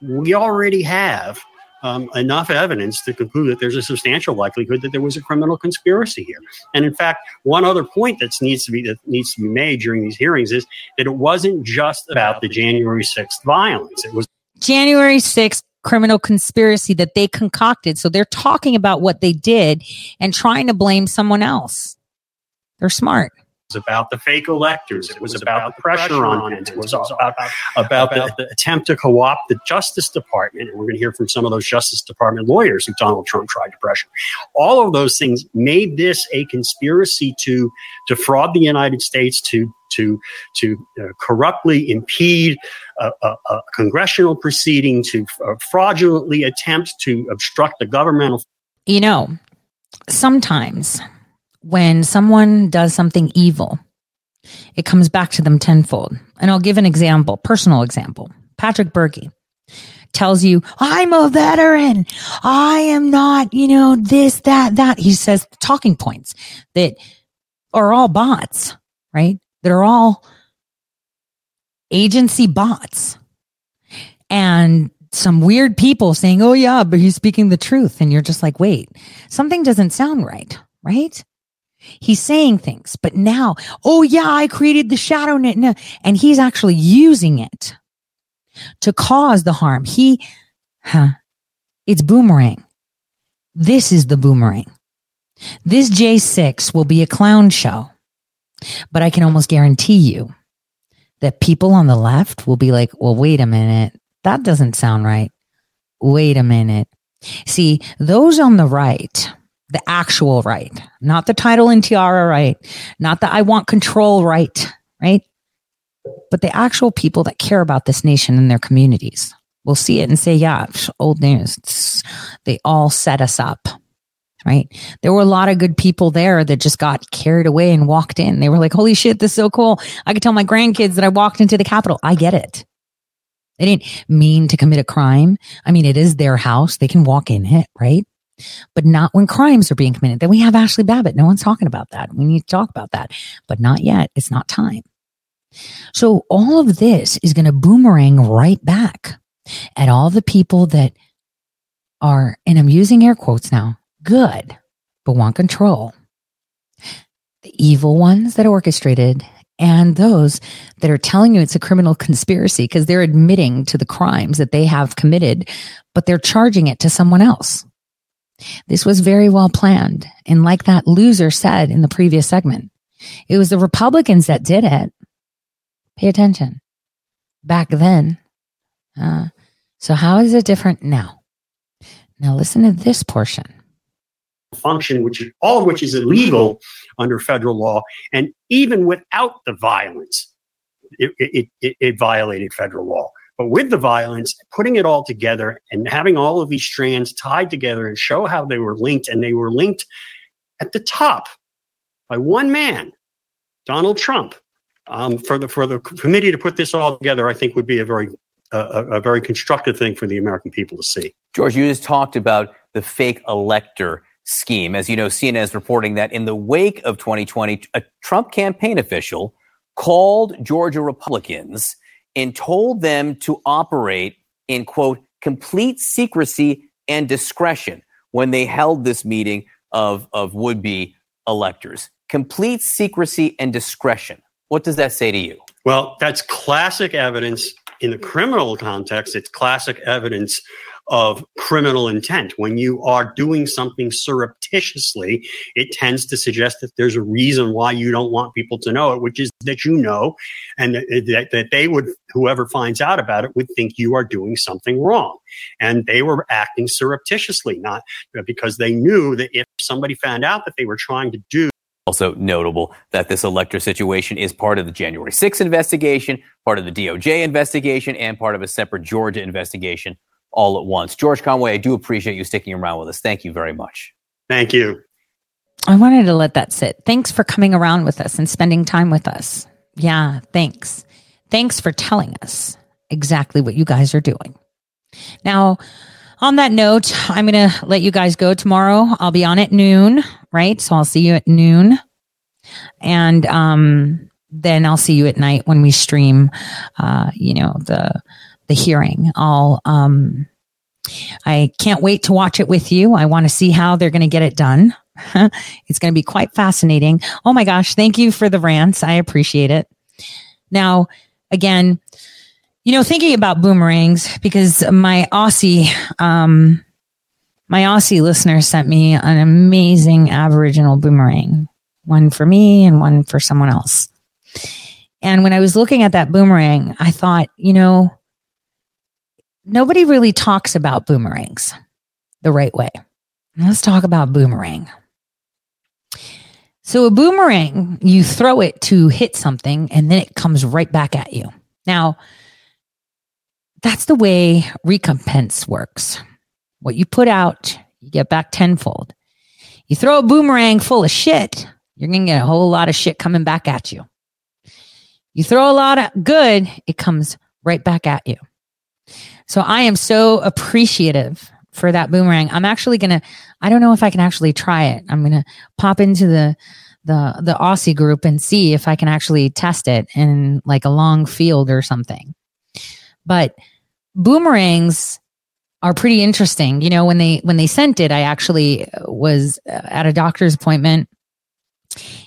we already have um, enough evidence to conclude that there's a substantial likelihood that there was a criminal conspiracy here. And in fact, one other point that needs to be that needs to be made during these hearings is that it wasn't just about the January 6th violence. It was January 6th criminal conspiracy that they concocted. So they're talking about what they did and trying to blame someone else. They're smart was about the fake electors. It was about the pressure on Pence. It was about, about the, the attempt to co-opt the Justice Department. And we're going to hear from some of those Justice Department lawyers who Donald Trump tried to pressure. All of those things made this a conspiracy to defraud the United States, to to to uh, corruptly impede a, a, a, congressional proceeding, to uh, fraudulently attempt to obstruct the governmental. You know, sometimes when someone does something evil, it comes back to them tenfold. And I'll give an example, personal example. Patrick Bergy tells you, I'm a veteran. I am not, you know, this, that, that. He says talking points that are all bots, right? That are all agency bots. And some weird people saying, oh, yeah, but he's speaking the truth. And you're just like, wait, something doesn't sound right, right? He's saying things, but now, oh yeah, I created the shadow net. And he's actually using it to cause the harm. He, huh, it's boomerang. This is the boomerang. This J6 will be a clown show, but I can almost guarantee you that people on the left will be like, well, wait a minute. That doesn't sound right. Wait a minute. See, those on the right, the actual right, not the title and tiara right, not the I want control right, right? But the actual people that care about this nation and their communities will see it and say, yeah, old news. It's, they all set us up, right? There were a lot of good people there that just got carried away and walked in. They were like, holy shit, this is so cool. I could tell my grandkids that I walked into the Capitol. I get it. They didn't mean to commit a crime. I mean, it is their house. They can walk in it, right? But not when crimes are being committed. Then we have Ashli Babbitt. No one's talking about that. We need to talk about that, but not yet. It's not time. So all of this is going to boomerang right back at all the people that are, and I'm using air quotes now, good, but want control. The evil ones that orchestrated and those that are telling you it's a criminal conspiracy because they're admitting to the crimes that they have committed, but they're charging it to someone else. This was very well planned. And like that loser said in the previous segment, it was the Republicans that did it. Pay attention. Back then. Uh, so how is it different now? Now listen to this portion. function, which all of which is illegal under federal law, and even without the violence, it, it, it, it violated federal law. But with the violence, putting it all together and having all of these strands tied together and show how they were linked, and they were linked at the top by one man, Donald Trump. Um, for the for the committee to put this all together, I think would be a very uh, a, a very constructive thing for the American people to see. George, you just talked about the fake elector scheme. As you know, CNN is reporting that in the wake of 2020, a Trump campaign official called Georgia Republicans and told them to operate in quote complete secrecy and discretion when they held this meeting of, of would be electors. Complete secrecy and discretion. What does that say to you? Well, that's classic evidence in the criminal context. It's classic evidence of criminal intent. When you are doing something surreptitiously, it tends to suggest that there's a reason why you don't want people to know it, which is that you know, and that, eh, that they would, whoever finds out about it, would think you are doing something wrong. And they were acting surreptitiously, not eh, because they knew that if somebody found out that they were trying to do Also notable that this elector situation is part of the January 6th investigation, part of the DOJ investigation, and part of a separate Georgia investigation all at once. George Conway, I do appreciate you sticking around with us. Thank you very much. Thank you. I wanted to let that sit. Thanks for coming around with us and spending time with us. Yeah, thanks. Thanks for telling us exactly what you guys are doing. Now, on that note, I'm going to let you guys go tomorrow. I'll be on at noon, right? So I'll see you at noon. And um, then I'll see you at night when we stream, uh, you know, the the hearing. I'll um, I can't wait to watch it with you. I want to see how they're going to get it done. *laughs* it's going to be quite fascinating. Oh my gosh, thank you for the rants. I appreciate it. Now, again, you know, thinking about boomerangs because my Aussie, um, my Aussie listener sent me an amazing Aboriginal boomerang, one for me and one for someone else. And when I was looking at that boomerang, I thought, you know, nobody really talks about boomerangs the right way. Let's talk about boomerang. So, a boomerang, you throw it to hit something and then it comes right back at you. Now, that's the way recompense works. What you put out, you get back tenfold. You throw a boomerang full of shit, you're going to get a whole lot of shit coming back at you. You throw a lot of good, it comes right back at you. So I am so appreciative for that boomerang. I'm actually going to, I don't know if I can actually try it. I'm going to pop into the, the, the Aussie group and see if I can actually test it in like a long field or something. But boomerangs are pretty interesting. You know, when they, when they sent it, I actually was at a doctor's appointment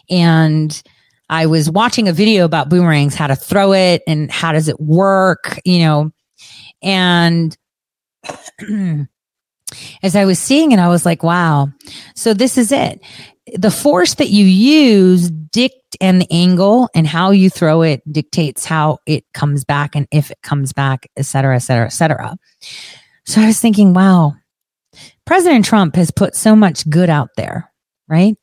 and I was watching a video about boomerangs, how to throw it and how does it work, you know, and *clears throat* as I was seeing it, I was like, wow. So this is it. The force that you use dict and the angle and how you throw it dictates how it comes back and if it comes back, et cetera, et cetera, et cetera. So I was thinking, wow, President Trump has put so much good out there, right?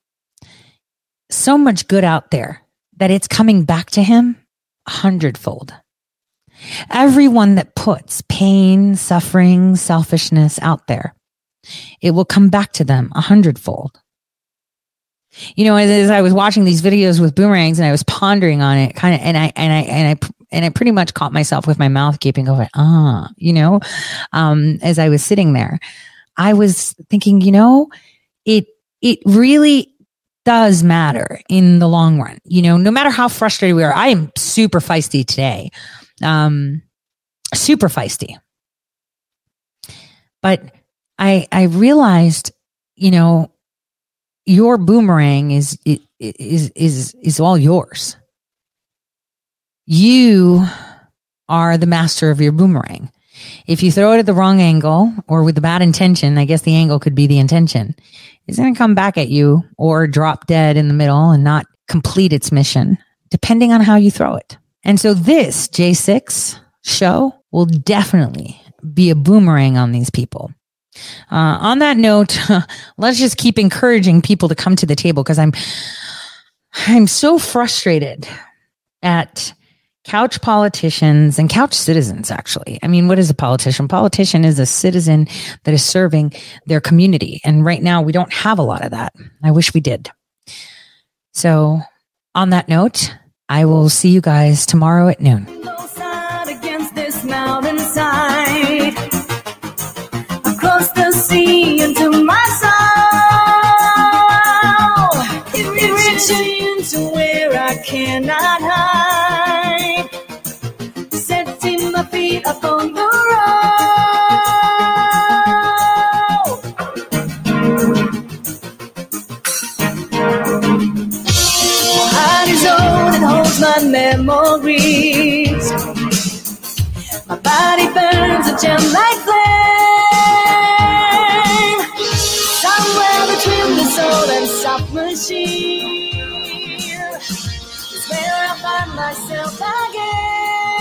So much good out there that it's coming back to him a hundredfold. Everyone that puts pain, suffering, selfishness out there it will come back to them a hundredfold. You know, as, as I was watching these videos with boomerangs and I was pondering on it, kind of, and I and I and I and I pretty much caught myself with my mouth gaping, going, ah, you know, um, as I was sitting there, I was thinking, you know, it it really does matter in the long run. You know, no matter how frustrated we are, I am super feisty today. Um, super feisty. But I I realized, you know, your boomerang is is is is all yours. You are the master of your boomerang. If you throw it at the wrong angle or with the bad intention, I guess the angle could be the intention. It's going to come back at you or drop dead in the middle and not complete its mission, depending on how you throw it. And so this J6 show will definitely be a boomerang on these people. Uh, on that note, *laughs* let's just keep encouraging people to come to the table because I'm I'm so frustrated at couch politicians and couch citizens actually. I mean what is a politician? Politician is a citizen that is serving their community. And right now we don't have a lot of that. I wish we did. So on that note i will see you guys tomorrow at noon. Cannot hide. Setting my feet upon my memories. My body burns a gem like flame. Somewhere between the soul and soft machine is where I find myself again.